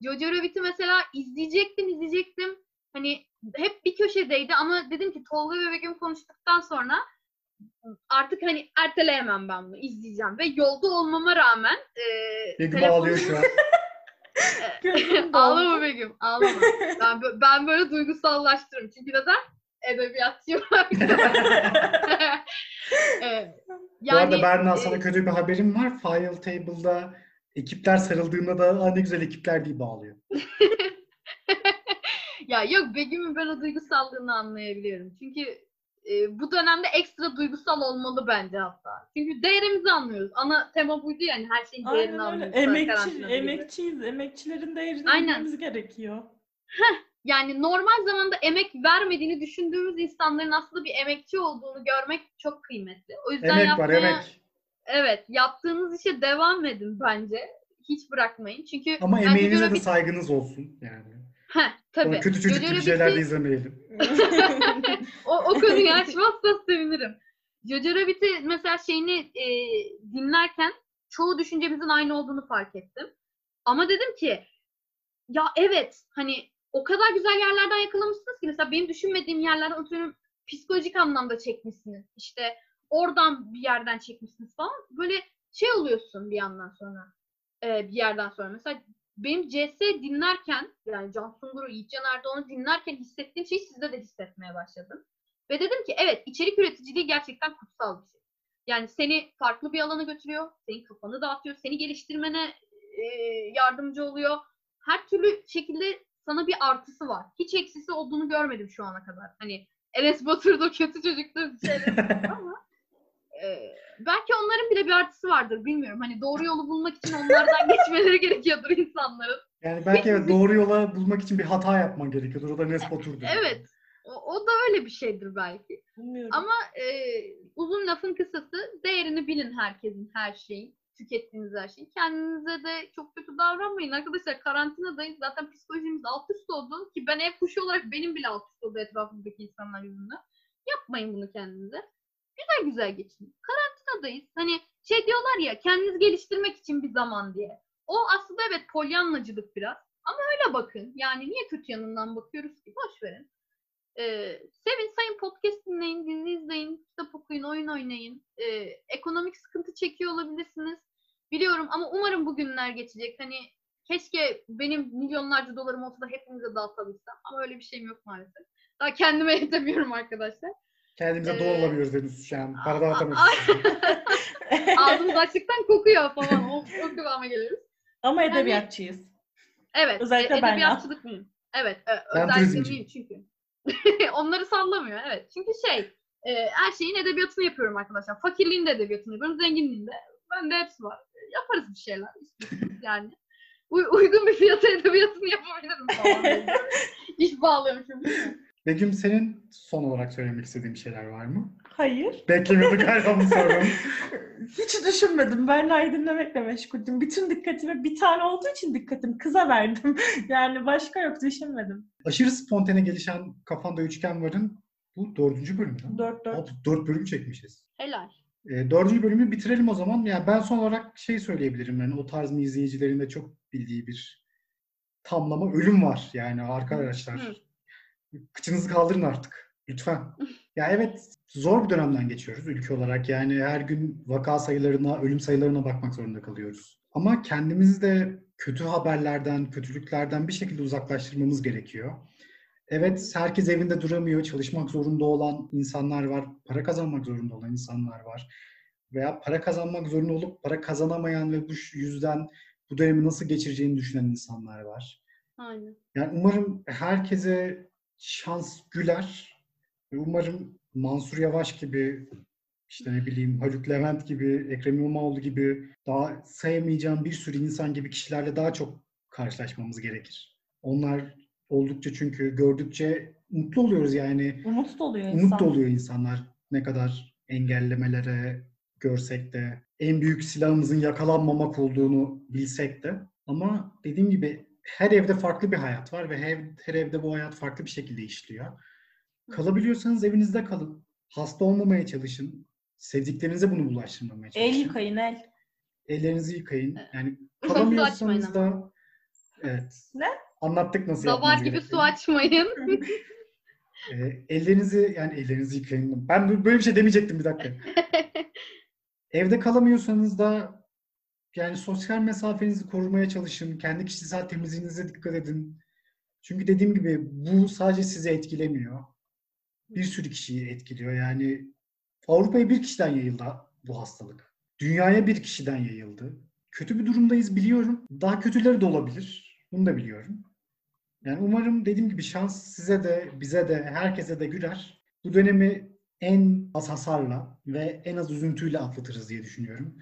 B: Jojo Rabbit'i mesela izleyecektim izleyecektim. Hani hep bir köşedeydi ama dedim ki Tolga ve Begüm konuştuktan sonra artık hani erteleyemem ben bunu izleyeceğim ve yolda olmama rağmen e,
A: Begüm
B: telefonum-
A: ağlıyor şu an.
B: Ağlama Begüm ağlama. ben, ben böyle duygusallaştırırım. Çünkü neden? Edebiyatçıyım. evet.
A: Bu arada Berna
B: e,
A: sana kötü bir haberim var. File Table'da ekipler sarıldığında da "Aa, ne güzel ekipler diye bağlıyor.
B: ya yok Begüm'ün ben o duygusallığını anlayabiliyorum. Çünkü e, bu dönemde ekstra duygusal olmalı bence hatta. Çünkü değerimizi anlıyoruz. Ana tema buydu yani her şeyin değerini
C: Aynen öyle.
B: anlıyoruz.
C: Emekçi, emekçiyiz. Emekçilerin değerini
B: Aynen.
C: bilmemiz gerekiyor.
B: Yani normal zamanda emek vermediğini düşündüğümüz insanların aslında bir emekçi olduğunu görmek çok kıymetli. O yüzden
A: Emek var
B: yapmaya,
A: emek.
B: Evet, yaptığınız işe devam edin bence. Hiç bırakmayın. Çünkü
A: Ama emeğinize de
B: Rabbit-
A: saygınız olsun yani.
B: Heh, tabii.
A: Sonra kötü çocuk gibi şeyler de
B: Rabbit'i-
A: izlemeyelim.
B: o, o konuyu açmazsa sevinirim. Jojo Rabbit'i mesela şeyini e, dinlerken çoğu düşüncemizin aynı olduğunu fark ettim. Ama dedim ki ya evet hani o kadar güzel yerlerden yakalamışsınız ki mesela benim düşünmediğim yerlerden atıyorum psikolojik anlamda çekmişsiniz. İşte oradan bir yerden çekmişsiniz falan. Böyle şey oluyorsun bir yandan sonra. e, bir yerden sonra. Mesela benim CS dinlerken yani Can Sungur'u, Yiğitcan Erdoğan'ı dinlerken hissettiğim şeyi sizde de hissetmeye başladım. Ve dedim ki evet içerik üreticiliği gerçekten kutsal bir şey. Yani seni farklı bir alana götürüyor, senin kafanı dağıtıyor, seni geliştirmene e, yardımcı oluyor. Her türlü şekilde sana bir artısı var. Hiç eksisi olduğunu görmedim şu ana kadar. Hani Enes Batur'da kötü çocuktu şeyler ama e, belki onların bile bir artısı vardır bilmiyorum. Hani doğru yolu bulmak için onlardan geçmeleri gerekiyordur insanların.
A: Yani belki evet doğru yola bulmak için bir hata yapman gerekiyordur. O da Nes Batur'dur.
B: Evet. O, o da öyle bir şeydir belki.
C: Bilmiyorum.
B: Ama e, uzun lafın kısası değerini bilin herkesin, her şeyin. Tükettiğiniz her şeyin. Kendinize de çok kötü davranmayın. Arkadaşlar karantinadayız. Zaten psikolojimiz alt üst oldu. Ki ben ev kuşu olarak benim bile alt üst oldu etrafımdaki insanlar yüzünden. Yapmayın bunu kendinize. Güzel güzel geçin. Karantinadayız. Hani şey diyorlar ya kendinizi geliştirmek için bir zaman diye. O aslında evet polyanlacılık biraz. Ama öyle bakın. Yani niye kötü yanından bakıyoruz ki? Boş verin. Ee, sevin sayın podcast dinleyin, dizi izleyin, kitap okuyun, oyun oynayın. Ee, ekonomik sıkıntı çekiyor olabilirsiniz. Biliyorum ama umarım bu günler geçecek. Hani keşke benim milyonlarca dolarım olsa da hepinize dağıtabilsem. Ama öyle bir şeyim yok maalesef. Daha kendime yetemiyorum arkadaşlar.
A: Kendimize
B: Ee,
A: doğal olamıyoruz henüz şu an. Para dağıtamıyoruz.
B: Ağzımız açlıktan kokuyor falan. O, o kıvama geliyoruz.
C: Ama edebiyatçıyız.
B: Evet.
C: Özellikle
B: e,
C: ben
B: edebiyatçılık mıyım? Evet. E,
A: Ben
B: özellikle miyim çünkü. Onları sallamıyor. Evet. Çünkü şey e, her şeyin edebiyatını yapıyorum arkadaşlar. Fakirliğin de edebiyatını yapıyorum. Zenginliğin de. Ben de hepsi var. Yaparız bir şeyler. yani. Uy- uygun bir fiyata edebiyatını yapabilirim falan. İş bağlıyormuşum.
A: Begüm senin son olarak söylemek istediğin bir şeyler var mı?
C: Hayır.
A: Beklemiyorduk galiba bu sorumu.
C: Hiç düşünmedim. Berna'yı dinlemekle meşguldüm. Bütün dikkatimi bir tane olduğu için dikkatim kıza verdim. Yani başka yok düşünmedim.
A: Aşırı spontane gelişen kafanda üçgen varın bu dördüncü bölümü. değil mi?
C: 4-4.
A: Aa, Dört bölüm çekmişiz.
B: Helal.
A: E, dördüncü bölümü bitirelim o zaman. Yani ben son olarak şey söyleyebilirim. Yani o tarz izleyicilerin de çok bildiği bir tamlama ölüm var. Yani arkadaşlar.
B: Hı.
A: Kıçınızı kaldırın artık. Lütfen. Ya evet zor bir dönemden geçiyoruz ülke olarak. Yani her gün vaka sayılarına, ölüm sayılarına bakmak zorunda kalıyoruz. Ama kendimizi de kötü haberlerden, kötülüklerden bir şekilde uzaklaştırmamız gerekiyor. Evet, herkes evinde duramıyor. Çalışmak zorunda olan insanlar var. Para kazanmak zorunda olan insanlar var. Veya para kazanmak zorunda olup para kazanamayan ve bu yüzden bu dönemi nasıl geçireceğini düşünen insanlar var.
B: Aynen.
A: Yani umarım herkese şans güler. Ve umarım Mansur Yavaş gibi işte ne bileyim Haluk Levent gibi, Ekrem İmamoğlu gibi daha sayamayacağım bir sürü insan gibi kişilerle daha çok karşılaşmamız gerekir. Onlar oldukça çünkü gördükçe mutlu oluyoruz yani.
C: Umut doluyor insan.
A: Umut doluyor insanlar. Ne kadar engellemelere görsek de en büyük silahımızın yakalanmamak olduğunu bilsek de ama dediğim gibi her evde farklı bir hayat var ve her, her evde bu hayat farklı bir şekilde işliyor. Kalabiliyorsanız evinizde kalın. Hasta olmamaya çalışın. Sevdiklerinize bunu bulaştırmamaya çalışın.
C: El yıkayın el.
A: Ellerinizi yıkayın. Yani kalamıyorsanız da evet.
C: Ne?
A: Anlattık nasıl yapmanız
B: gibi
A: gerektiğini.
B: su açmayın.
A: Ee, ellerinizi yani ellerinizi yıkayın. Ben böyle bir şey demeyecektim bir dakika. Evde kalamıyorsanız da yani sosyal mesafenizi korumaya çalışın. Kendi kişisel temizliğinize dikkat edin. Çünkü dediğim gibi bu sadece sizi etkilemiyor. Bir sürü kişiyi etkiliyor. Yani Avrupa'ya bir kişiden yayıldı bu hastalık. Dünyaya bir kişiden yayıldı. Kötü bir durumdayız biliyorum. Daha kötüleri de olabilir. Bunu da biliyorum. Yani umarım dediğim gibi şans size de, bize de, herkese de güler. Bu dönemi en az hasarla ve en az üzüntüyle atlatırız diye düşünüyorum.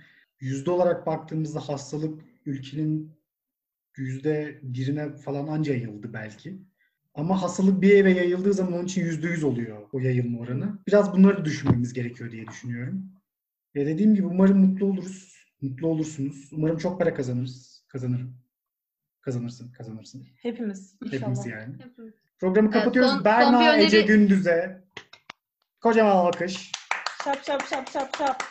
A: Yüzde olarak baktığımızda hastalık ülkenin yüzde birine falan anca yayıldı belki. Ama hastalık bir eve yayıldığı zaman onun için yüzde yüz oluyor o yayılma oranı. Biraz bunları düşünmemiz gerekiyor diye düşünüyorum. Ve dediğim gibi umarım mutlu oluruz. Mutlu olursunuz. Umarım çok para kazanırız. Kazanırım. Kazanırsın, kazanırsın.
C: Hepimiz inşallah.
A: Hepimiz yani.
B: Hepimiz.
A: Programı
B: Evet,
A: kapatıyoruz.
B: son- son
A: Berna
B: bir öneri-
A: Ece Gündüz'e kocaman alkış.
C: Şap şap şap şap şap.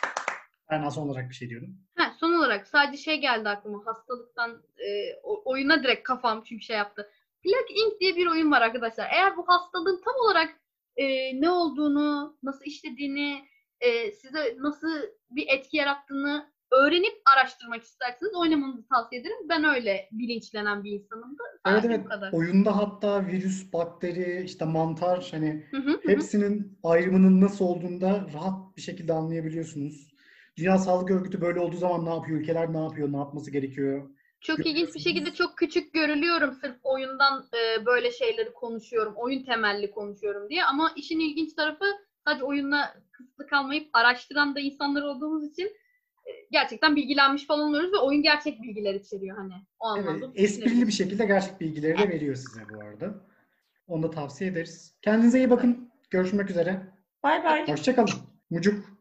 A: Berna son olarak bir şey diyordum.
B: Son olarak sadece şey geldi aklıma hastalıktan e, oyuna direkt kafam çünkü şey yaptı. Plague Inc diye bir oyun var arkadaşlar. Eğer bu hastalığın tam olarak e, ne olduğunu, nasıl işlediğini, e, size nasıl bir etki yarattığını öğrenip araştırmak isterseniz oynamanızı tavsiye ederim. Ben öyle bilinçlenen bir.
A: Evet
B: Sadece
A: evet.
B: bu kadar.
A: Oyunda hatta virüs, bakteri, işte mantar hani
B: Hı hı, hı hı.
A: hepsinin ayrımının nasıl olduğunda rahat bir şekilde anlayabiliyorsunuz. Dünya Sağlık Örgütü böyle olduğu zaman ne yapıyor? Ülkeler ne yapıyor? Ne yapması gerekiyor?
B: Çok ilginç bir şekilde çok küçük görülüyorum sırf oyundan e, böyle şeyleri konuşuyorum. Oyun temelli konuşuyorum diye. Ama işin ilginç tarafı sadece oyunla kısıtlı kalmayıp araştıran da insanlar olduğumuz için e, gerçekten bilgilenmiş falan oluyoruz ve oyun gerçek bilgiler içeriyor hani o
A: Evet,
B: anlamda.
A: esprili bir şekilde gerçek bilgileri de veriyor size bu arada. Onu da tavsiye ederiz. Kendinize iyi bakın. Görüşmek üzere.
C: Bay bay.
A: Hoşçakalın. Mucuk.